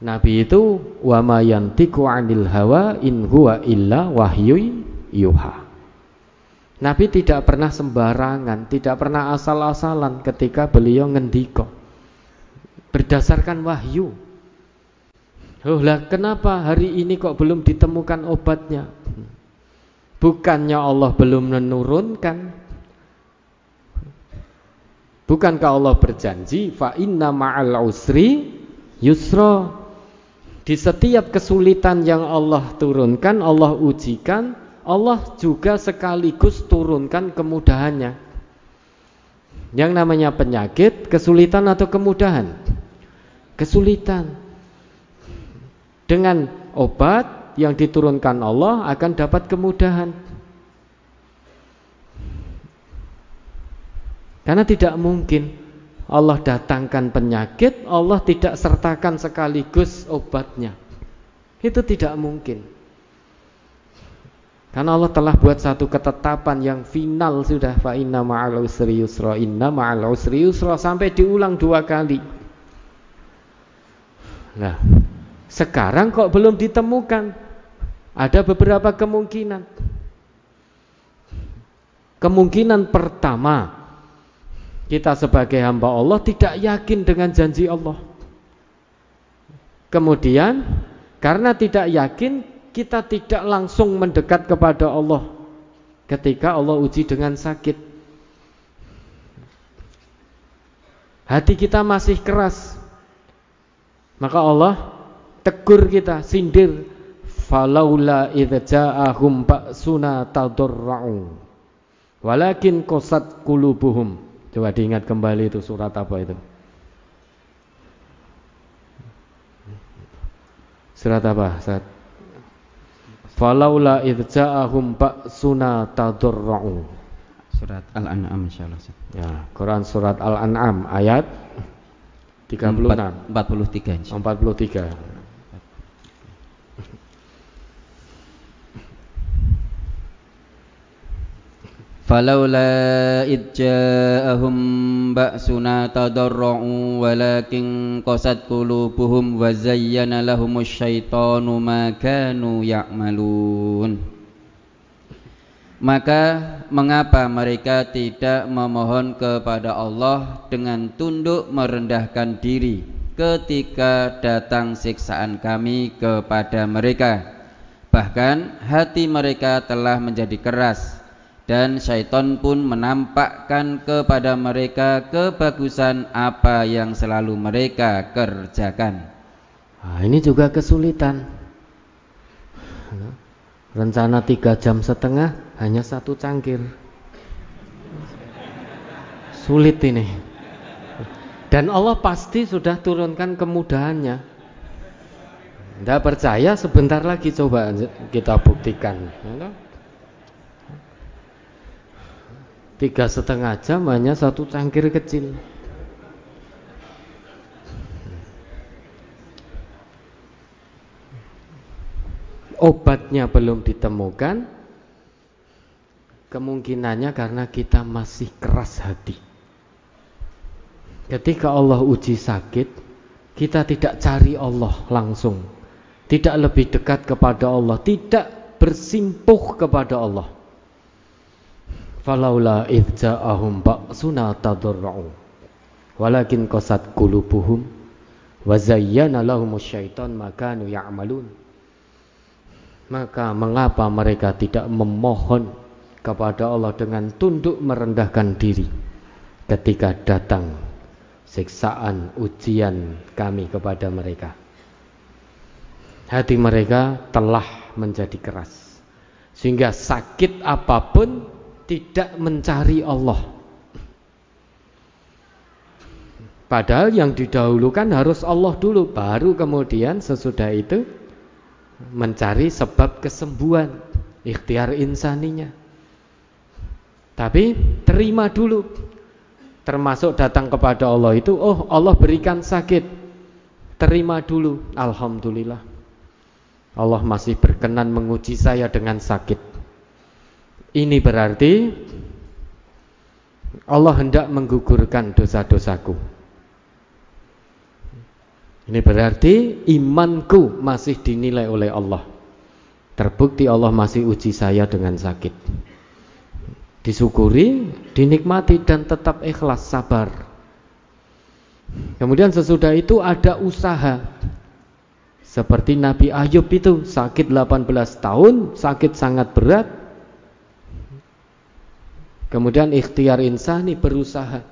Nabi itu wa ma yantiqu 'anil hawa in huwa illa wahyu yuha. Nabi tidak pernah sembarangan, tidak pernah asal-asalan ketika beliau ngendiko. Berdasarkan wahyu. Oh lah kenapa hari ini kok belum ditemukan obatnya? Bukannya Allah belum menurunkan Bukankah Allah berjanji fa inna ma'al usri yusra Di setiap kesulitan yang Allah turunkan, Allah ujikan, Allah juga sekaligus turunkan kemudahannya. Yang namanya penyakit, kesulitan atau kemudahan? Kesulitan. Dengan obat yang diturunkan Allah akan dapat kemudahan. Karena tidak mungkin Allah datangkan penyakit, Allah tidak sertakan sekaligus obatnya. Itu tidak mungkin. Karena Allah telah buat satu ketetapan yang final sudah fa inna ma'al usri yusra inna ma'al usri yusra sampai diulang dua kali. Nah, sekarang kok belum ditemukan? Ada beberapa kemungkinan. Kemungkinan pertama, kita sebagai hamba Allah tidak yakin dengan janji Allah. Kemudian Karena tidak yakin kita tidak langsung mendekat kepada Allah ketika Allah uji dengan sakit. Hati kita masih keras. Maka Allah tegur kita, sindir. Falaula idza ja'ahum ba'suna tadarra'u. Walakin qasat qulubuhum. Coba diingat kembali itu surat apa itu? Surat apa? Surat Falaula idh ja'ahum ba'suna tadarra'u. Surat Al-An'am insyaallah. Ya, Quran surat Al-An'am ayat 36 43 insyaallah. 43. فلولا إذ جاءهم بأسنا تضرعوا ولكن قست قلوبهم وزين لهم الشيطان ما كانوا يعملون Maka mengapa mereka tidak memohon kepada Allah dengan tunduk merendahkan diri ketika datang siksaan kami kepada mereka Bahkan hati mereka telah menjadi keras dan syaitan pun menampakkan kepada mereka kebagusan apa yang selalu mereka kerjakan. Nah, ini juga kesulitan. Rencana tiga jam setengah hanya satu cangkir. Sulit ini. Dan Allah pasti sudah turunkan kemudahannya. Tidak percaya sebentar lagi coba kita buktikan. Tiga setengah jam hanya satu cangkir kecil. Obatnya belum ditemukan. Kemungkinannya karena kita masih keras hati. Ketika Allah uji sakit kita tidak cari Allah langsung. Tidak lebih dekat kepada Allah. Tidak bersimpuh kepada Allah falaula idh ja'ahum ba'suna tadarra'u walakin qasat qulubuhum wa zayyana lahumus syaitan makanu ya'malun. Maka mengapa mereka tidak memohon kepada Allah dengan tunduk merendahkan diri ketika datang siksaan ujian kami kepada mereka? Hati mereka telah menjadi keras sehingga sakit apa pun tidak mencari Allah. Padahal yang didahulukan harus Allah dulu, baru kemudian sesudah itu mencari sebab kesembuhan, ikhtiar insaninya. Tapi terima dulu, termasuk datang kepada Allah itu, oh Allah berikan sakit, terima dulu, Alhamdulillah. Allah masih berkenan menguji saya dengan sakit. Ini berarti Allah hendak menggugurkan dosa-dosaku. Ini berarti imanku masih dinilai oleh Allah. Terbukti Allah masih uji saya dengan sakit. Disyukuri, dinikmati dan tetap ikhlas sabar. Kemudian sesudah itu ada usaha. Seperti Nabi Ayub itu sakit 18 tahun, sakit sangat berat, Kemudian ikhtiar insani berusaha.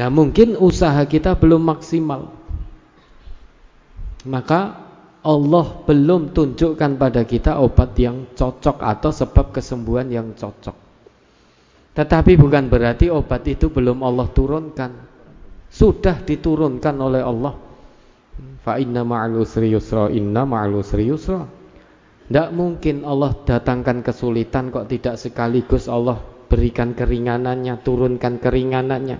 Nah mungkin usaha kita belum maksimal. Maka Allah belum tunjukkan pada kita obat yang cocok atau sebab kesembuhan yang cocok. Tetapi bukan berarti obat itu belum Allah turunkan. Sudah diturunkan oleh Allah. Fa inna ma'al yusra inna ma'al usri yusra. Tidak mungkin Allah datangkan kesulitan kok tidak sekaligus Allah berikan keringanannya, turunkan keringanannya.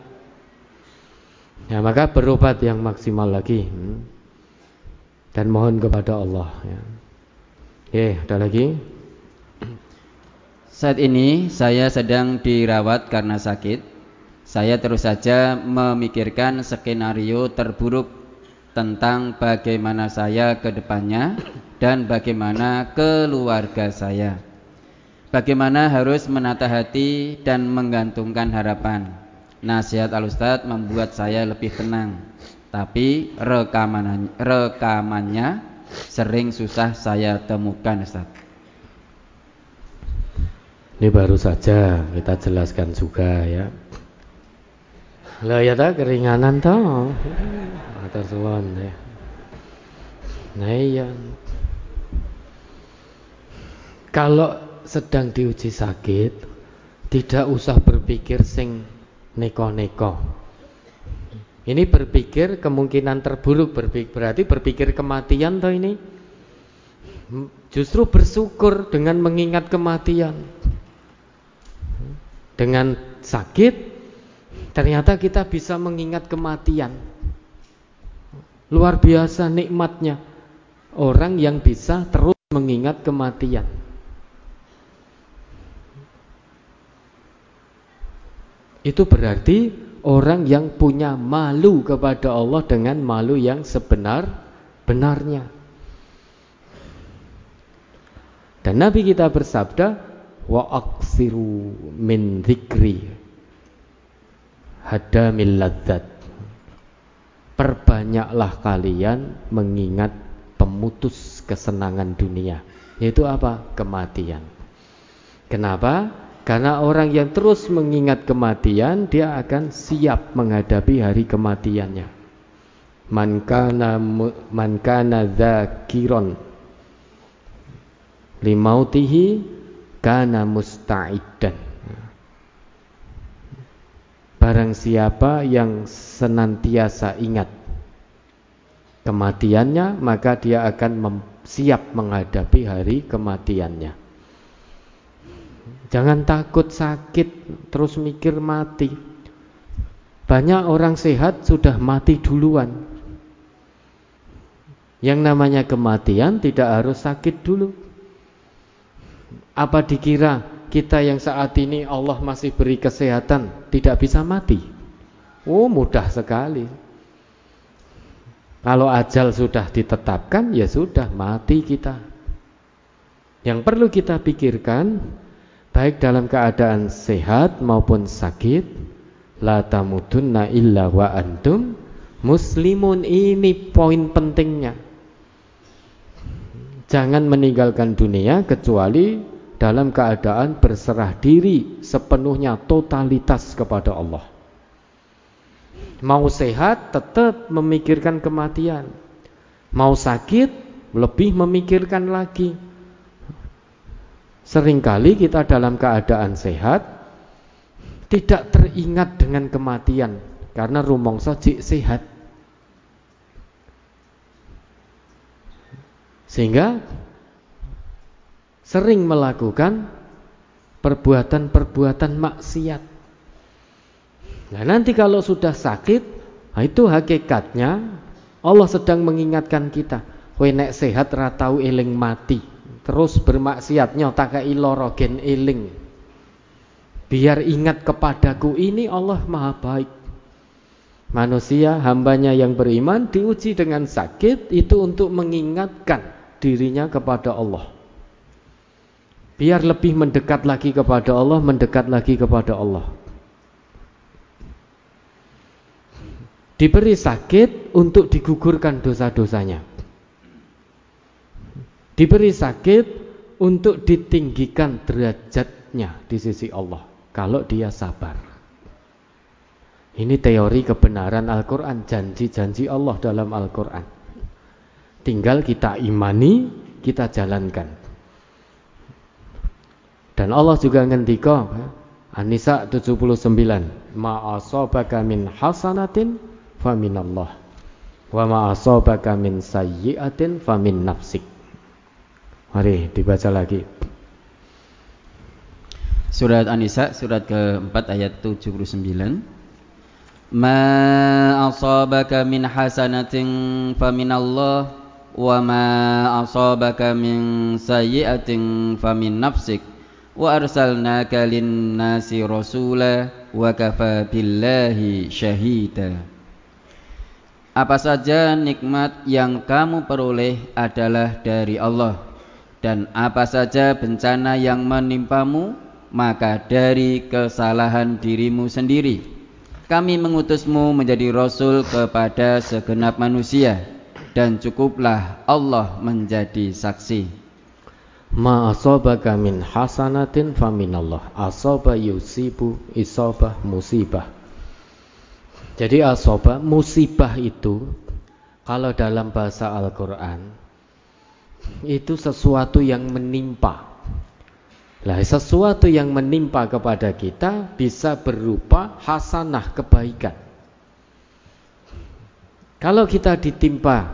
Ya, maka berobat yang maksimal lagi. Hmm. Dan mohon kepada Allah ya. Oke, ada lagi? Saat ini saya sedang dirawat karena sakit. Saya terus saja memikirkan skenario terburuk tentang bagaimana saya ke depannya dan bagaimana keluarga saya. Bagaimana harus menata hati dan menggantungkan harapan. Nasihat Al-Ustadz membuat saya lebih tenang. Tapi rekamannya, rekamannya sering susah saya temukan Ustaz. Ini baru saja kita jelaskan juga ya. Lah ya tak keringanan toh. Matur suwun ya. Nah iya. Kalau sedang diuji sakit, tidak usah berpikir sing neko-neko. Ini berpikir kemungkinan terburuk berpikir, berarti berpikir kematian toh ini. Justru bersyukur dengan mengingat kematian dengan sakit ternyata kita bisa mengingat kematian luar biasa nikmatnya orang yang bisa terus mengingat kematian itu berarti orang yang punya malu kepada Allah dengan malu yang sebenar-benarnya dan Nabi kita bersabda wa aksiru min dzikri hadamil ladzat. Perbanyaklah kalian mengingat pemutus kesenangan dunia yaitu apa? Kematian. Kenapa karena orang yang terus mengingat kematian dia akan siap menghadapi hari kematiannya. Man kana dzakiron limautihi kana musta'idan Barang siapa yang senantiasa ingat kematiannya maka dia akan siap menghadapi hari kematiannya Jangan takut sakit terus mikir mati Banyak orang sehat sudah mati duluan Yang namanya kematian tidak harus sakit dulu apa dikira kita yang saat ini Allah masih beri kesehatan tidak bisa mati? Oh, mudah sekali. Kalau ajal sudah ditetapkan, ya sudah mati kita. Yang perlu kita pikirkan, baik dalam keadaan sehat maupun sakit, la tamutunna illa wa antum muslimun. Ini poin pentingnya. Jangan meninggalkan dunia kecuali dalam keadaan berserah diri sepenuhnya totalitas kepada Allah. Mau sehat tetap memikirkan kematian. Mau sakit lebih memikirkan lagi. Seringkali kita dalam keadaan sehat tidak teringat dengan kematian karena rumong jik sehat. Sehingga sering melakukan perbuatan-perbuatan maksiat. Nah, nanti kalau sudah sakit, nah itu hakikatnya Allah sedang mengingatkan kita, kowe nek sehat ra tau eling mati, terus bermaksiat nyotakai loro gen eling. Biar ingat kepadaku ini Allah Maha baik. Manusia hambanya yang beriman diuji dengan sakit itu untuk mengingatkan dirinya kepada Allah. Biar lebih mendekat lagi kepada Allah, mendekat lagi kepada Allah. Diberi sakit untuk digugurkan dosa-dosanya. Diberi sakit untuk ditinggikan derajatnya di sisi Allah kalau dia sabar. Ini teori kebenaran Al-Quran, janji-janji Allah dalam Al-Quran. Tinggal kita imani, kita jalankan. Dan Allah juga ngendika An-Nisa 79 Ma asabaka min hasanatin faminallah wa ma asabaka min sayyi'atin famin nafsik. Mari dibaca lagi. Surat An-Nisa surat keempat ayat 79 Ma asabaka min hasanatin faminallah wa ma asabaka min sayyi'atin famin nafsik wa arsalnaka lin-nasi rasula wa kafa billahi syahida. Apa saja nikmat yang kamu peroleh adalah dari Allah dan apa saja bencana yang menimpamu maka dari kesalahan dirimu sendiri kami mengutusmu menjadi rasul kepada segenap manusia dan cukuplah Allah menjadi saksi. Ma asabaka min hasanatin faminallah. Asaba yusibu isabah musibah. Jadi asabah musibah itu kalau dalam bahasa Al-Qur'an itu sesuatu yang menimpa. Lah sesuatu yang menimpa kepada kita bisa berupa hasanah kebaikan. Kalau kita ditimpa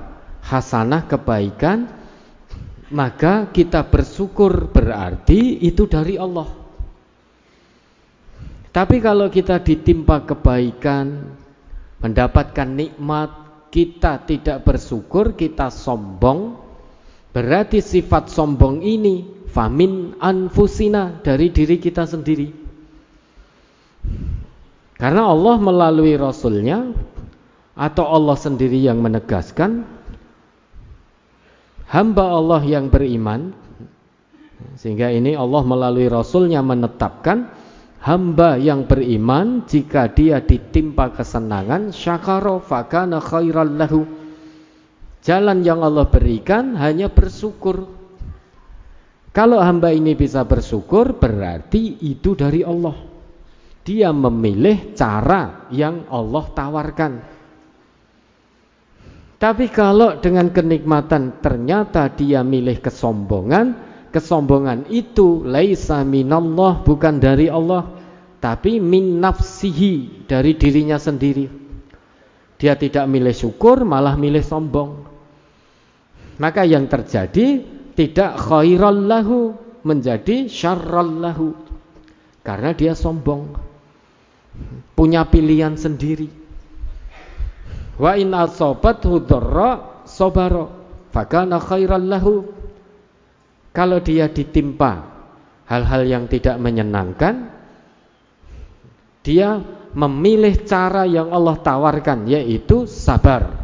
hasanah kebaikan, maka kita bersyukur berarti itu dari Allah. Tapi kalau kita ditimpa kebaikan, mendapatkan nikmat, kita tidak bersyukur, kita sombong, berarti sifat sombong ini famin anfusina dari diri kita sendiri. Karena Allah melalui Rasulnya atau Allah sendiri yang menegaskan hamba Allah yang beriman sehingga ini Allah melalui Rasulnya menetapkan hamba yang beriman jika dia ditimpa kesenangan syakara fakana khairal lahu jalan yang Allah berikan hanya bersyukur kalau hamba ini bisa bersyukur berarti itu dari Allah dia memilih cara yang Allah tawarkan tapi kalau dengan kenikmatan ternyata dia milih kesombongan, kesombongan itu laisa minallah bukan dari Allah, tapi min nafsihi dari dirinya sendiri. Dia tidak milih syukur, malah milih sombong. Maka yang terjadi tidak khairal lahu menjadi syarral lahu. Karena dia sombong. Punya pilihan sendiri. Wa in asabathu dharra sabara fakana khairan lahu. Kalau dia ditimpa hal-hal yang tidak menyenangkan, dia memilih cara yang Allah tawarkan yaitu sabar.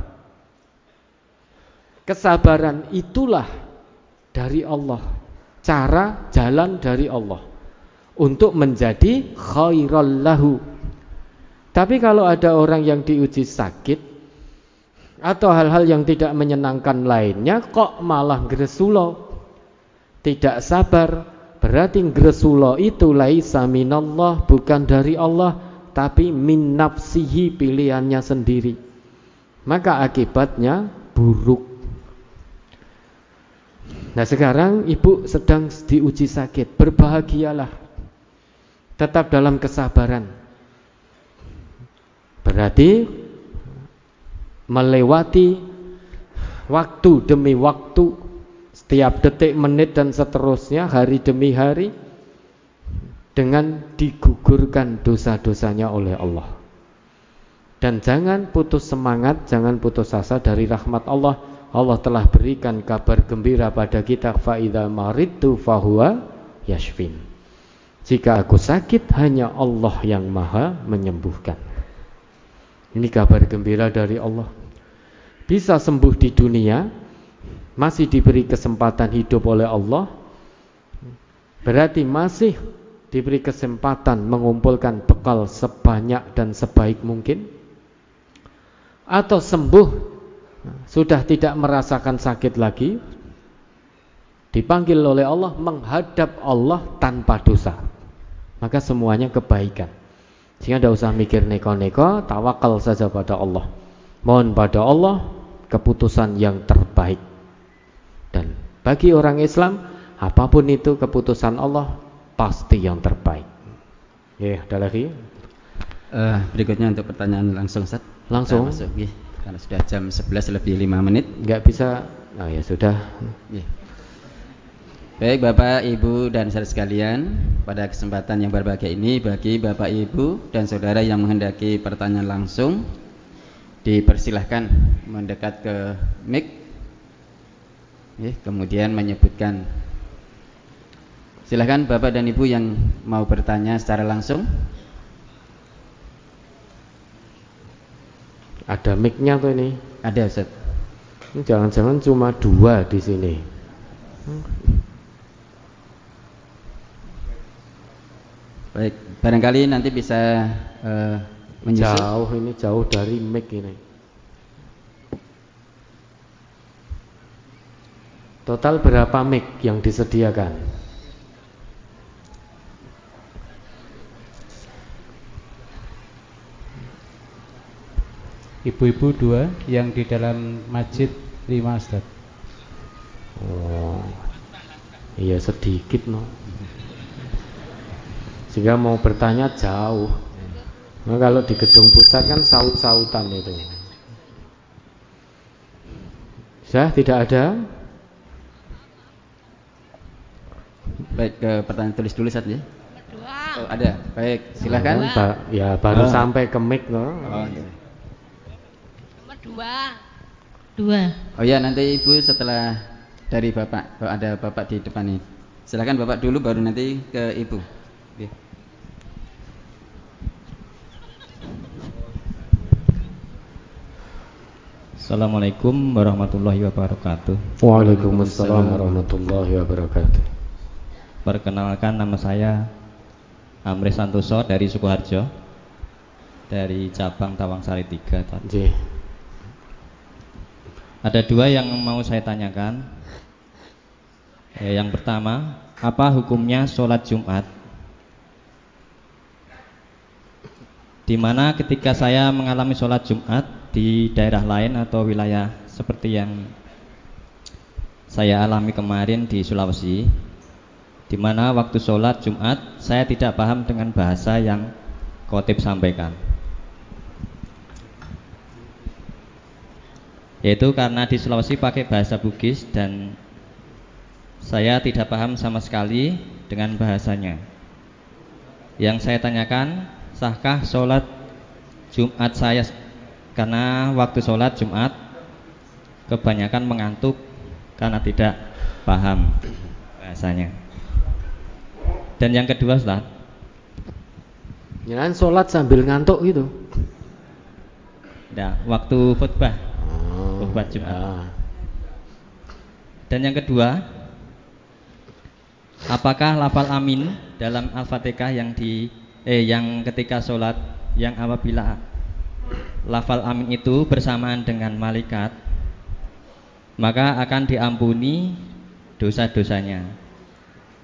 Kesabaran itulah dari Allah, cara jalan dari Allah. Untuk menjadi khairal lahu. Tapi kalau ada orang yang diuji sakit atau hal-hal yang tidak menyenangkan lainnya kok malah gresulo? Tidak sabar. Berarti gresulo itu laisa minallah bukan dari Allah tapi min nafsihi pilihannya sendiri. Maka akibatnya buruk nah sekarang ibu sedang diuji sakit. Berbahagialah. Tetap dalam kesabaran. Berarti melewati waktu demi waktu setiap detik menit dan seterusnya hari demi hari dengan digugurkan dosa-dosanya oleh Allah. Dan jangan putus semangat jangan putus asa dari rahmat Allah Allah telah berikan kabar gembira pada kita faida maritu fahuwa yashfin. Jika aku sakit hanya Allah yang maha menyembuhkan. Ini kabar gembira dari Allah. Bisa sembuh di dunia, masih diberi kesempatan hidup oleh Allah, berarti masih diberi kesempatan mengumpulkan bekal sebanyak dan sebaik mungkin, atau sembuh sudah tidak merasakan sakit lagi, dipanggil oleh Allah menghadap Allah tanpa dosa, maka semuanya kebaikan. Sehingga tidak usah mikir neko-neko, tawakal saja pada Allah. Mohon pada Allah keputusan yang terbaik. Dan bagi orang Islam, apa pun itu keputusan Allah pasti yang terbaik. Ya, ada lagi? Uh, berikutnya untuk pertanyaan langsung Ustaz. Langsung. masuk. Karena sudah jam 11 lebih 5 menit. Enggak bisa. Oh ya sudah. Ya. Baik Bapak, Ibu dan saudara sekalian, pada kesempatan yang berbahagia ini bagi Bapak, Ibu dan saudara yang menghendaki pertanyaan langsung dipersilahkan mendekat ke mic ya, kemudian menyebutkan silahkan bapak dan ibu yang mau bertanya secara langsung ada micnya tuh ini ada Ustaz jangan-jangan cuma dua di sini baik barangkali nanti bisa uh, Menyusul. Jauh ini jauh dari mic ini. Total berapa mic yang disediakan? Ibu-ibu dua yang di dalam masjid lima Ustaz. Oh, iya sedikit no. Sehingga mau bertanya jauh. Nah, kalau di gedung pusat kan saut-sautan itu. Saya tidak ada. Baik ke pertanyaan tulis dulu saja. Oh, ada. Baik, silakan. Ba ya baru oh. sampai ke mic no. Oh, iya. Dua. Dua. Oh ya nanti ibu setelah dari bapak. Oh, ada bapak di depan ini. Silakan bapak dulu baru nanti ke ibu. Ya. Assalamualaikum warahmatullahi wabarakatuh. Waalaikumsalam warahmatullahi wabarakatuh. Perkenalkan nama saya Amri Santoso dari Sukoharjo dari cabang Tawangsari 3 tadi. Ada dua yang mau saya tanyakan. Eh, yang pertama, apa hukumnya sholat Jumat? Di mana ketika saya mengalami sholat Jumat di daerah lain atau wilayah seperti yang saya alami kemarin di Sulawesi di mana waktu sholat Jumat saya tidak paham dengan bahasa yang khotib sampaikan yaitu karena di Sulawesi pakai bahasa Bugis dan saya tidak paham sama sekali dengan bahasanya yang saya tanyakan sahkah sholat Jumat saya karena waktu sholat Jumat kebanyakan mengantuk karena tidak paham bahasanya. Dan yang kedua, Ustaz. Jangan sholat sambil ngantuk gitu. Nah, waktu khutbah. Oh, khutbah Jumat. Ya. Dan yang kedua, apakah lafal amin dalam Al-Fatihah yang di eh yang ketika sholat yang apabila lafal amin itu bersamaan dengan malaikat maka akan diampuni dosa-dosanya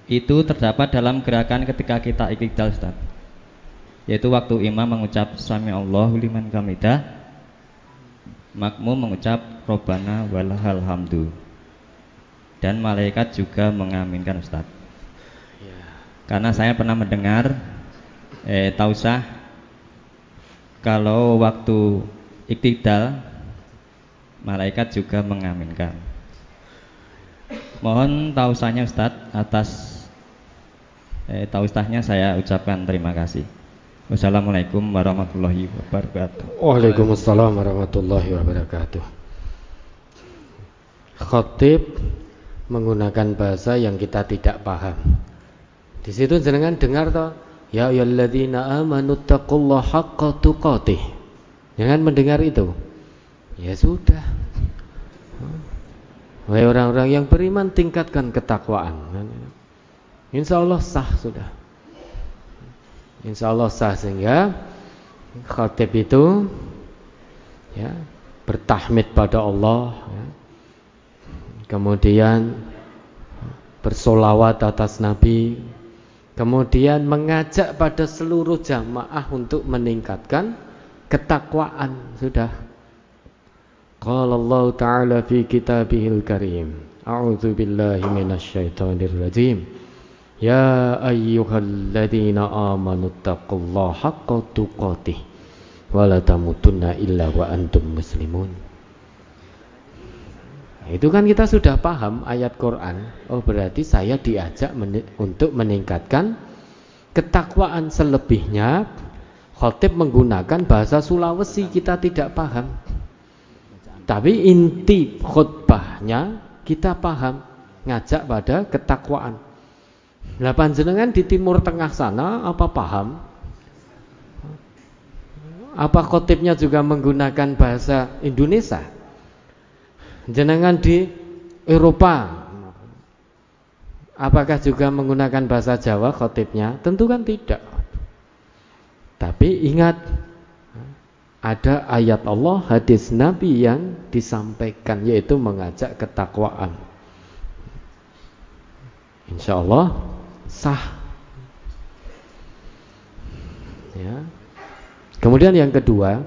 itu terdapat dalam gerakan ketika kita iktidal Ustaz yaitu waktu imam mengucap sami Allahu liman kamidah makmum mengucap robbana walahal hamdu dan malaikat juga mengaminkan Ustaz ya. karena saya pernah mendengar eh, tausah kalau waktu iktidal malaikat juga mengaminkan. Mohon tausahnya Ustadz atas eh, tausahnya saya ucapkan terima kasih. Wassalamualaikum warahmatullahi wabarakatuh. Waalaikumsalam warahmatullahi wabarakatuh. Khotib menggunakan bahasa yang kita tidak paham. Di situ jenengan dengar toh Ya ayyuhalladzina amanu taqullaha haqqa tuqatih. Jangan mendengar itu. Ya sudah. Wahai orang-orang yang beriman tingkatkan ketakwaan. Insya Allah sah sudah. Insya Allah sah sehingga khatib itu ya bertahmid pada Allah ya. kemudian bersolawat atas Nabi Kemudian mengajak pada seluruh jamaah untuk meningkatkan ketakwaan sudah. Qala Allah Ta'ala fi kitabihil karim. A'udzu billahi rajim. Ya ayyuhalladzina amanu taqullaha haqqa tuqatih wa la tamutunna illa wa antum muslimun. Itu kan kita sudah paham ayat Quran. Oh berarti saya diajak men untuk meningkatkan ketakwaan selebihnya. Khotib menggunakan bahasa Sulawesi kita tidak paham. Tapi inti khutbahnya kita paham. Ngajak pada ketakwaan. Lah panjenengan di timur tengah sana apa paham? Apa khotibnya juga menggunakan bahasa Indonesia? jenengan di Eropa apakah juga menggunakan bahasa Jawa khotibnya? Tentu kan tidak. Tapi ingat ada ayat Allah, hadis Nabi yang disampaikan yaitu mengajak ketakwaan. insya Allah sah. Ya. Kemudian yang kedua,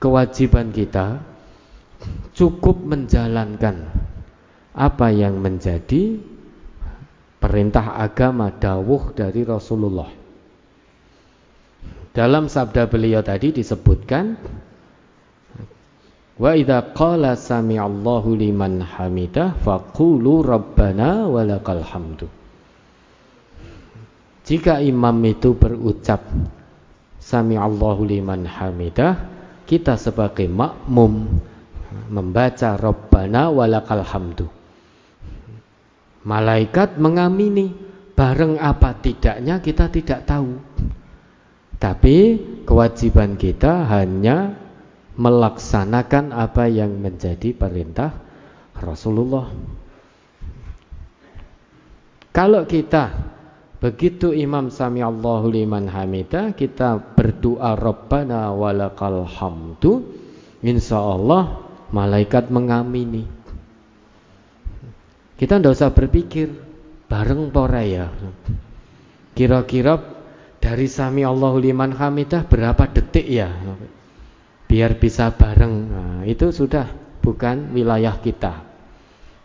kewajiban kita cukup menjalankan apa yang menjadi perintah agama dawuh dari Rasulullah. Dalam sabda beliau tadi disebutkan Wa idza qala sami'allahu liman hamidah faqulu rabbana walakal hamdu. Jika imam itu berucap sami'allahu liman hamidah, kita sebagai makmum membaca rabbana walakal hamdu. Malaikat mengamini bareng apa tidaknya kita tidak tahu. Tapi kewajiban kita hanya melaksanakan apa yang menjadi perintah Rasulullah. Kalau kita begitu Imam Sami Allahu liman hamidah kita berdoa Rabbana walakal hamdu insya Allah malaikat mengamini. Kita tidak usah berpikir bareng pora ya. Kira-kira dari Sami Allahu liman hamidah berapa detik ya? Biar bisa bareng. Nah, itu sudah bukan wilayah kita.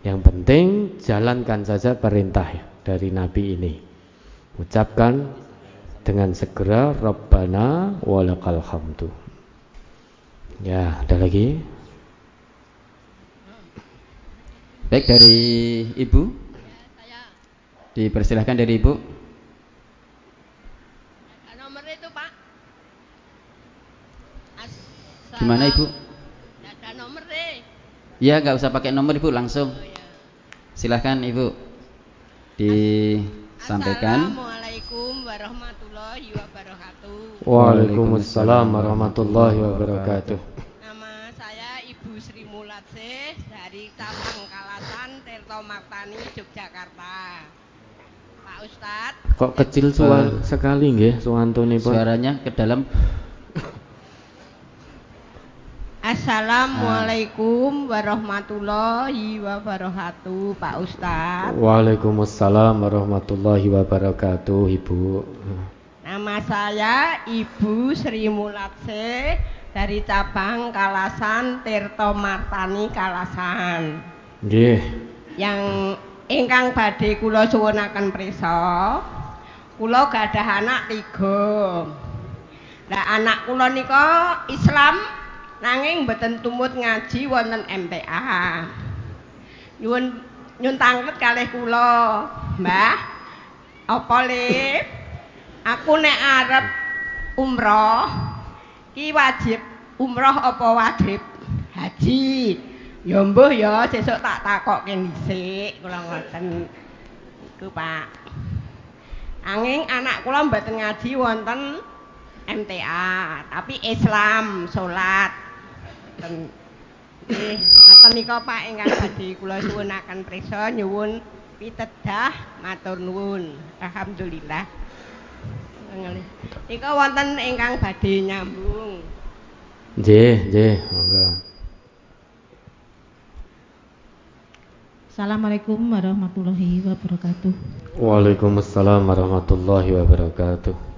Yang penting jalankan saja perintah dari Nabi ini. Ucapkan dengan segera Rabbana walakal hamdu. Ya, ada lagi? Baik dari Ibu. Dipersilahkan dari Ibu. Gimana Ibu? Ada nomor deh. Iya, nggak usah pakai nomor Ibu, langsung. Oh, iya. Silahkan Ibu. Disampaikan. Assalamualaikum warahmatullahi wabarakatuh. Waalaikumsalam warahmatullahi wabarakatuh. Nama saya Ibu Sri Mulatse dari Cabang Kalasan Tirto Martani Yogyakarta. Pak Ustadz. Kok kecil suara sekali nggih suwantunipun? Suaranya ke dalam Assalamualaikum warahmatullahi wabarakatuh Pak Ustadz. Waalaikumsalam warahmatullahi wabarakatuh Ibu. Nama saya Ibu Sri Mulatse dari cabang Kalasan Tirto Martani Kalasan. Nggih. Yang ingkang badhe kula suwunaken prisa. Kula gadah anak tiga. Lah anak kula nika Islam nanging mboten tumut ngaji wonten MTA. Nyuwun nyun tanglet kalih kula, Mbah. Apa le? Aku nek arep umroh ki wajib umroh apa wajib haji? Ya mbuh ya sesuk tak takokke dhisik kula ngoten. Iku Pak. Anging anak kula mboten ngaji wonten MTA, tapi Islam, salat. Ten nggih, ngoten nika Pak ingkang badhe kula suwunaken prisa nyuwun pitedah matur nuwun. Alhamdulillah. Nika wonten ingkang badhe nyambung. Nggih, nggih, monggo. Assalamualaikum warahmatullahi wabarakatuh. Waalaikumsalam warahmatullahi wabarakatuh.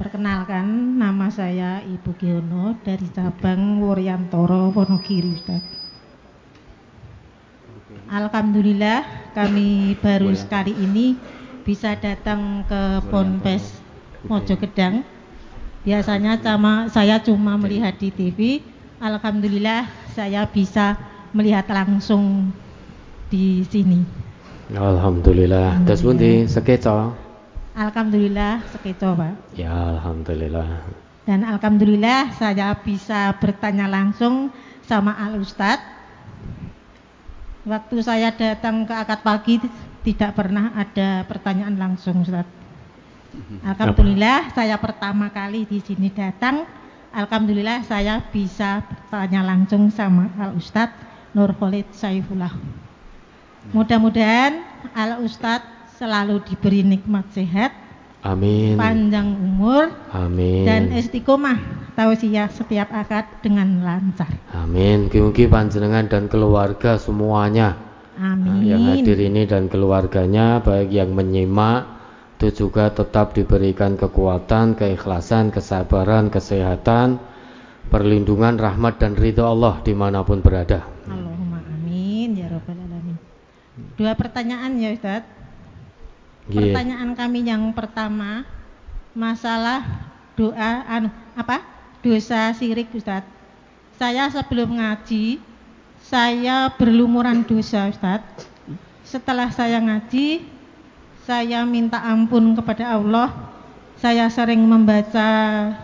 Perkenalkan, nama saya Ibu Giono dari cabang Wuryantoro Wonogiri, Ustaz. Alhamdulillah kami baru sekali ini bisa datang ke Ponpes Mojokedang. Biasanya sama saya cuma melihat di TV. Alhamdulillah saya bisa melihat langsung di sini. Alhamdulillah. Terus pundi sekeca? Alhamdulillah sekeco Pak. Ya Alhamdulillah. Dan Alhamdulillah saya bisa bertanya langsung sama Al Ustadz. Waktu saya datang ke akad pagi tidak pernah ada pertanyaan langsung Ustaz. Alhamdulillah saya pertama kali di sini datang. Alhamdulillah saya bisa bertanya langsung sama Al Ustadz Nur Khalid Saifullah. Mudah-mudahan Al Ustadz selalu diberi nikmat sehat, Amin. panjang umur, Amin. dan istiqomah tausiah setiap akad dengan lancar. Amin. Mugi panjenengan dan keluarga semuanya Amin. Nah, yang hadir ini dan keluarganya baik yang menyimak itu juga tetap diberikan kekuatan, keikhlasan, kesabaran, kesehatan, perlindungan, rahmat dan ridho Allah di mana pun berada. Allahumma amin ya robbal alamin. Dua pertanyaan ya Ustaz. Yeah. Pertanyaan kami yang pertama masalah doa anu apa? Dosa sirik Ustaz. Saya sebelum ngaji saya berlumuran dosa Ustaz. Setelah saya ngaji saya minta ampun kepada Allah. Saya sering membaca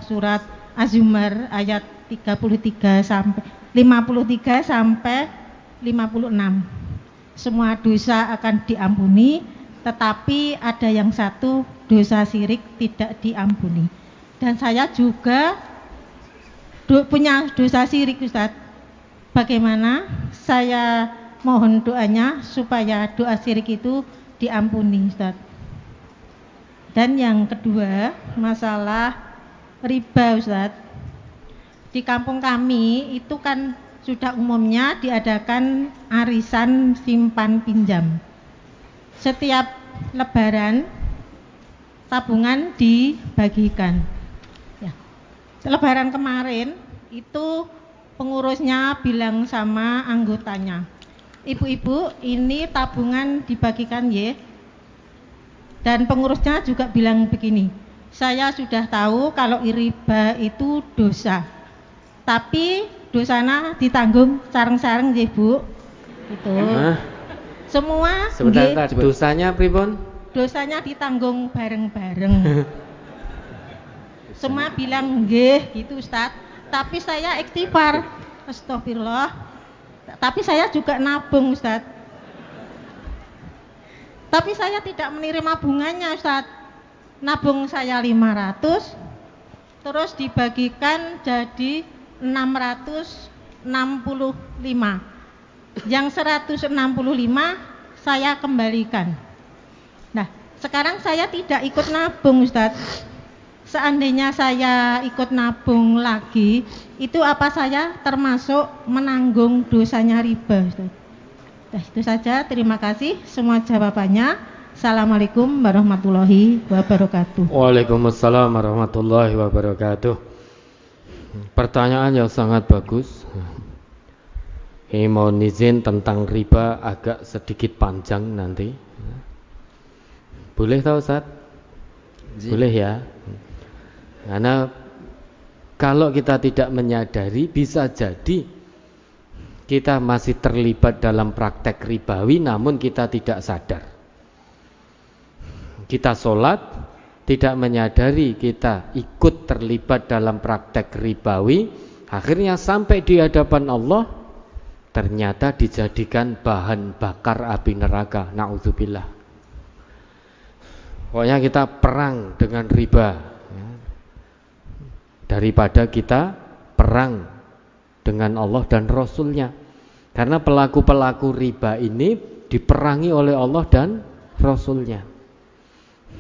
surat Az-Zumar ayat 33 sampai 53 sampai 56. Semua dosa akan diampuni, tetapi ada yang satu dosa sirik tidak diampuni. Dan saya juga do, punya dosa sirik Ustaz. Bagaimana saya mohon doanya supaya doa sirik itu diampuni Ustaz. Dan yang kedua, masalah riba Ustaz. Di kampung kami itu kan sudah umumnya diadakan arisan simpan pinjam. Setiap lebaran tabungan dibagikan. Ya. Lebaran kemarin itu pengurusnya bilang sama anggotanya, ibu-ibu ini tabungan dibagikan ya dan pengurusnya juga bilang begini saya sudah tahu kalau riba itu dosa tapi dosana ditanggung sarang-sarang ya bu itu Hah? Semua? Sebentar nge, dosanya pribon dosanya ditanggung bareng-bareng. Semua bilang nggih gitu Ustaz. Tapi saya ikhtifar astagfirullah. Tapi saya juga nabung Ustaz. Tapi saya tidak menerima bunganya Ustaz. Nabung saya 500 terus dibagikan jadi 665. Yang 165 saya kembalikan. Nah, sekarang saya tidak ikut nabung Ustaz seandainya saya ikut nabung lagi, itu apa saya termasuk menanggung dosanya riba? Nah, itu saja. Terima kasih semua jawabannya. Assalamualaikum warahmatullahi wabarakatuh. Waalaikumsalam warahmatullahi wabarakatuh. Pertanyaan yang sangat bagus. Ini mau izin tentang riba agak sedikit panjang nanti. Boleh tahu Ustaz? Boleh ya. Karena kalau kita tidak menyadari bisa jadi kita masih terlibat dalam praktek ribawi namun kita tidak sadar. Kita sholat tidak menyadari kita ikut terlibat dalam praktek ribawi akhirnya sampai di hadapan Allah ternyata dijadikan bahan bakar api neraka. Naudzubillah. Pokoknya kita perang dengan riba daripada kita perang dengan Allah dan Rasulnya. Karena pelaku-pelaku riba ini diperangi oleh Allah dan Rasulnya.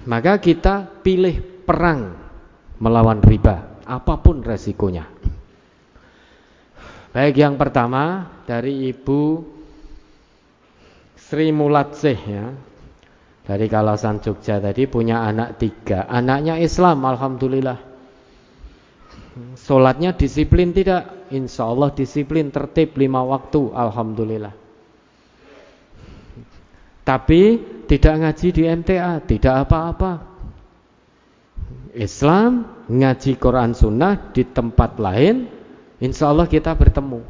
Maka kita pilih perang melawan riba apa pun resikonya baik yang pertama dari Ibu Sri Mulatsih ya. Dari Kalasan Jogja tadi punya anak tiga. Anaknya Islam Alhamdulillah. Sholatnya disiplin tidak? Insya Allah disiplin tertib lima waktu Alhamdulillah. Tapi tidak ngaji di MTA Tidak apa-apa. Islam ngaji Quran Sunnah di tempat lain Insya Allah kita bertemu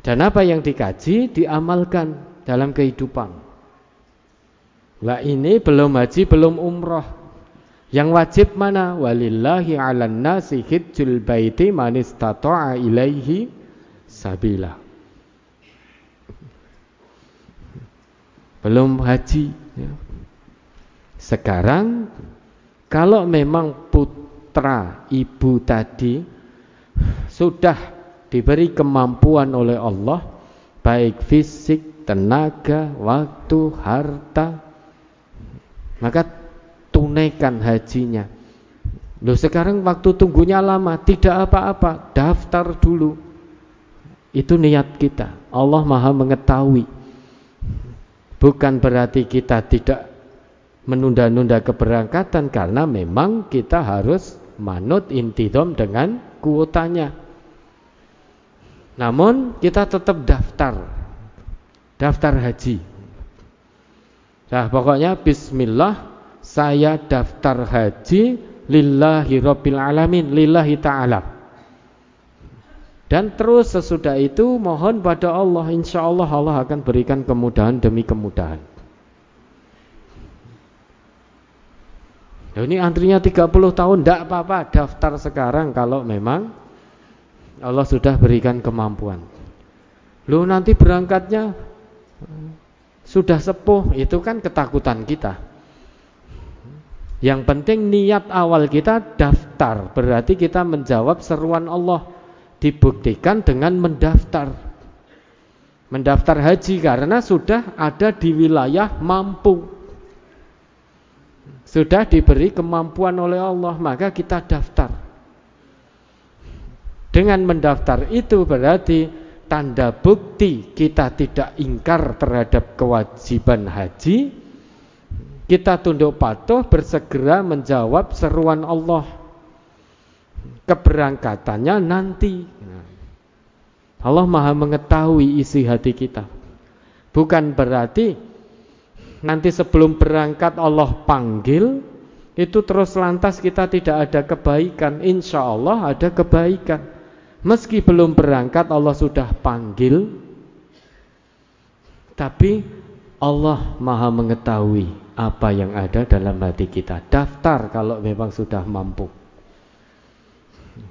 Dan apa yang dikaji diamalkan dalam kehidupan Lah ini belum haji belum umroh yang wajib mana? Walillahi 'alan nasi hijjul baiti man istata'a ilaihi sabila. Belum haji ya. Sekarang kalau memang putra ibu tadi sudah diberi kemampuan oleh Allah baik fisik, tenaga, waktu, harta maka tunaikan hajinya. Loh sekarang waktu tunggunya lama, tidak apa-apa, daftar dulu. Itu niat kita. Allah Maha mengetahui. Bukan berarti kita tidak menunda-nunda keberangkatan karena memang kita harus manut intidom dengan kuotanya. Namun kita tetap daftar daftar haji. Nah, pokoknya bismillah saya daftar haji lillahi rabbil alamin lillahi ta'ala. Dan terus sesudah itu mohon pada Allah insya Allah Allah akan berikan kemudahan demi kemudahan. Nah, ini antrinya 30 tahun tidak apa-apa daftar sekarang kalau memang Allah sudah berikan kemampuan. Lu nanti berangkatnya sudah sepuh itu kan ketakutan kita. Yang penting niat awal kita daftar berarti kita menjawab seruan Allah dibuktikan dengan mendaftar. Mendaftar haji karena sudah ada di wilayah mampu sudah diberi kemampuan oleh Allah, maka kita daftar. Dengan mendaftar itu berarti tanda bukti kita tidak ingkar terhadap kewajiban haji. Kita tunduk patuh bersegera menjawab seruan Allah. Keberangkatannya nanti. Allah Maha mengetahui isi hati kita. Bukan berarti nanti sebelum berangkat Allah panggil itu terus lantas kita tidak ada kebaikan. Insya Allah ada kebaikan. Meski belum berangkat Allah sudah panggil. Tapi Allah maha mengetahui apa yang ada dalam hati kita. Daftar kalau memang sudah mampu.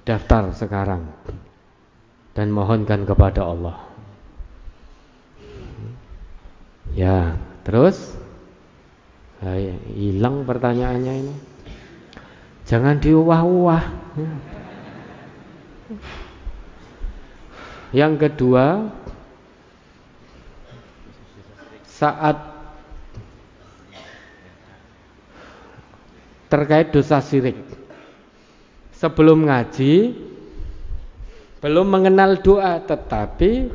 Daftar sekarang. Dan mohonkan kepada Allah. Ya terus hilang pertanyaannya ini. Jangan diuah-uah. Yang kedua, saat terkait dosa syirik. Sebelum ngaji, belum mengenal doa, tetapi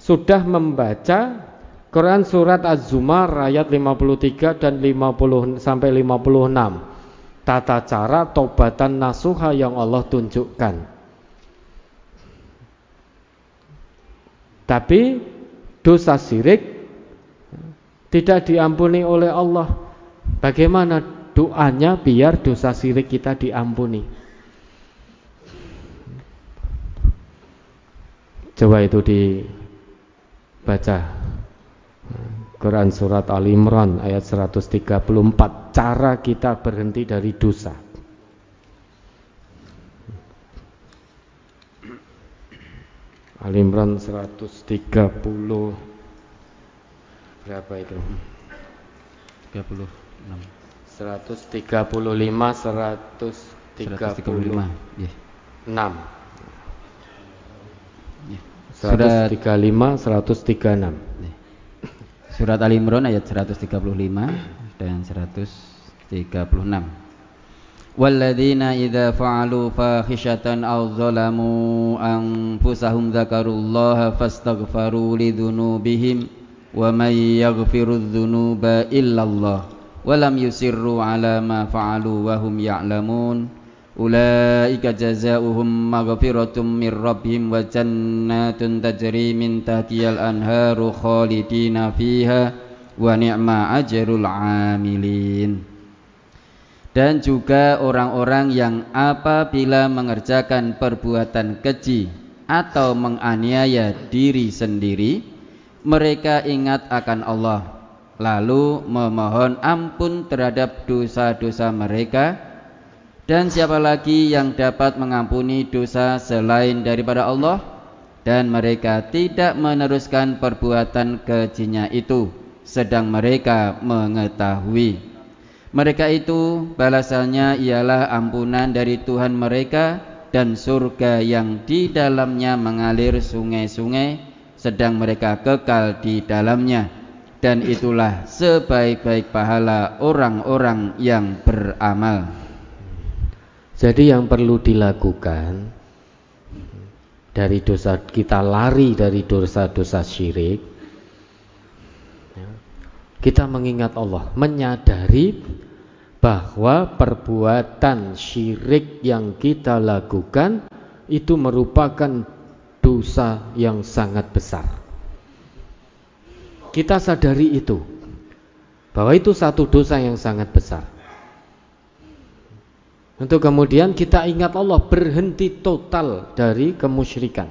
sudah membaca Quran surat Az-Zumar ayat 53 dan 50 sampai 56. Tata cara tobatan nasuha yang Allah tunjukkan. Tapi dosa syirik tidak diampuni oleh Allah. Bagaimana doanya biar dosa syirik kita diampuni? Coba itu dibaca. Quran surat Al Imran ayat 134 cara kita berhenti dari dosa. Al Imran 130 berapa itu? 36 135 135 yeah. 6 yeah. 135 136 yeah. Surat Al Imran ayat 135 dan 136. Walladzina idza fa'alu fahishatan aw zalamu anfusahum dzakarullaha fastaghfaru lidzunubihim wa may yaghfiru dzunuba illallah wa lam yusirru ala ma fa'alu wa hum ya'lamun Ulaika jazaohum maghfiratum mir rabbihim wa jannatun tajri min tahtiyal anharu khalidina fiha wa ni'ma ajrul amilin. Dan juga orang-orang yang apabila mengerjakan perbuatan keji atau menganiaya diri sendiri, mereka ingat akan Allah, lalu memohon ampun terhadap dosa-dosa mereka dan siapa lagi yang dapat mengampuni dosa selain daripada Allah? Dan mereka tidak meneruskan perbuatan kejinya itu sedang mereka mengetahui. Mereka itu balasannya ialah ampunan dari Tuhan mereka dan surga yang di dalamnya mengalir sungai-sungai sedang mereka kekal di dalamnya. Dan itulah sebaik-baik pahala orang-orang yang beramal. Jadi yang perlu dilakukan dari dosa kita lari dari dosa-dosa syirik ya, Kita mengingat Allah, menyadari bahwa perbuatan syirik yang kita lakukan itu merupakan dosa yang sangat besar. Kita sadari itu, bahwa itu satu dosa yang sangat besar. Untuk kemudian kita ingat Allah berhenti total dari kemusyrikan.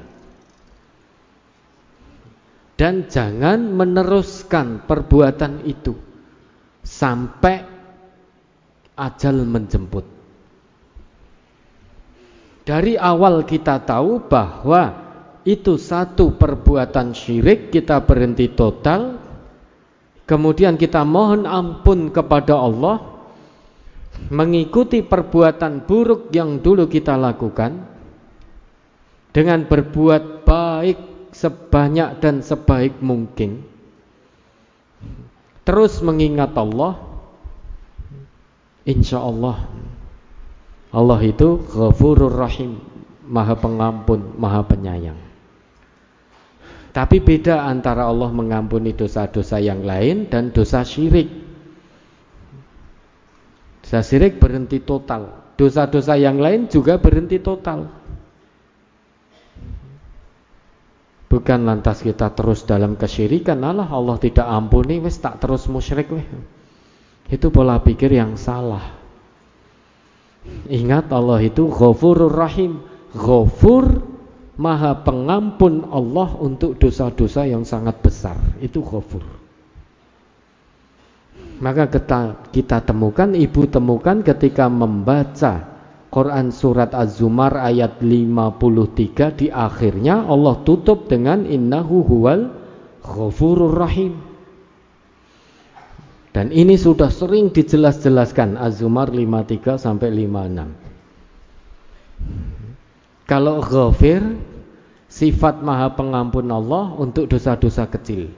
Dan jangan meneruskan perbuatan itu sampai ajal menjemput. Dari awal kita tahu bahwa itu satu perbuatan syirik, kita berhenti total. Kemudian kita mohon ampun kepada Allah mengikuti perbuatan buruk yang dulu kita lakukan dengan berbuat baik sebanyak dan sebaik mungkin. Terus mengingat Allah insya Allah Allah itu ghafurur rahim maha pengampun maha penyayang. Tapi beda antara Allah mengampuni dosa-dosa yang lain dan dosa syirik dosa syirik berhenti total dosa-dosa yang lain juga berhenti total Bukan lantas kita terus dalam kesyirikan, Allah Allah tidak ampuni, wis tak terus musyrik weh. Itu pola pikir yang salah. Ingat Allah itu Ghafurur Rahim. Ghafur Maha pengampun Allah untuk dosa-dosa yang sangat besar. Itu Ghafur. Maka kita, temukan, ibu temukan ketika membaca Quran surat Az-Zumar ayat 53 di akhirnya Allah tutup dengan innahu huwal ghafurur rahim. Dan ini sudah sering dijelas-jelaskan Az-Zumar 53 sampai 56. Kalau ghafir sifat maha pengampun Allah untuk dosa-dosa kecil.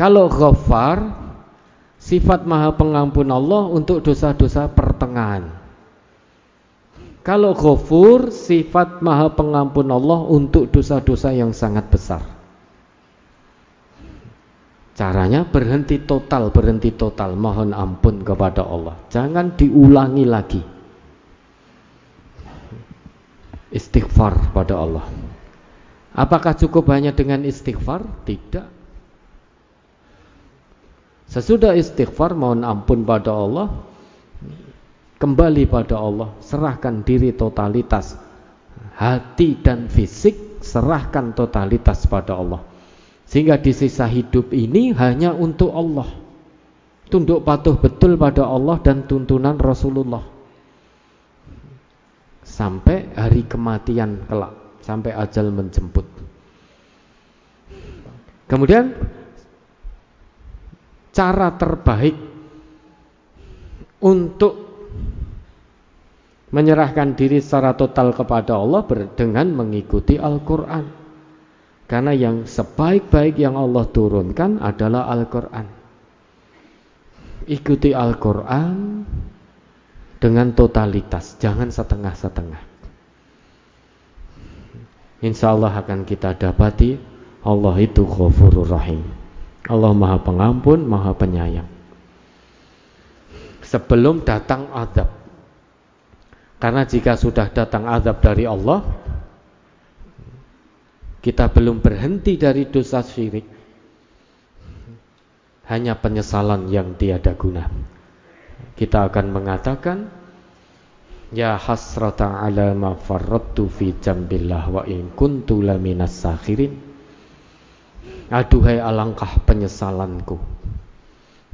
Kalau ghafar sifat maha pengampun Allah untuk dosa-dosa pertengahan. Kalau ghafur sifat maha pengampun Allah untuk dosa-dosa yang sangat besar. Caranya berhenti total, berhenti total, mohon ampun kepada Allah. Jangan diulangi lagi. Istighfar pada Allah. Apakah cukup hanya dengan istighfar? Tidak. Sesudah istighfar mohon ampun pada Allah, kembali pada Allah, serahkan diri totalitas hati dan fisik, serahkan totalitas pada Allah. Sehingga di sisa hidup ini hanya untuk Allah. Tunduk patuh betul pada Allah dan tuntunan Rasulullah. Sampai hari kematian kelak, sampai ajal menjemput. Kemudian cara terbaik untuk menyerahkan diri secara total kepada Allah dengan mengikuti Al-Quran. Karena yang sebaik-baik yang Allah turunkan adalah Al-Quran. Ikuti Al-Quran dengan totalitas jangan setengah-setengah. Insya Allah akan kita dapati. Allah itu ghafurur rahim Allah maha pengampun, maha penyayang sebelum datang azab karena jika sudah datang azab dari Allah, kita belum berhenti dari dosa syirik. Hanya penyesalan yang tiada guna. Kita akan mengatakan, Ya hasrata ala ma farrattu fi jambillah wa in kuntu laminas sakhirin. Aduhai alangkah penyesalanku.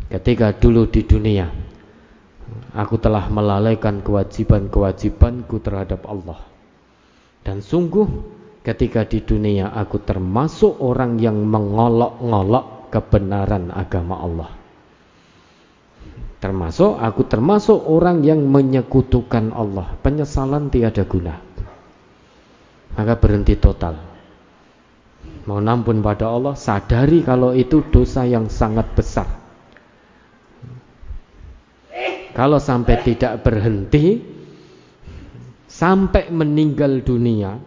Ketika dulu di dunia Aku telah melalaikan kewajiban-kewajibanku terhadap Allah. Dan sungguh ketika di dunia aku termasuk orang yang mengolok-ngolok kebenaran agama Allah. Termasuk aku termasuk orang yang menyekutukan Allah. Penyesalan tiada guna. Maka berhenti total. Mohon ampun pada Allah, sadari kalau itu dosa yang sangat besar kalau sampai tidak berhenti sampai meninggal dunia,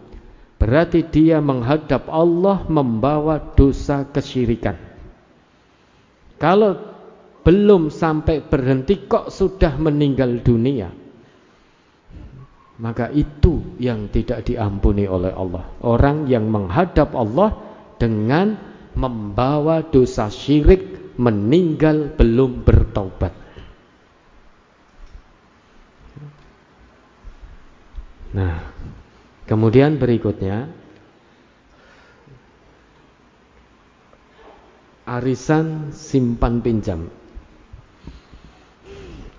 berarti dia menghadap Allah membawa dosa kesyirikan. Kalau belum sampai berhenti kok sudah meninggal dunia. Maka itu yang tidak diampuni oleh Allah. Orang yang menghadap Allah dengan membawa dosa syirik meninggal belum bertobat. Nah, kemudian berikutnya arisan simpan pinjam.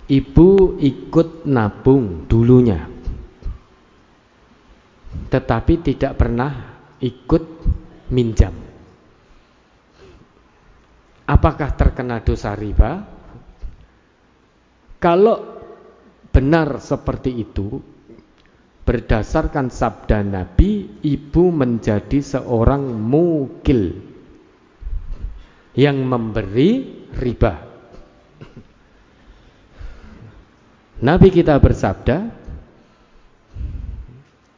Ibu ikut nabung dulunya. Tetapi tidak pernah ikut minjam. Apakah terkena dosa riba? Kalau benar seperti itu, berdasarkan sabda Nabi, ibu menjadi seorang mukil yang memberi riba. Nabi kita bersabda,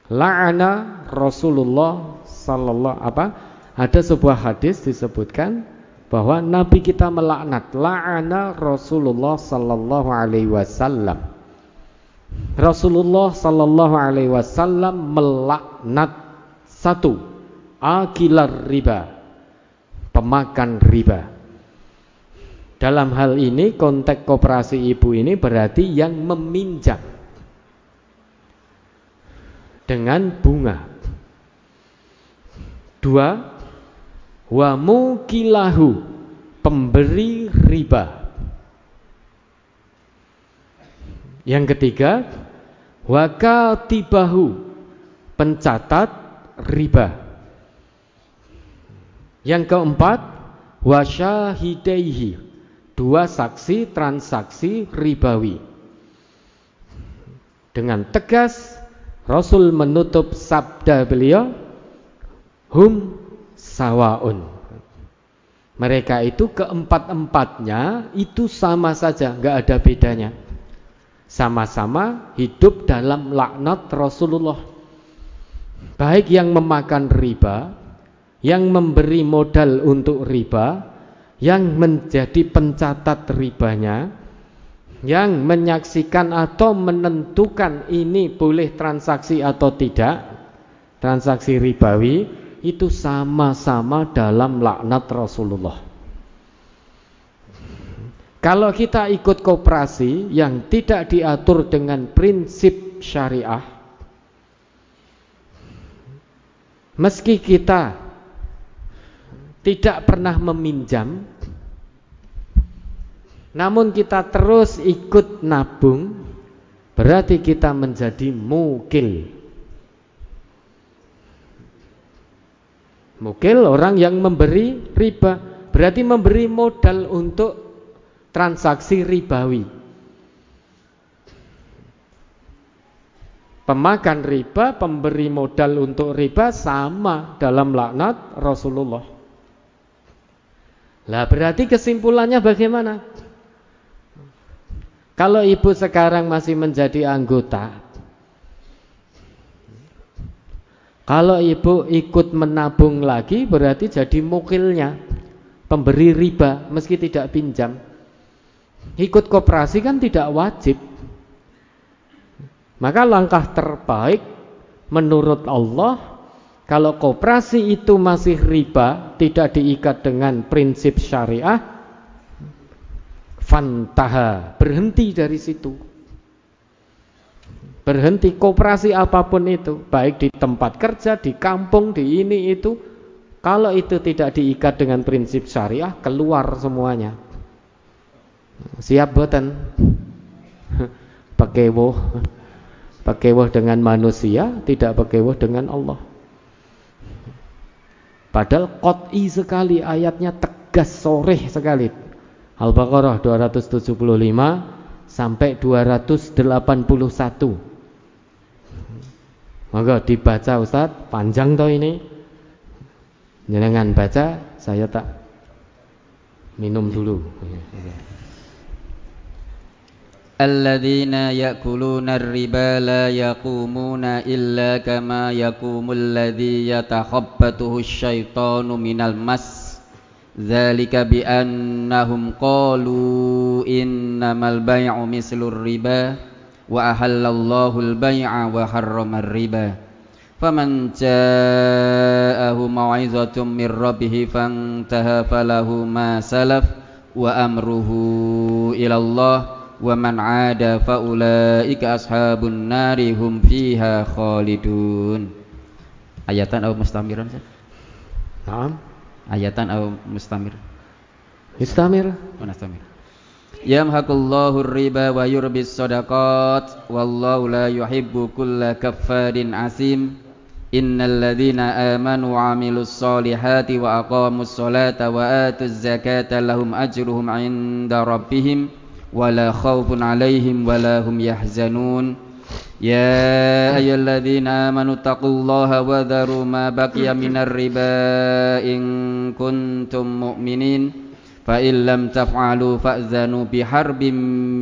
la'ana Rasulullah sallallahu apa? Ada sebuah hadis disebutkan bahwa Nabi kita melaknat, la'ana Rasulullah sallallahu alaihi wasallam. Rasulullah sallallahu alaihi wasallam melaknat satu akilar riba pemakan riba. Dalam hal ini konteks koperasi ibu ini berarti yang meminjam dengan bunga. Dua, wa mukilahu pemberi riba. Yang ketiga, wa katibahu pencatat riba. Yang keempat, wasyahidaihi, dua saksi transaksi ribawi. Dengan tegas Rasul menutup sabda beliau, hum sawaun. Mereka itu keempat-empatnya itu sama saja, nggak ada bedanya. Sama-sama hidup dalam laknat Rasulullah. Baik yang memakan riba yang memberi modal untuk riba, yang menjadi pencatat ribanya, yang menyaksikan atau menentukan ini boleh transaksi atau tidak, transaksi ribawi, itu sama-sama dalam laknat Rasulullah. Kalau kita ikut kooperasi yang tidak diatur dengan prinsip syariah, meski kita tidak pernah meminjam namun kita terus ikut nabung berarti kita menjadi mukil mukil orang yang memberi riba berarti memberi modal untuk transaksi ribawi pemakan riba pemberi modal untuk riba sama dalam laknat Rasulullah lah berarti kesimpulannya bagaimana? Kalau ibu sekarang masih menjadi anggota Kalau ibu ikut menabung lagi berarti jadi mukilnya Pemberi riba meski tidak pinjam Ikut koperasi kan tidak wajib Maka langkah terbaik menurut Allah kalau koperasi itu masih riba, tidak diikat dengan prinsip syariah, fantaha, berhenti dari situ. Berhenti koperasi apa pun itu, baik di tempat kerja, di kampung, di ini itu, kalau itu tidak diikat dengan prinsip syariah, keluar semuanya. Siap boten? [laughs] Pakewoh. Pakewoh dengan manusia, tidak pakewoh dengan Allah. Padahal qot'i sekali ayatnya tegas soreh sekali. Al-Baqarah 275 sampai 281. Monggo dibaca Ustadz, panjang toh ini. Jenengan baca, saya tak minum dulu. Alladzina ya'kuluna riba la yaqumuna illa kama yaqumul ladzi yatakhabbatuhu syaitanu minal mas Zalika bi annahum qalu innamal bay'u mislur riba wa ahallallahu al-bai'a wa harrama riba Faman ja'ahu mau'izatun min rabbih fantaha falahu ma salaf wa amruhu ila Allah wa man 'ada fa ulaika ashabun nari hum fiha khalidun Ayatan atau mustamiran Naam. Ayatan atau mustamir? Istamir. Oh, mustamir. يمحق الله الربا ويربي الصدقات والله لا يحب كل كفار عسيم. إن الذين آمنوا وعملوا الصالحات وأقاموا الصلاة وآتوا الزكاة لهم أجرهم عند ربهم ولا خوف عليهم ولا هم يحزنون. يا أيها الذين آمنوا اتقوا الله وذروا ما بقي من الربا إن كنتم مؤمنين. فإن لم تفعلوا فأذنوا بحرب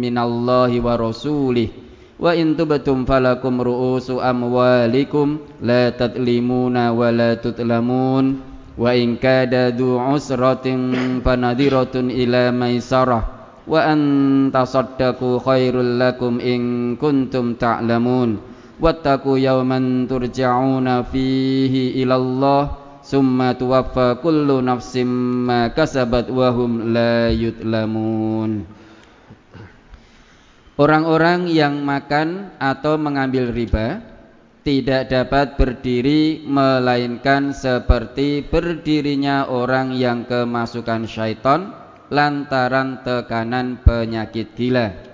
من الله ورسوله. وإن تبتم فلكم رؤوس أموالكم لا تظلمون ولا تظلمون. وإن كاد ذو عسرة فنذرة إلى ميسرة. an tasaddaqu khairul lakum in kuntum ta'lamun wattaqu yawman turja'una fihi ila Allah summa tuwaffa kullu nafsim ma kasabat wa hum la yutlamun Orang-orang yang makan atau mengambil riba tidak dapat berdiri melainkan seperti berdirinya orang yang kemasukan syaitan lantaran tekanan penyakit gila.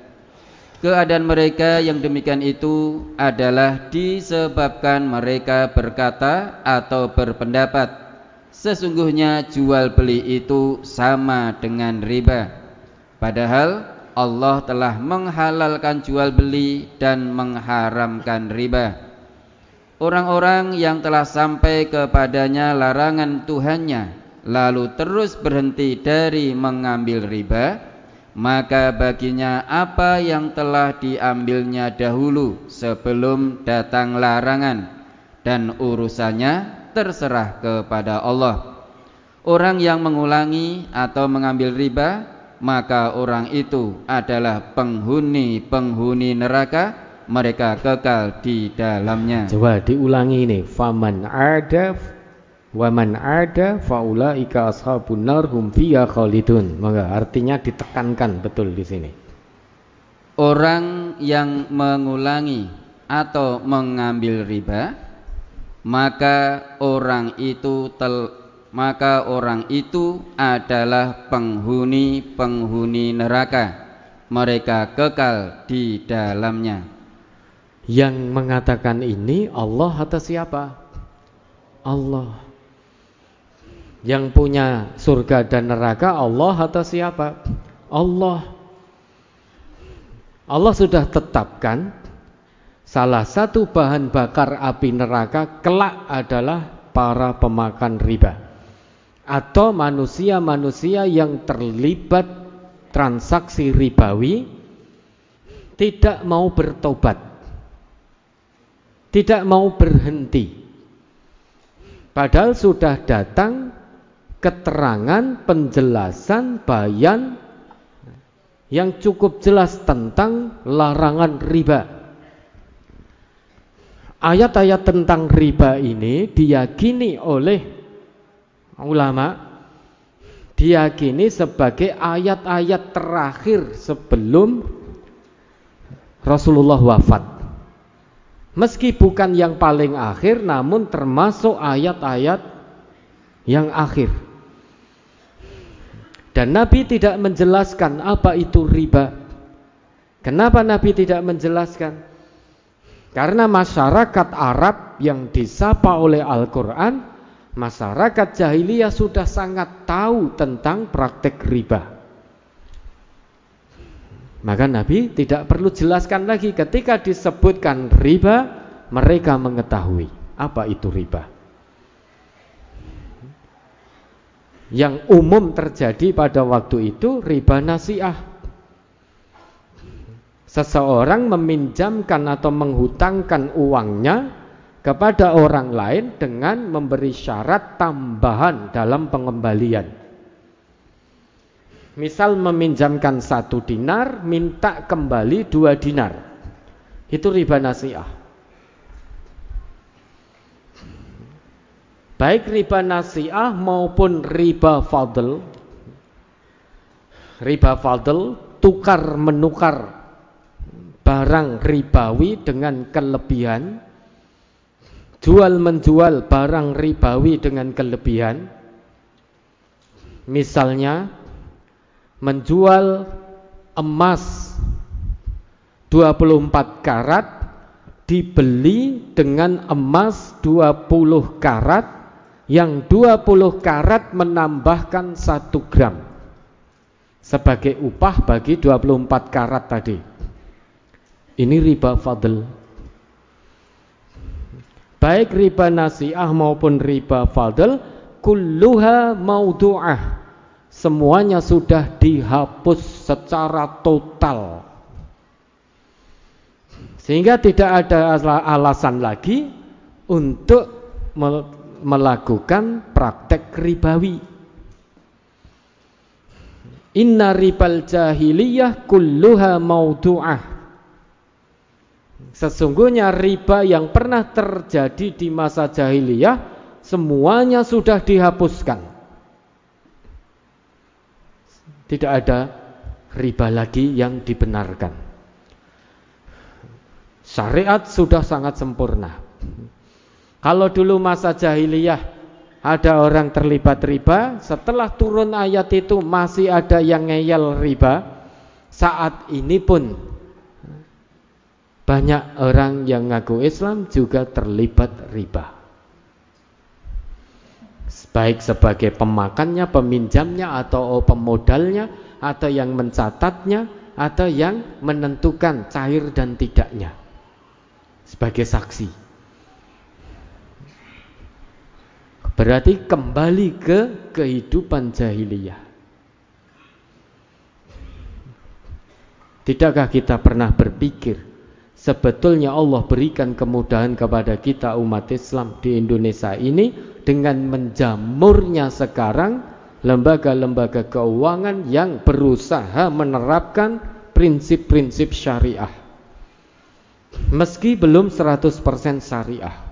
Keadaan mereka yang demikian itu adalah disebabkan mereka berkata atau berpendapat sesungguhnya jual beli itu sama dengan riba. Padahal Allah telah menghalalkan jual beli dan mengharamkan riba. Orang-orang yang telah sampai kepadanya larangan Tuhannya lalu terus berhenti dari mengambil riba maka baginya apa yang telah diambilnya dahulu sebelum datang larangan dan urusannya terserah kepada Allah. Orang yang mengulangi atau mengambil riba maka orang itu adalah penghuni-penghuni neraka. Mereka kekal di dalamnya. Coba diulangi ini. Faman ada Wa man ada faulaika ashabun nar hum fiha khalidun. Maka artinya ditekankan betul di sini. Orang yang mengulangi atau mengambil riba maka orang itu tel, maka orang itu adalah penghuni-penghuni neraka. Mereka kekal di dalamnya. Yang mengatakan ini Allah atau siapa? Allah. Yang punya surga dan neraka Allah atau siapa? Allah. Allah sudah tetapkan salah satu bahan bakar api neraka kelak adalah para pemakan riba atau manusia-manusia yang terlibat transaksi ribawi tidak mau bertobat, tidak mau berhenti. Padahal sudah datang keterangan, penjelasan, bayan yang cukup jelas tentang larangan riba. Ayat-ayat tentang riba ini diyakini oleh ulama diyakini sebagai ayat-ayat terakhir sebelum Rasulullah wafat. Meski bukan yang paling akhir namun termasuk ayat-ayat yang akhir. Dan Nabi tidak menjelaskan apa itu riba. Kenapa Nabi tidak menjelaskan? Karena masyarakat Arab yang disapa oleh Al-Quran, masyarakat jahiliyah sudah sangat tahu tentang praktek riba. Maka Nabi tidak perlu jelaskan lagi ketika disebutkan riba, mereka mengetahui apa itu riba. Yang umum terjadi pada waktu itu riba nasiah. Seseorang meminjamkan atau menghutangkan uangnya kepada orang lain dengan memberi syarat tambahan dalam pengembalian. Misal meminjamkan satu dinar, minta kembali dua dinar. Itu riba nasiah. Baik riba nasiah maupun riba fadl. Riba fadl tukar menukar barang ribawi dengan kelebihan. Jual menjual barang ribawi dengan kelebihan. Misalnya menjual emas 24 karat dibeli dengan emas 20 karat yang 20 karat menambahkan 1 gram sebagai upah bagi 24 karat tadi. Ini riba fadl. Baik riba nasiah maupun riba fadl kulluha maudu'ah. Semuanya sudah dihapus secara total. Sehingga tidak ada alasan lagi untuk melakukan praktek ribawi. Inna ribal jahiliyah kulluha maudu'ah. Sesungguhnya riba yang pernah terjadi di masa jahiliyah semuanya sudah dihapuskan. Tidak ada riba lagi yang dibenarkan. Syariat sudah sangat sempurna. Kalau dulu masa jahiliyah ada orang terlibat riba, setelah turun ayat itu masih ada yang ngeyel riba. Saat ini pun banyak orang yang ngaku Islam juga terlibat riba baik sebagai pemakannya, peminjamnya atau pemodalnya atau yang mencatatnya atau yang menentukan cair dan tidaknya sebagai saksi. Berarti kembali ke kehidupan jahiliyah. Tidakkah kita pernah berpikir sebetulnya Allah berikan kemudahan kepada kita umat Islam di Indonesia ini dengan menjamurnya sekarang lembaga-lembaga keuangan yang berusaha menerapkan prinsip-prinsip syariah meski belum 100% syariah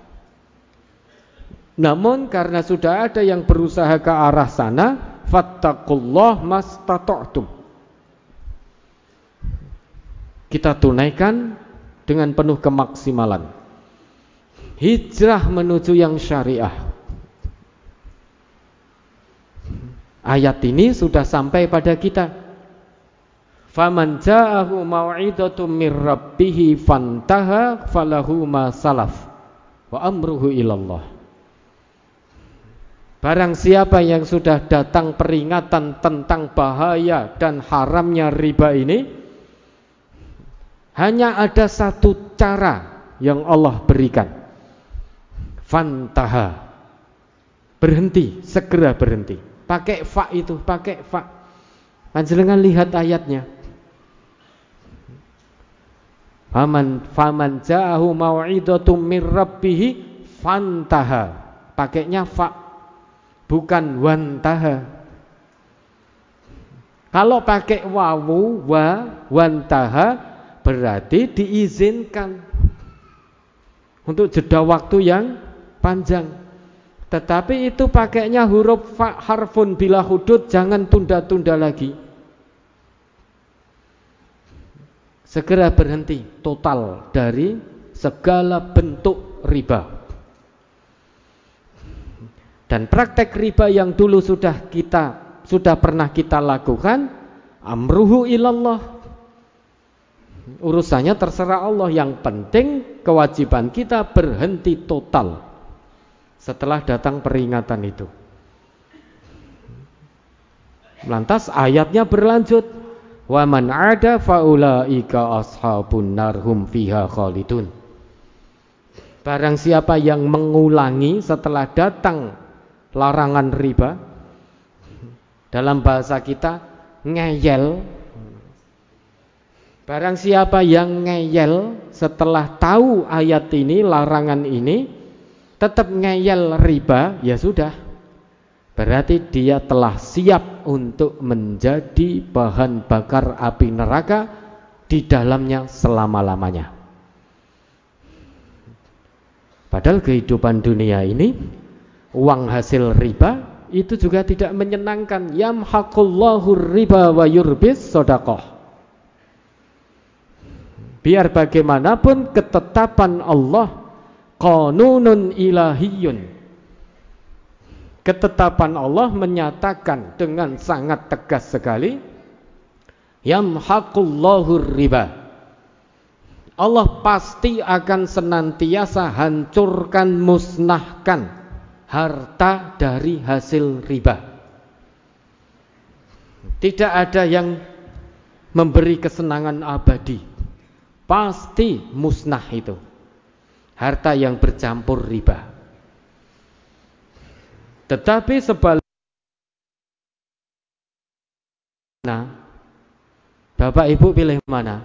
namun karena sudah ada yang berusaha ke arah sana fattaqullah mastata'tum kita tunaikan dengan penuh kemaksimalan hijrah menuju yang syariah Ayat ini sudah sampai pada kita. Faman ja'ahu mau'idatu mir rabbih fantaha falahu ma salaf wa amruhu ilallah. Barang siapa yang sudah datang peringatan tentang bahaya dan haramnya riba ini hanya ada satu cara yang Allah berikan. Fantaha. Berhenti, segera berhenti. Pakai fa itu, pakai fa. Panjenengan lihat ayatnya. Faman faman ja'ahu mau'idatum mir rabbih fantaha. Pakainya fa bukan wantaha. Kalau pakai wawu wa wantaha berarti diizinkan untuk jeda waktu yang panjang. Tetapi itu pakainya huruf fa harfun bila hudud jangan tunda-tunda lagi. Segera berhenti total dari segala bentuk riba. Dan praktek riba yang dulu sudah kita sudah pernah kita lakukan amruhu ilallah. Urusannya terserah Allah, yang penting kewajiban kita berhenti total setelah datang peringatan itu. Lantas ayatnya berlanjut, "Wa man 'ada faulaika ashabun narhum fiha khalidun." Barang siapa yang mengulangi setelah datang larangan riba dalam bahasa kita ngeyel Barang siapa yang ngeyel setelah tahu ayat ini, larangan ini tetap ngeyel riba, ya sudah. Berarti dia telah siap untuk menjadi bahan bakar api neraka di dalamnya selama-lamanya. Padahal kehidupan dunia ini uang hasil riba itu juga tidak menyenangkan. Yamhaqullahu riba wa yurbis sodakoh. Biar bagaimanapun ketetapan Allah qanunun ilahiyun ketetapan Allah menyatakan dengan sangat tegas sekali yamhaqullahu riba Allah pasti akan senantiasa hancurkan musnahkan harta dari hasil riba. Tidak ada yang memberi kesenangan abadi. Pasti musnah itu. Harta yang bercampur riba. Tetapi sebaliknya Bapak Ibu pilih mana?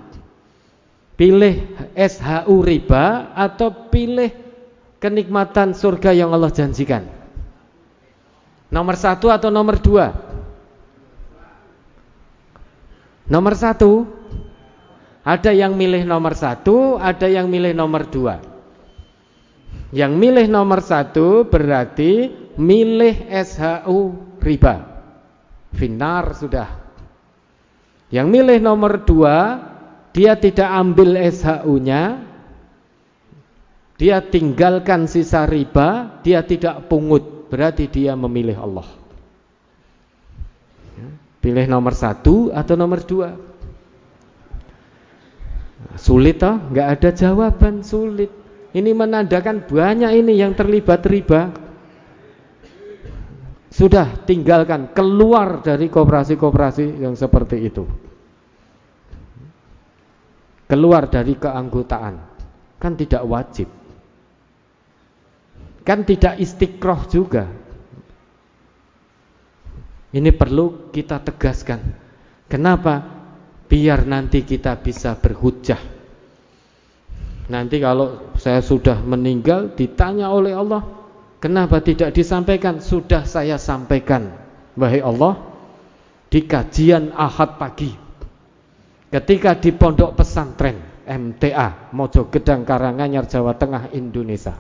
Pilih SHU riba atau pilih kenikmatan surga yang Allah janjikan? Nomor satu atau nomor dua? Nomor satu Ada yang milih nomor satu Ada yang milih nomor dua Yang milih nomor satu berarti milih SHU riba. Finar sudah. Yang milih nomor dua, dia tidak ambil SHU-nya, dia tinggalkan sisa riba, dia tidak pungut, berarti dia memilih Allah. Ya, pilih nomor satu atau nomor dua. Sulit toh? Nggak ada jawaban, sulit. Ini menandakan banyak ini yang terlibat riba. Sudah tinggalkan, keluar dari kooperasi-kooperasi yang seperti itu. Keluar dari keanggotaan. Kan tidak wajib. Kan tidak istiqroh juga. Ini perlu kita tegaskan. Kenapa? Biar nanti kita bisa berhujah. Nanti kalau saya sudah meninggal ditanya oleh Allah, Kenapa tidak disampaikan? Sudah saya sampaikan Wahai Allah Di kajian ahad pagi Ketika di pondok pesantren MTA Mojo Gedang Karanganyar Jawa Tengah Indonesia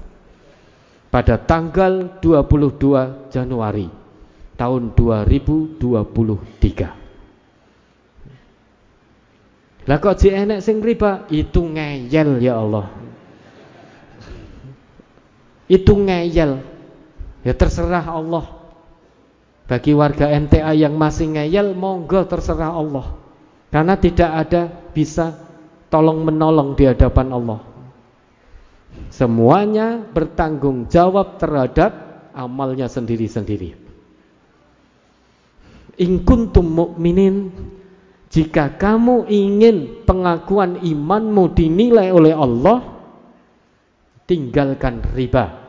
Pada tanggal 22 Januari Tahun 2023 Lah kok ji enek sing riba? Itu ngeyel ya Allah. Itu ngeyel. Ya terserah Allah. Bagi warga MTA yang masih ngeyel monggo terserah Allah. Karena tidak ada bisa tolong menolong di hadapan Allah semuanya bertanggung jawab terhadap amalnya sendiri-sendiri in kuntum jika kamu ingin pengakuan imanmu dinilai oleh Allah tinggalkan riba.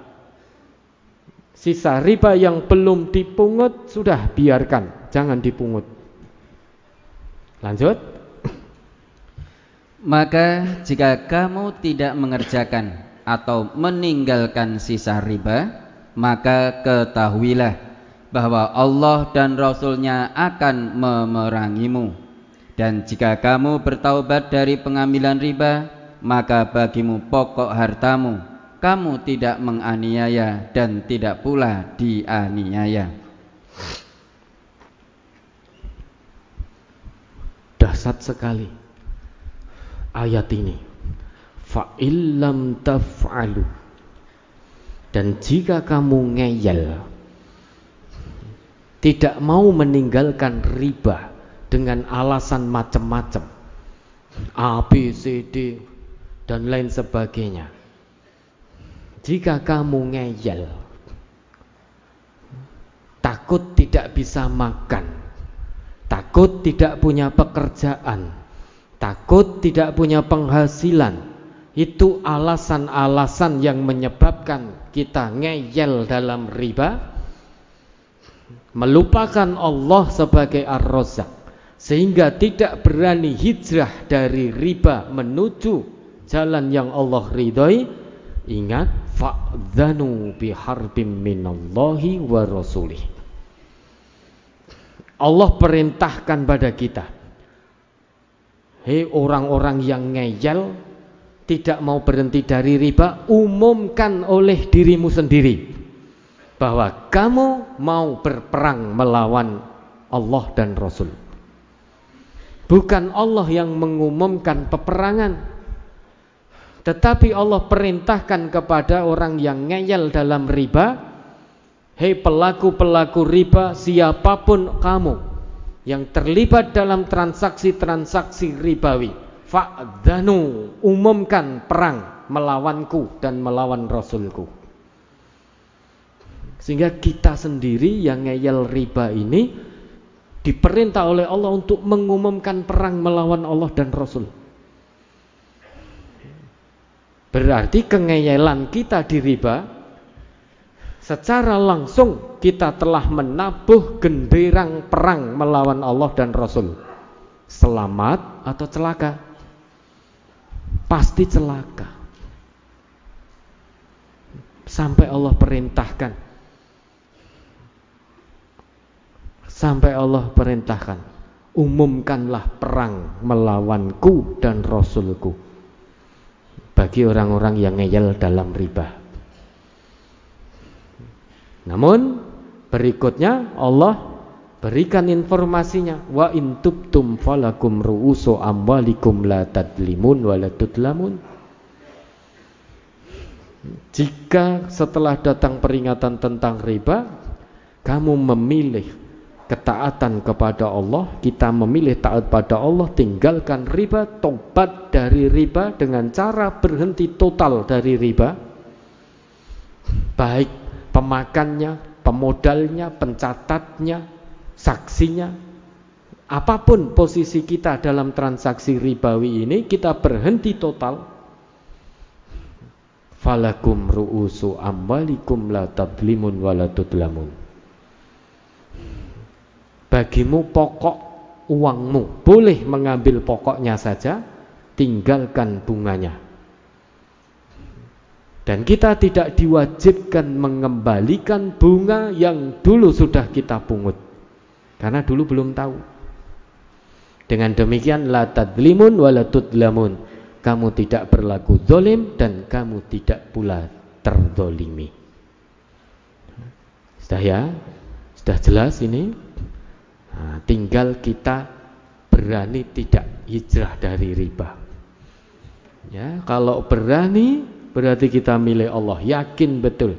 Sisa riba yang belum dipungut sudah biarkan, jangan dipungut. Lanjut. Maka jika kamu tidak mengerjakan atau meninggalkan sisa riba, maka ketahuilah bahwa Allah dan Rasulnya akan memerangimu. Dan jika kamu bertaubat dari pengambilan riba, maka bagimu pokok hartamu kamu tidak menganiaya dan tidak pula dianiaya. Dasar sekali ayat ini. Fa illam taf'alu. Dan jika kamu ngeyel tidak mau meninggalkan riba dengan alasan macam-macam A, B, C, D dan lain sebagainya. Jika kamu ngeyel Takut tidak bisa makan Takut tidak punya pekerjaan Takut tidak punya penghasilan Itu alasan-alasan yang menyebabkan kita ngeyel dalam riba Melupakan Allah sebagai ar-rozak Sehingga tidak berani hijrah dari riba menuju jalan yang Allah ridhoi Ingat fa'dhanu biharbim minallahi wa rasulih. Allah perintahkan pada kita. Hei orang-orang yang ngeyel tidak mau berhenti dari riba, umumkan oleh dirimu sendiri bahwa kamu mau berperang melawan Allah dan Rasul. Bukan Allah yang mengumumkan peperangan, tetapi Allah perintahkan kepada orang yang ngeyel dalam riba, Hei pelaku-pelaku riba siapa pun kamu yang terlibat dalam transaksi-transaksi ribawi, fa'dhanu umumkan perang melawanku dan melawan rasulku. Sehingga kita sendiri yang ngeyel riba ini diperintah oleh Allah untuk mengumumkan perang melawan Allah dan Rasul. Berarti kengeyelan kita di riba secara langsung kita telah menabuh genderang perang melawan Allah dan Rasul. Selamat atau celaka? Pasti celaka. Sampai Allah perintahkan. Sampai Allah perintahkan. Umumkanlah perang melawanku dan Rasulku. Bagi orang-orang yang ngeyel dalam riba. Namun berikutnya Allah berikan informasinya wa in tubtum falakum ru'usu amwalikum la tadlimun wa la. Jika setelah datang peringatan tentang riba kamu memilih ketaatan kepada Allah, kita memilih taat pada Allah, tinggalkan riba, tobat dari riba dengan cara berhenti total dari riba. Baik pemakannya, pemodalnya, pencatatnya, saksinya. Apa pun posisi kita dalam transaksi ribawi ini, kita berhenti total. Falakum ru'usu amwalikum la tadlimun wa. Bagimu pokok uangmu, boleh mengambil pokoknya saja, tinggalkan bunganya. Dan kita tidak diwajibkan mengembalikan bunga yang dulu sudah kita pungut. Karena dulu belum tahu. Dengan demikian la tadlimun wa la tudlamun. Kamu tidak berlaku zolim dan kamu tidak pula terdolimi. Sudah ya? Sudah jelas ini? Nah, tinggal kita berani tidak hijrah dari riba. Ya, kalau berani berarti kita milik Allah, yakin betul.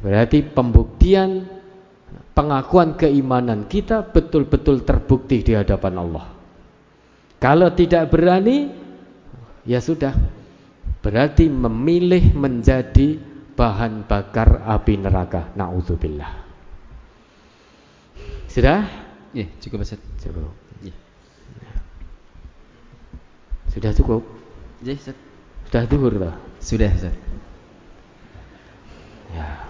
Berarti pembuktian pengakuan keimanan kita betul-betul terbukti di hadapan Allah. Kalau tidak berani, ya sudah. Berarti memilih menjadi bahan bakar api neraka. Nauzubillah. Sudah? Ya, cukup Ustaz. Cukup. Ya. Sudah cukup? Ya, Ustaz. Sudah duhur? Sudah, Ustaz. Ya.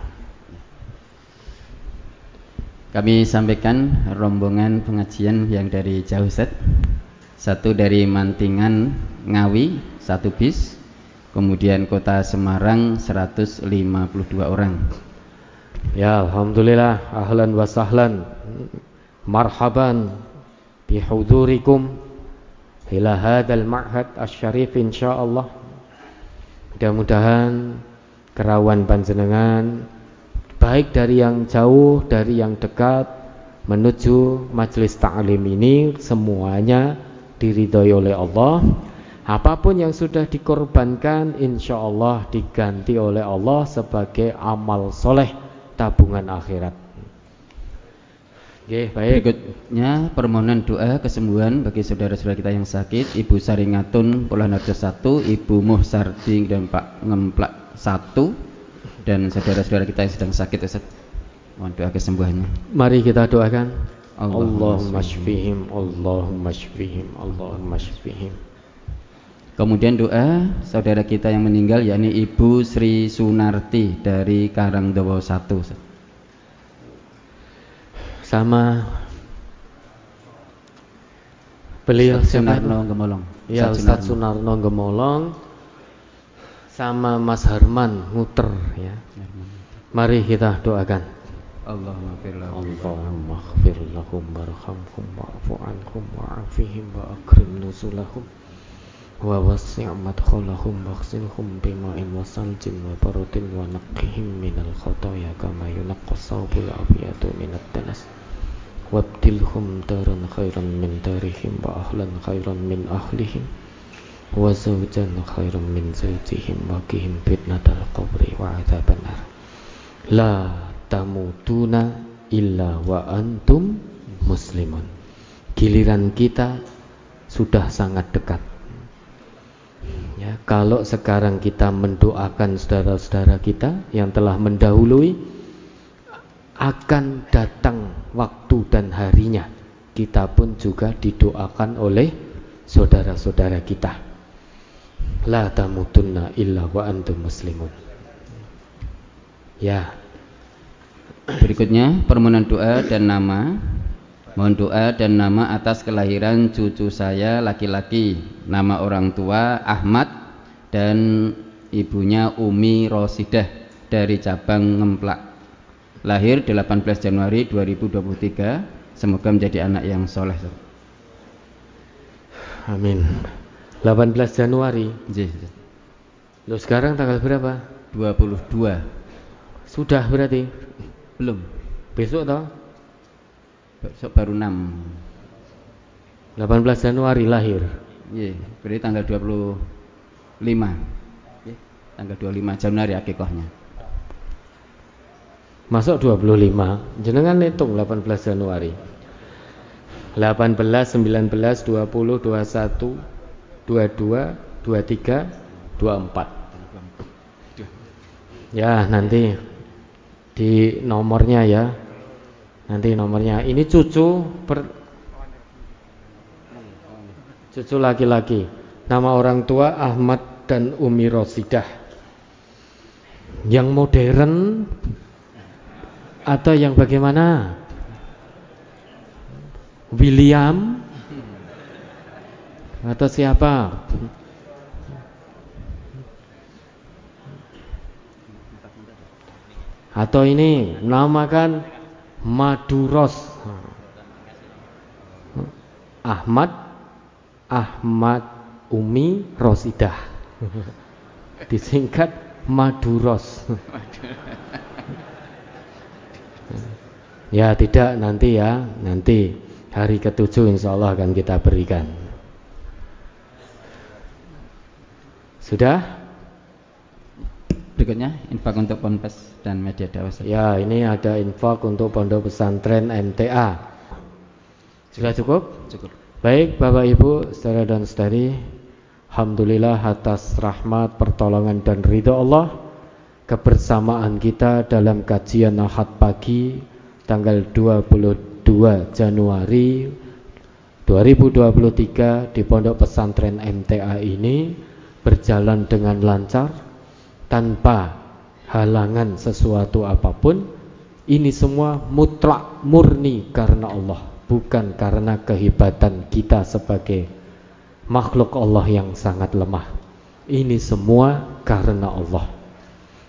Kami sampaikan rombongan pengajian yang dari jauh Ustaz. Satu dari Mantingan Ngawi, satu bis. Kemudian kota Semarang 152 orang. Ya, alhamdulillah, ahlan wa sahlan. Marhaban bihudurikum ila hadzal ma'had asy-syarif insyaallah. Mudah-mudahan kerawan panjenengan baik dari yang jauh, dari yang dekat menuju majelis ta'lim ini semuanya diridhoi oleh Allah. Apa pun yang sudah dikorbankan insya Allah diganti oleh Allah sebagai amal soleh tabungan akhirat. Oke, baik. Berikutnya permohonan doa kesembuhan bagi saudara-saudara kita yang sakit, Ibu Saringatun Polanarjo 1, Ibu Muhsardi dan Pak Ngemplak 1 dan saudara-saudara kita yang sedang sakit Ustaz. Mohon doa kesembuhannya. Mari kita doakan. Allahumma shfihim, Allahumma shfihim, Allahumma shfihim. Kemudian doa saudara kita yang meninggal yakni Ibu Sri Sunarti dari Karangdowo 1 Ustaz. Sama beliau Sunarno? Gemolong. Ya Ustaz Sunarno Gemolong sama Mas Herman muter ya. Mari kita doakan. Allahumma ighfir lahum warhamhum wa'fu anhum wa'afihim wa akrim nuzulahum wa wasi' madkhalahum waghsilhum bima'in wa saljin wa Parutin wa naqqihim minal khataaya kama yunaqqas thawbul abyadu minat danas wabtilhum daran khairan min darihim wa ahlan khairan min ahlihim وزوجا خيرا من زوجهم وقهم فتنة القبر وعذاب النار لا tamutuna illa wa antum muslimun. Giliran kita sudah sangat dekat. Ya, kalau sekarang kita mendoakan saudara-saudara kita yang telah mendahului akan datang waktu dan harinya kita pun juga didoakan oleh saudara-saudara kita. La tamutunna illa wa antum muslimun. Ya, Berikutnya permohonan doa dan nama. Mohon doa dan nama atas kelahiran cucu saya laki-laki. Nama orang tua Ahmad dan ibunya Umi Rosidah dari cabang Ngemplak. Lahir 18 Januari 2023 Semoga menjadi anak yang soleh Amin 18 Januari Jih. Lo sekarang tanggal berapa? 22 Sudah berarti belum. Besok toh? Besok baru 6. 18 Januari lahir. Iya, berarti tanggal 25. Iya, tanggal 25 Januari akikahnya. Masuk 25. Jenengan hitung 18 Januari. 18, 19, 20, 21, 22, 23, 24. Ya, nanti di nomornya ya. Nanti nomornya. Ini cucu per cucu laki-laki. Nama orang tua Ahmad dan Umi Rosidah. Yang modern atau yang bagaimana? William atau siapa Atau ini namakan Maduros. Ahmad Ahmad Umi Rosidah. Disingkat Maduros. ya tidak nanti ya, nanti hari ketujuh insya Allah akan kita berikan. Sudah? Berikutnya infak untuk ponpes dan media dakwah. Ya, ini ada infak untuk pondok pesantren MTA. Sudah cukup? Cukup. Baik, Bapak Ibu, saudara dan saudari, alhamdulillah atas rahmat, pertolongan dan ridho Allah kebersamaan kita dalam kajian Ahad pagi tanggal 22 Januari 2023 di Pondok Pesantren MTA ini berjalan dengan lancar tanpa halangan sesuatu apa pun ini semua mutlak murni karena Allah bukan karena kehebatan kita sebagai makhluk Allah yang sangat lemah. Ini semua karena Allah.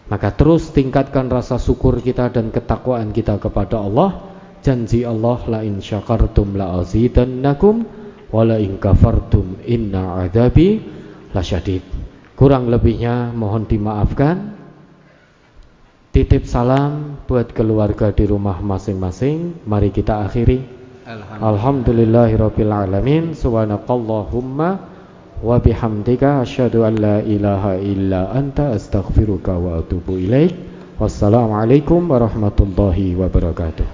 Maka terus tingkatkan rasa syukur kita dan ketakwaan kita kepada Allah. Janji Allah la in syakartum la azidannakum wa la in kafartum inna adabi lasyadid Kurang lebihnya mohon dimaafkan. Titip salam buat keluarga di rumah masing-masing. Mari kita akhiri. Alhamdulillahirabbil alamin. Subhanakallahumma wa bihamdika asyhadu an la ilaha illa anta astaghfiruka wa atubu ilaik. Wassalamualaikum warahmatullahi wabarakatuh.